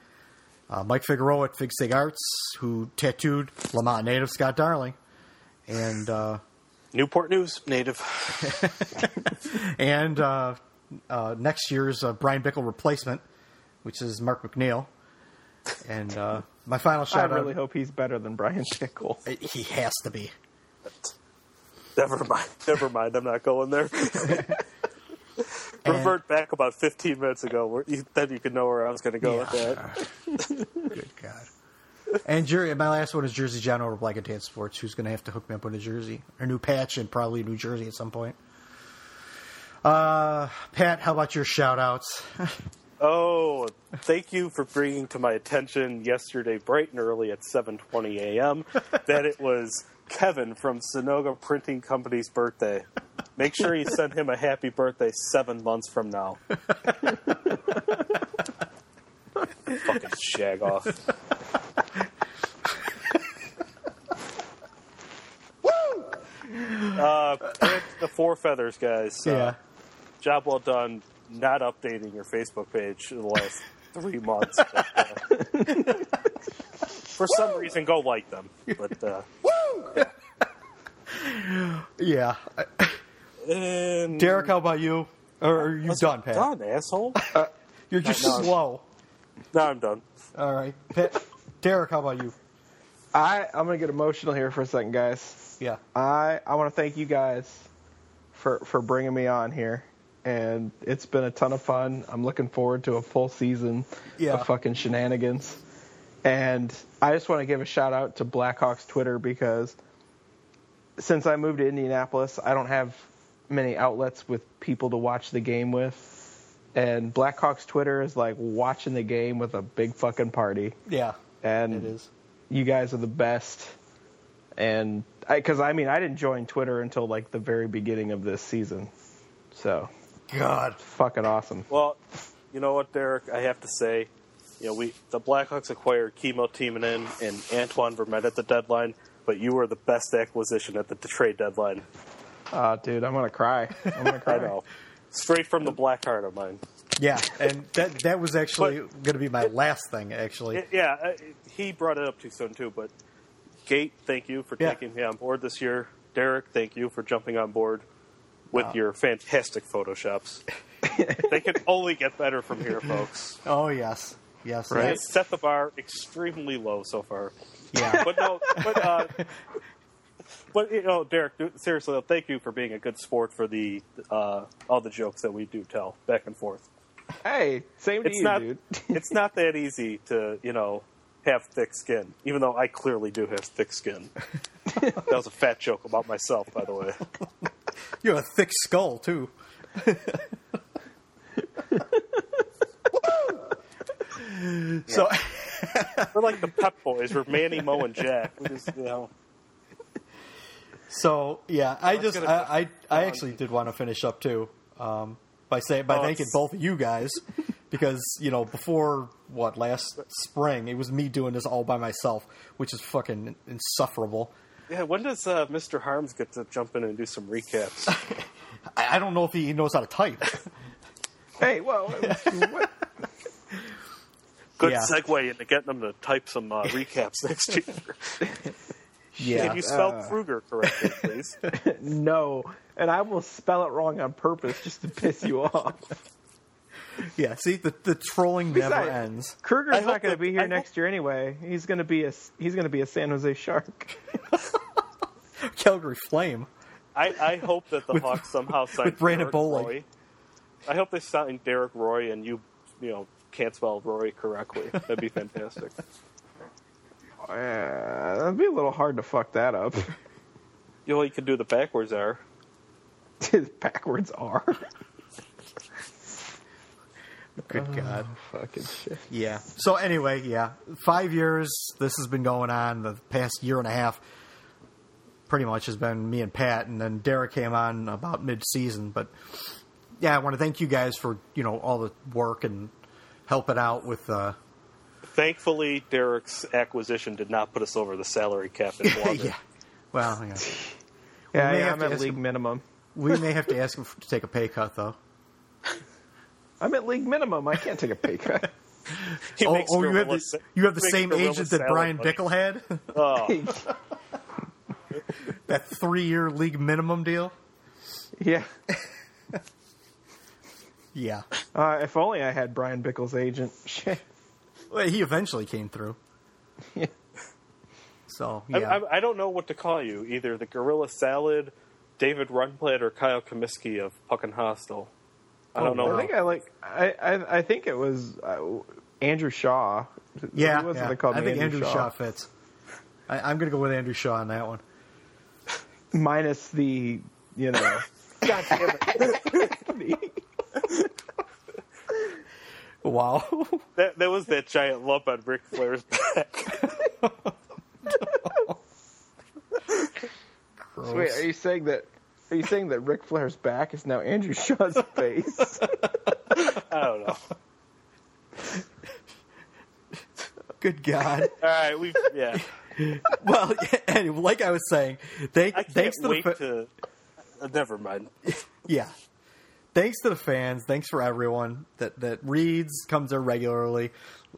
Uh, Mike Figueroa at Fig Sig Arts, who tattooed Lemont native Scott Darling. And uh, Newport News native. [LAUGHS] and uh, uh, next year's uh, Bryan Bickell replacement, which is Mark McNeill. And uh, my final shot I shout really out. hope he's better than Brian Pickle. He has to be. Never mind. Never mind. I'm not going there. [LAUGHS] Revert back about 15 minutes ago. Where you, then you could know where I was going to go with that. [LAUGHS] Good God. And Jerry, my last one is Jersey John over Black and Tan Sports, who's going to have to hook me up with a jersey, a new patch, and probably New Jersey at some point. Uh, Pat, how about your shout outs? [LAUGHS] Oh, thank you for bringing to my attention yesterday, bright and early at 7:20 a.m., [LAUGHS] that it was Kevin from Sonoga Printing Company's birthday. Make sure you send him a happy birthday seven months from now. [LAUGHS] Fucking shag off. Uh, the four feathers, guys. Uh, Yeah. job well done. Not updating your Facebook page in the last three months. But, uh, for some reason, go like them. But uh, Yeah. and Derek, how about you? Or are you done, Pat? Done, asshole. You're just no. slow. no, I'm done. All right. Pat, Derek, how about you? I I'm gonna get emotional here for a second, guys. Yeah. I I want to thank you guys for for bringing me on here, and it's been a ton of fun. I'm looking forward to a full season Yeah. of fucking shenanigans. And I just want to give a shout out to Blackhawks Twitter because since I moved to Indianapolis, I don't have many outlets with people to watch the game with. And Blackhawks Twitter is like watching the game with a big fucking party. Yeah. And It is. you guys are the best. And because I, mean, I didn't join Twitter until like the very beginning of this season, so God. fucking awesome. Well, you know what, Derek? I have to say, you know, we the Blackhawks acquired Kimmo Timonen and Antoine Vermette at the deadline, but you were the best acquisition at the trade deadline. Ah, dude, I'm gonna cry. I'm gonna [LAUGHS] cry. I know, straight from the black heart of mine. Yeah, and that that was actually going to be my last thing. Actually, It- yeah, uh, he brought it up too soon too. But Gate, thank you for Yeah. taking me on board this year. Derek, thank you for jumping on board with your fantastic photoshops. [LAUGHS] they can only get better from here, folks. oh yes, yes, Right? yes. Set the bar extremely low so far. yeah. [LAUGHS] but no, but uh, but you know, Derek, seriously, thank you for being a good sport for the uh, all the jokes that we do tell back and forth. Hey, same to It's you, not dude. [LAUGHS] it's not that easy to you know have thick skin, even though I clearly do have thick skin. [LAUGHS] that was a fat joke about myself, by the way. You have a thick skull too. [LAUGHS] so We're like the Pep Boys. We're Manny, Moe, and Jack. We just you know. so yeah, I just I, I I actually did want to finish up too um, by saying by Oh, thanking both of you guys because you know before what last spring it was me doing this all by myself, which is fucking insufferable. Yeah, when does uh, Mr. Harms get to jump in and do some recaps? [LAUGHS] I, I don't know if he knows how to type. [LAUGHS] hey, well? [LAUGHS] Good Yeah. segue into getting them to type some uh, recaps next year. Yeah, Can you spell uh, Kruger correctly, please? [LAUGHS] no, and I will spell it wrong on purpose just to piss you off. yeah. See, the the trolling never ends. Kruger's not going to that- be I here hope- next year anyway. He's going to be a he's going to be a San Jose Shark. [LAUGHS] Calgary Flame. I, I hope that the With- Hawks somehow [LAUGHS] sign with Brandon Derek Bollig. Roy. I hope they sign Derek Roy and you, you know, can't spell Roy correctly. That'd be fantastic. Uh, that'd be a little hard to fuck that up. [LAUGHS] You know, you could do the backwards R. His [LAUGHS] backwards R. Good God. Fucking shit. Yeah. So anyway, yeah, five years. This has been going on. The past year and a half, pretty much has been me and Pat, and then Derek came on about mid-season. But yeah, I want to thank you guys for you know all the work and helping out with. Uh, Thankfully, Derek's acquisition did not put us over the salary cap any longer. [LAUGHS] yeah. Well, yeah. Yeah, may yeah have I'm at league him- minimum. we may have to ask him to take a pay cut though. [LAUGHS] I'm at league minimum. I can't take a pay cut. He Oh, oh you have the sa- you have the same agent that Brian money. Bickle had. [LAUGHS] Oh, that three-year league minimum deal. yeah. Yeah. Uh, if only I had Bryan Bickell's agent. Shit. Well, he eventually came through. Yeah. [LAUGHS] So I, yeah. I, I don't know what to call you. Either the Gorilla Salad, David Rundblad, or Kyle Cumiskey of Puckin Hostile. I don't know. I think I like. I I, I think it was uh, Andrew Shaw. Yeah, Who was it yeah. called I think Andrew, Andrew Shaw. Shaw fits. I, I'm going to go with Andrew Shaw on that one. minus the you know. [LAUGHS] God damn it! [LAUGHS] Wow. [LAUGHS] That, that was that giant lump on Ric Flair's back. Wait, are you saying that? Are you saying that Ric Flair's back is now Andrew Shaw's [LAUGHS] face? I don't know. Good God. All right, we yeah. [LAUGHS] well, anyway, like I was saying, thank, I can't thanks to the fa- to. uh, never mind. yeah. Thanks to the fans. Thanks for everyone that that reads, comes there regularly,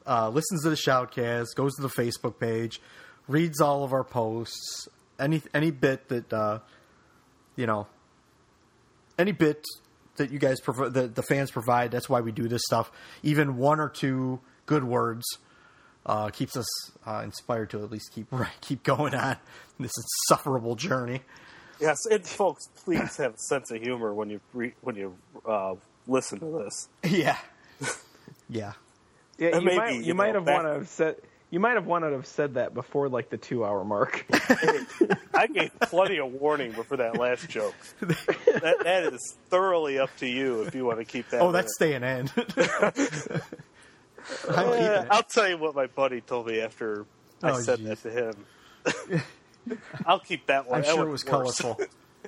uh, listens to the shoutcast, goes to the Facebook page, reads all of our posts. Any any bit that uh, you know, any bit that you guys provide, the, the fans provide. That's why we do this stuff. Even one or two good words uh, keeps us uh, inspired to at least keep [LAUGHS] keep going on this insufferable journey. Yes, and folks, please have a sense of humor when you re- when you uh, listen to this. Yeah, [LAUGHS] yeah. Yeah, you maybe, might you you might know, have back- want to have said you might have wanted to have said that before like the two hour mark. [LAUGHS] I gave plenty of warning before that last joke. that, that is thoroughly up to you if you want to keep that. Oh, that's staying in. [LAUGHS] I'll, uh, I'll tell you what my buddy told me after I Oh, said jeez. that to him. I'll keep that one. I'm That sure it was worse. colorful.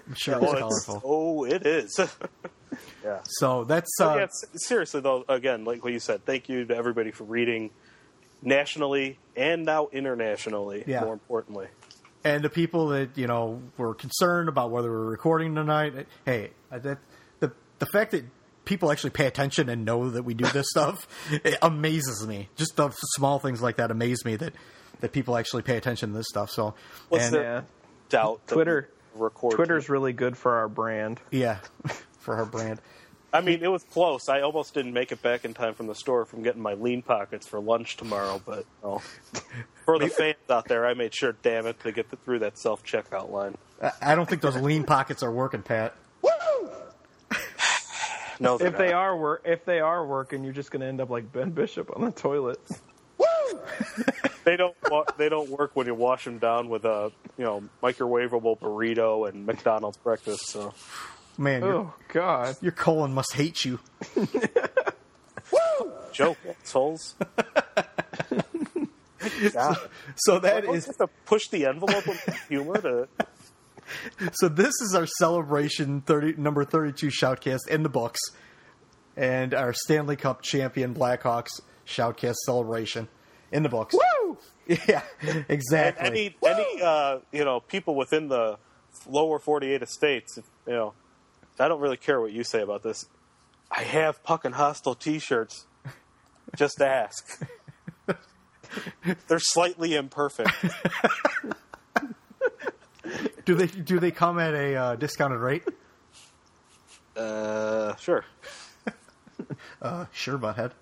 I'm sure it Oh, was colorful. oh, it is. [LAUGHS] yeah. So that's uh, yeah, seriously though, again, like what you said, thank you to everybody for reading nationally and now internationally. Yeah. More importantly, and the people that you know were concerned about whether we're recording tonight. Hey, uh, that the the fact that people actually pay attention and know that we do this [LAUGHS] stuff it amazes me. Just the small things like that amaze me that that people actually pay attention to this stuff. So, What's and the- yeah. doubt Twitter we record. Twitter's really good for our brand. yeah, [LAUGHS] for our brand. I mean, it was close. I almost didn't make it back in time from the store from getting my lean pockets for lunch tomorrow. But oh, [LAUGHS] for the fans out there, I made sure, damn it, to get the, through that self checkout line. I- I don't think those lean pockets are working, Pat. Woo! [LAUGHS] No, they're If they are wor- if they are working, you're just going to end up like Ben Bishop on the toilet. They don't wa- they don't work when you wash them down with a you know microwavable burrito and McDonald's breakfast. So Man, your, Oh God! your colon must hate you. [LAUGHS] Woo! joke assholes. God. [LAUGHS] So that is Don't to push the envelope of humor to [LAUGHS] so this is our celebration 30 number 32 shoutcast in the books and our stanley cup champion blackhawks shoutcast celebration in the books Woo! [LAUGHS] yeah exactly. any any uh, you know people within the lower 48 estates you know i don't really care what you say about this. I have Puckin Hostile t-shirts. Just ask. They're slightly imperfect. [LAUGHS] Do they do they come at a uh, discounted rate? Uh sure. [LAUGHS] Uh, sure butthead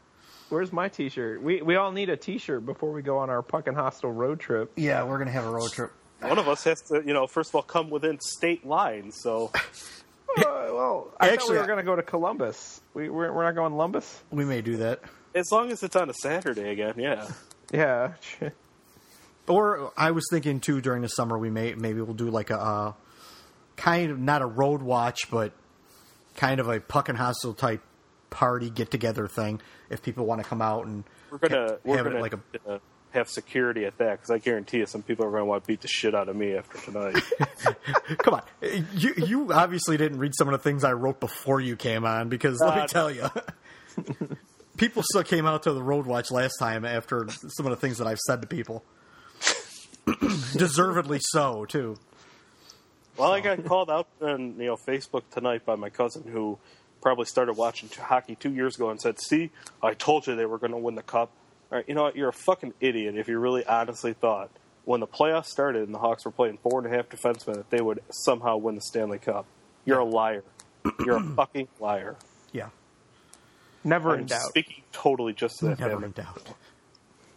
Where's my T-shirt? We we all need a T-shirt before we go on our Puckin Hostile road trip. yeah we're gonna have a road trip one of us has to you know first of all come within state lines so [LAUGHS] Uh, well, I thought we were going to go to Columbus. We we're, we're not going to Columbus. we may do that as long as it's on a saturday again yeah [LAUGHS] Yeah. or i was thinking too during the summer we may maybe we'll do like a uh, kind of not a road watch but kind of a Puckin Hostile type party get together thing if people want to come out and we're gonna ha- we're have gonna it like a uh, have security at that because I guarantee you some people are going to want to beat the shit out of me after tonight. [LAUGHS] Come on, you you obviously didn't read some of the things I wrote before you came on because let Uh, me tell you, [LAUGHS] people still came out to the road watch last time after some of the things that I've said to people. [CLEARS THROAT] Deservedly so too. well, I got called out on you know Facebook tonight by my cousin who probably started watching hockey two years ago and said, "See, I told you they were going to win the cup." All right, you know what? You're a fucking idiot if you really honestly thought when the playoffs started and the Hawks were playing four and a half defensemen that they would somehow win the Stanley Cup. You're a liar. You're a [CLEARS THROAT] fucking liar. Yeah, Never in I'm doubt. speaking totally just to that never family in doubt.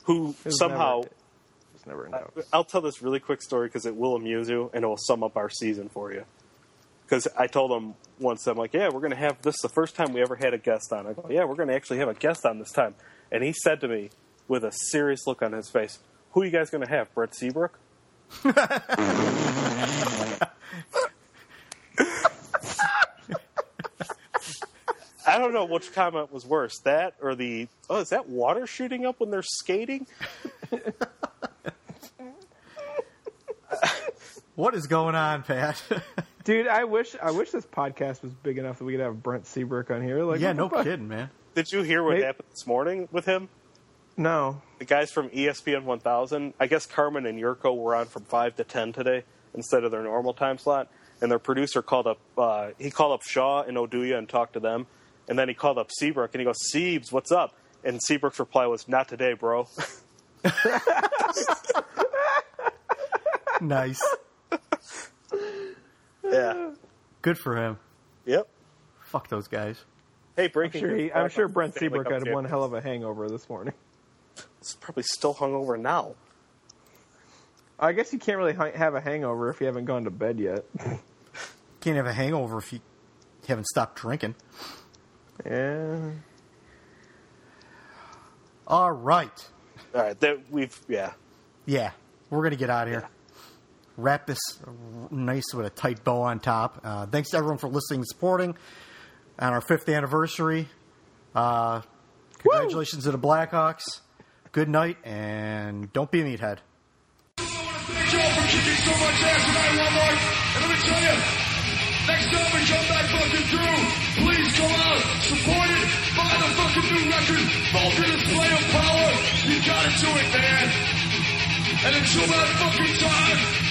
who somehow. never, never in doubt. I'll tell this really quick story because it will amuse you and it will sum up our season for you. Because I told him once, I'm like, yeah, we're going to have this the first time we ever had a guest on. I go, yeah, we're going to actually have a guest on this time. And he said to me with a serious look on his face, who are you guys going to have, Brett Seabrook? I don't know which comment was worse, that or the, oh, is that water shooting up when they're skating? What is going on, Pat? [LAUGHS] Dude, I wish I wish this podcast was big enough that we could have Brent Seabrook on here. Like, yeah, no fuck? kidding, man. Did you hear what Wait. happened this morning with him? No. The guys from ESPN 1000, I guess Carmen and Jurko were on from 5 to 10 today instead of their normal time slot. and their producer called up. Uh, he called up Shaw and Oduya and talked to them, and then he called up Seabrook and he goes, "Siebes, what's up?" And Seabrook's reply was, "Not today, bro." [LAUGHS] [LAUGHS] nice. Yeah. Good for him. Yep. Fuck those guys. Hey, I'm breaking. sure, he, I'm sure Brent Family Seabrook Cup had one champion. hell of a hangover this morning. He's probably still hungover now. I guess you can't really hi- have a hangover if you haven't gone to bed yet. Can't have a hangover if you haven't stopped drinking. yeah. All right. All right, that we've yeah. Yeah, we're gonna get out of here. Wrap this nice with a tight bow on top. Uh, thanks to everyone for listening and supporting on our fifth anniversary. Uh, congratulations to the Blackhawks. Good night, and don't be a meathead. Fucking display of power. You gotta do it, man. And until that fucking time,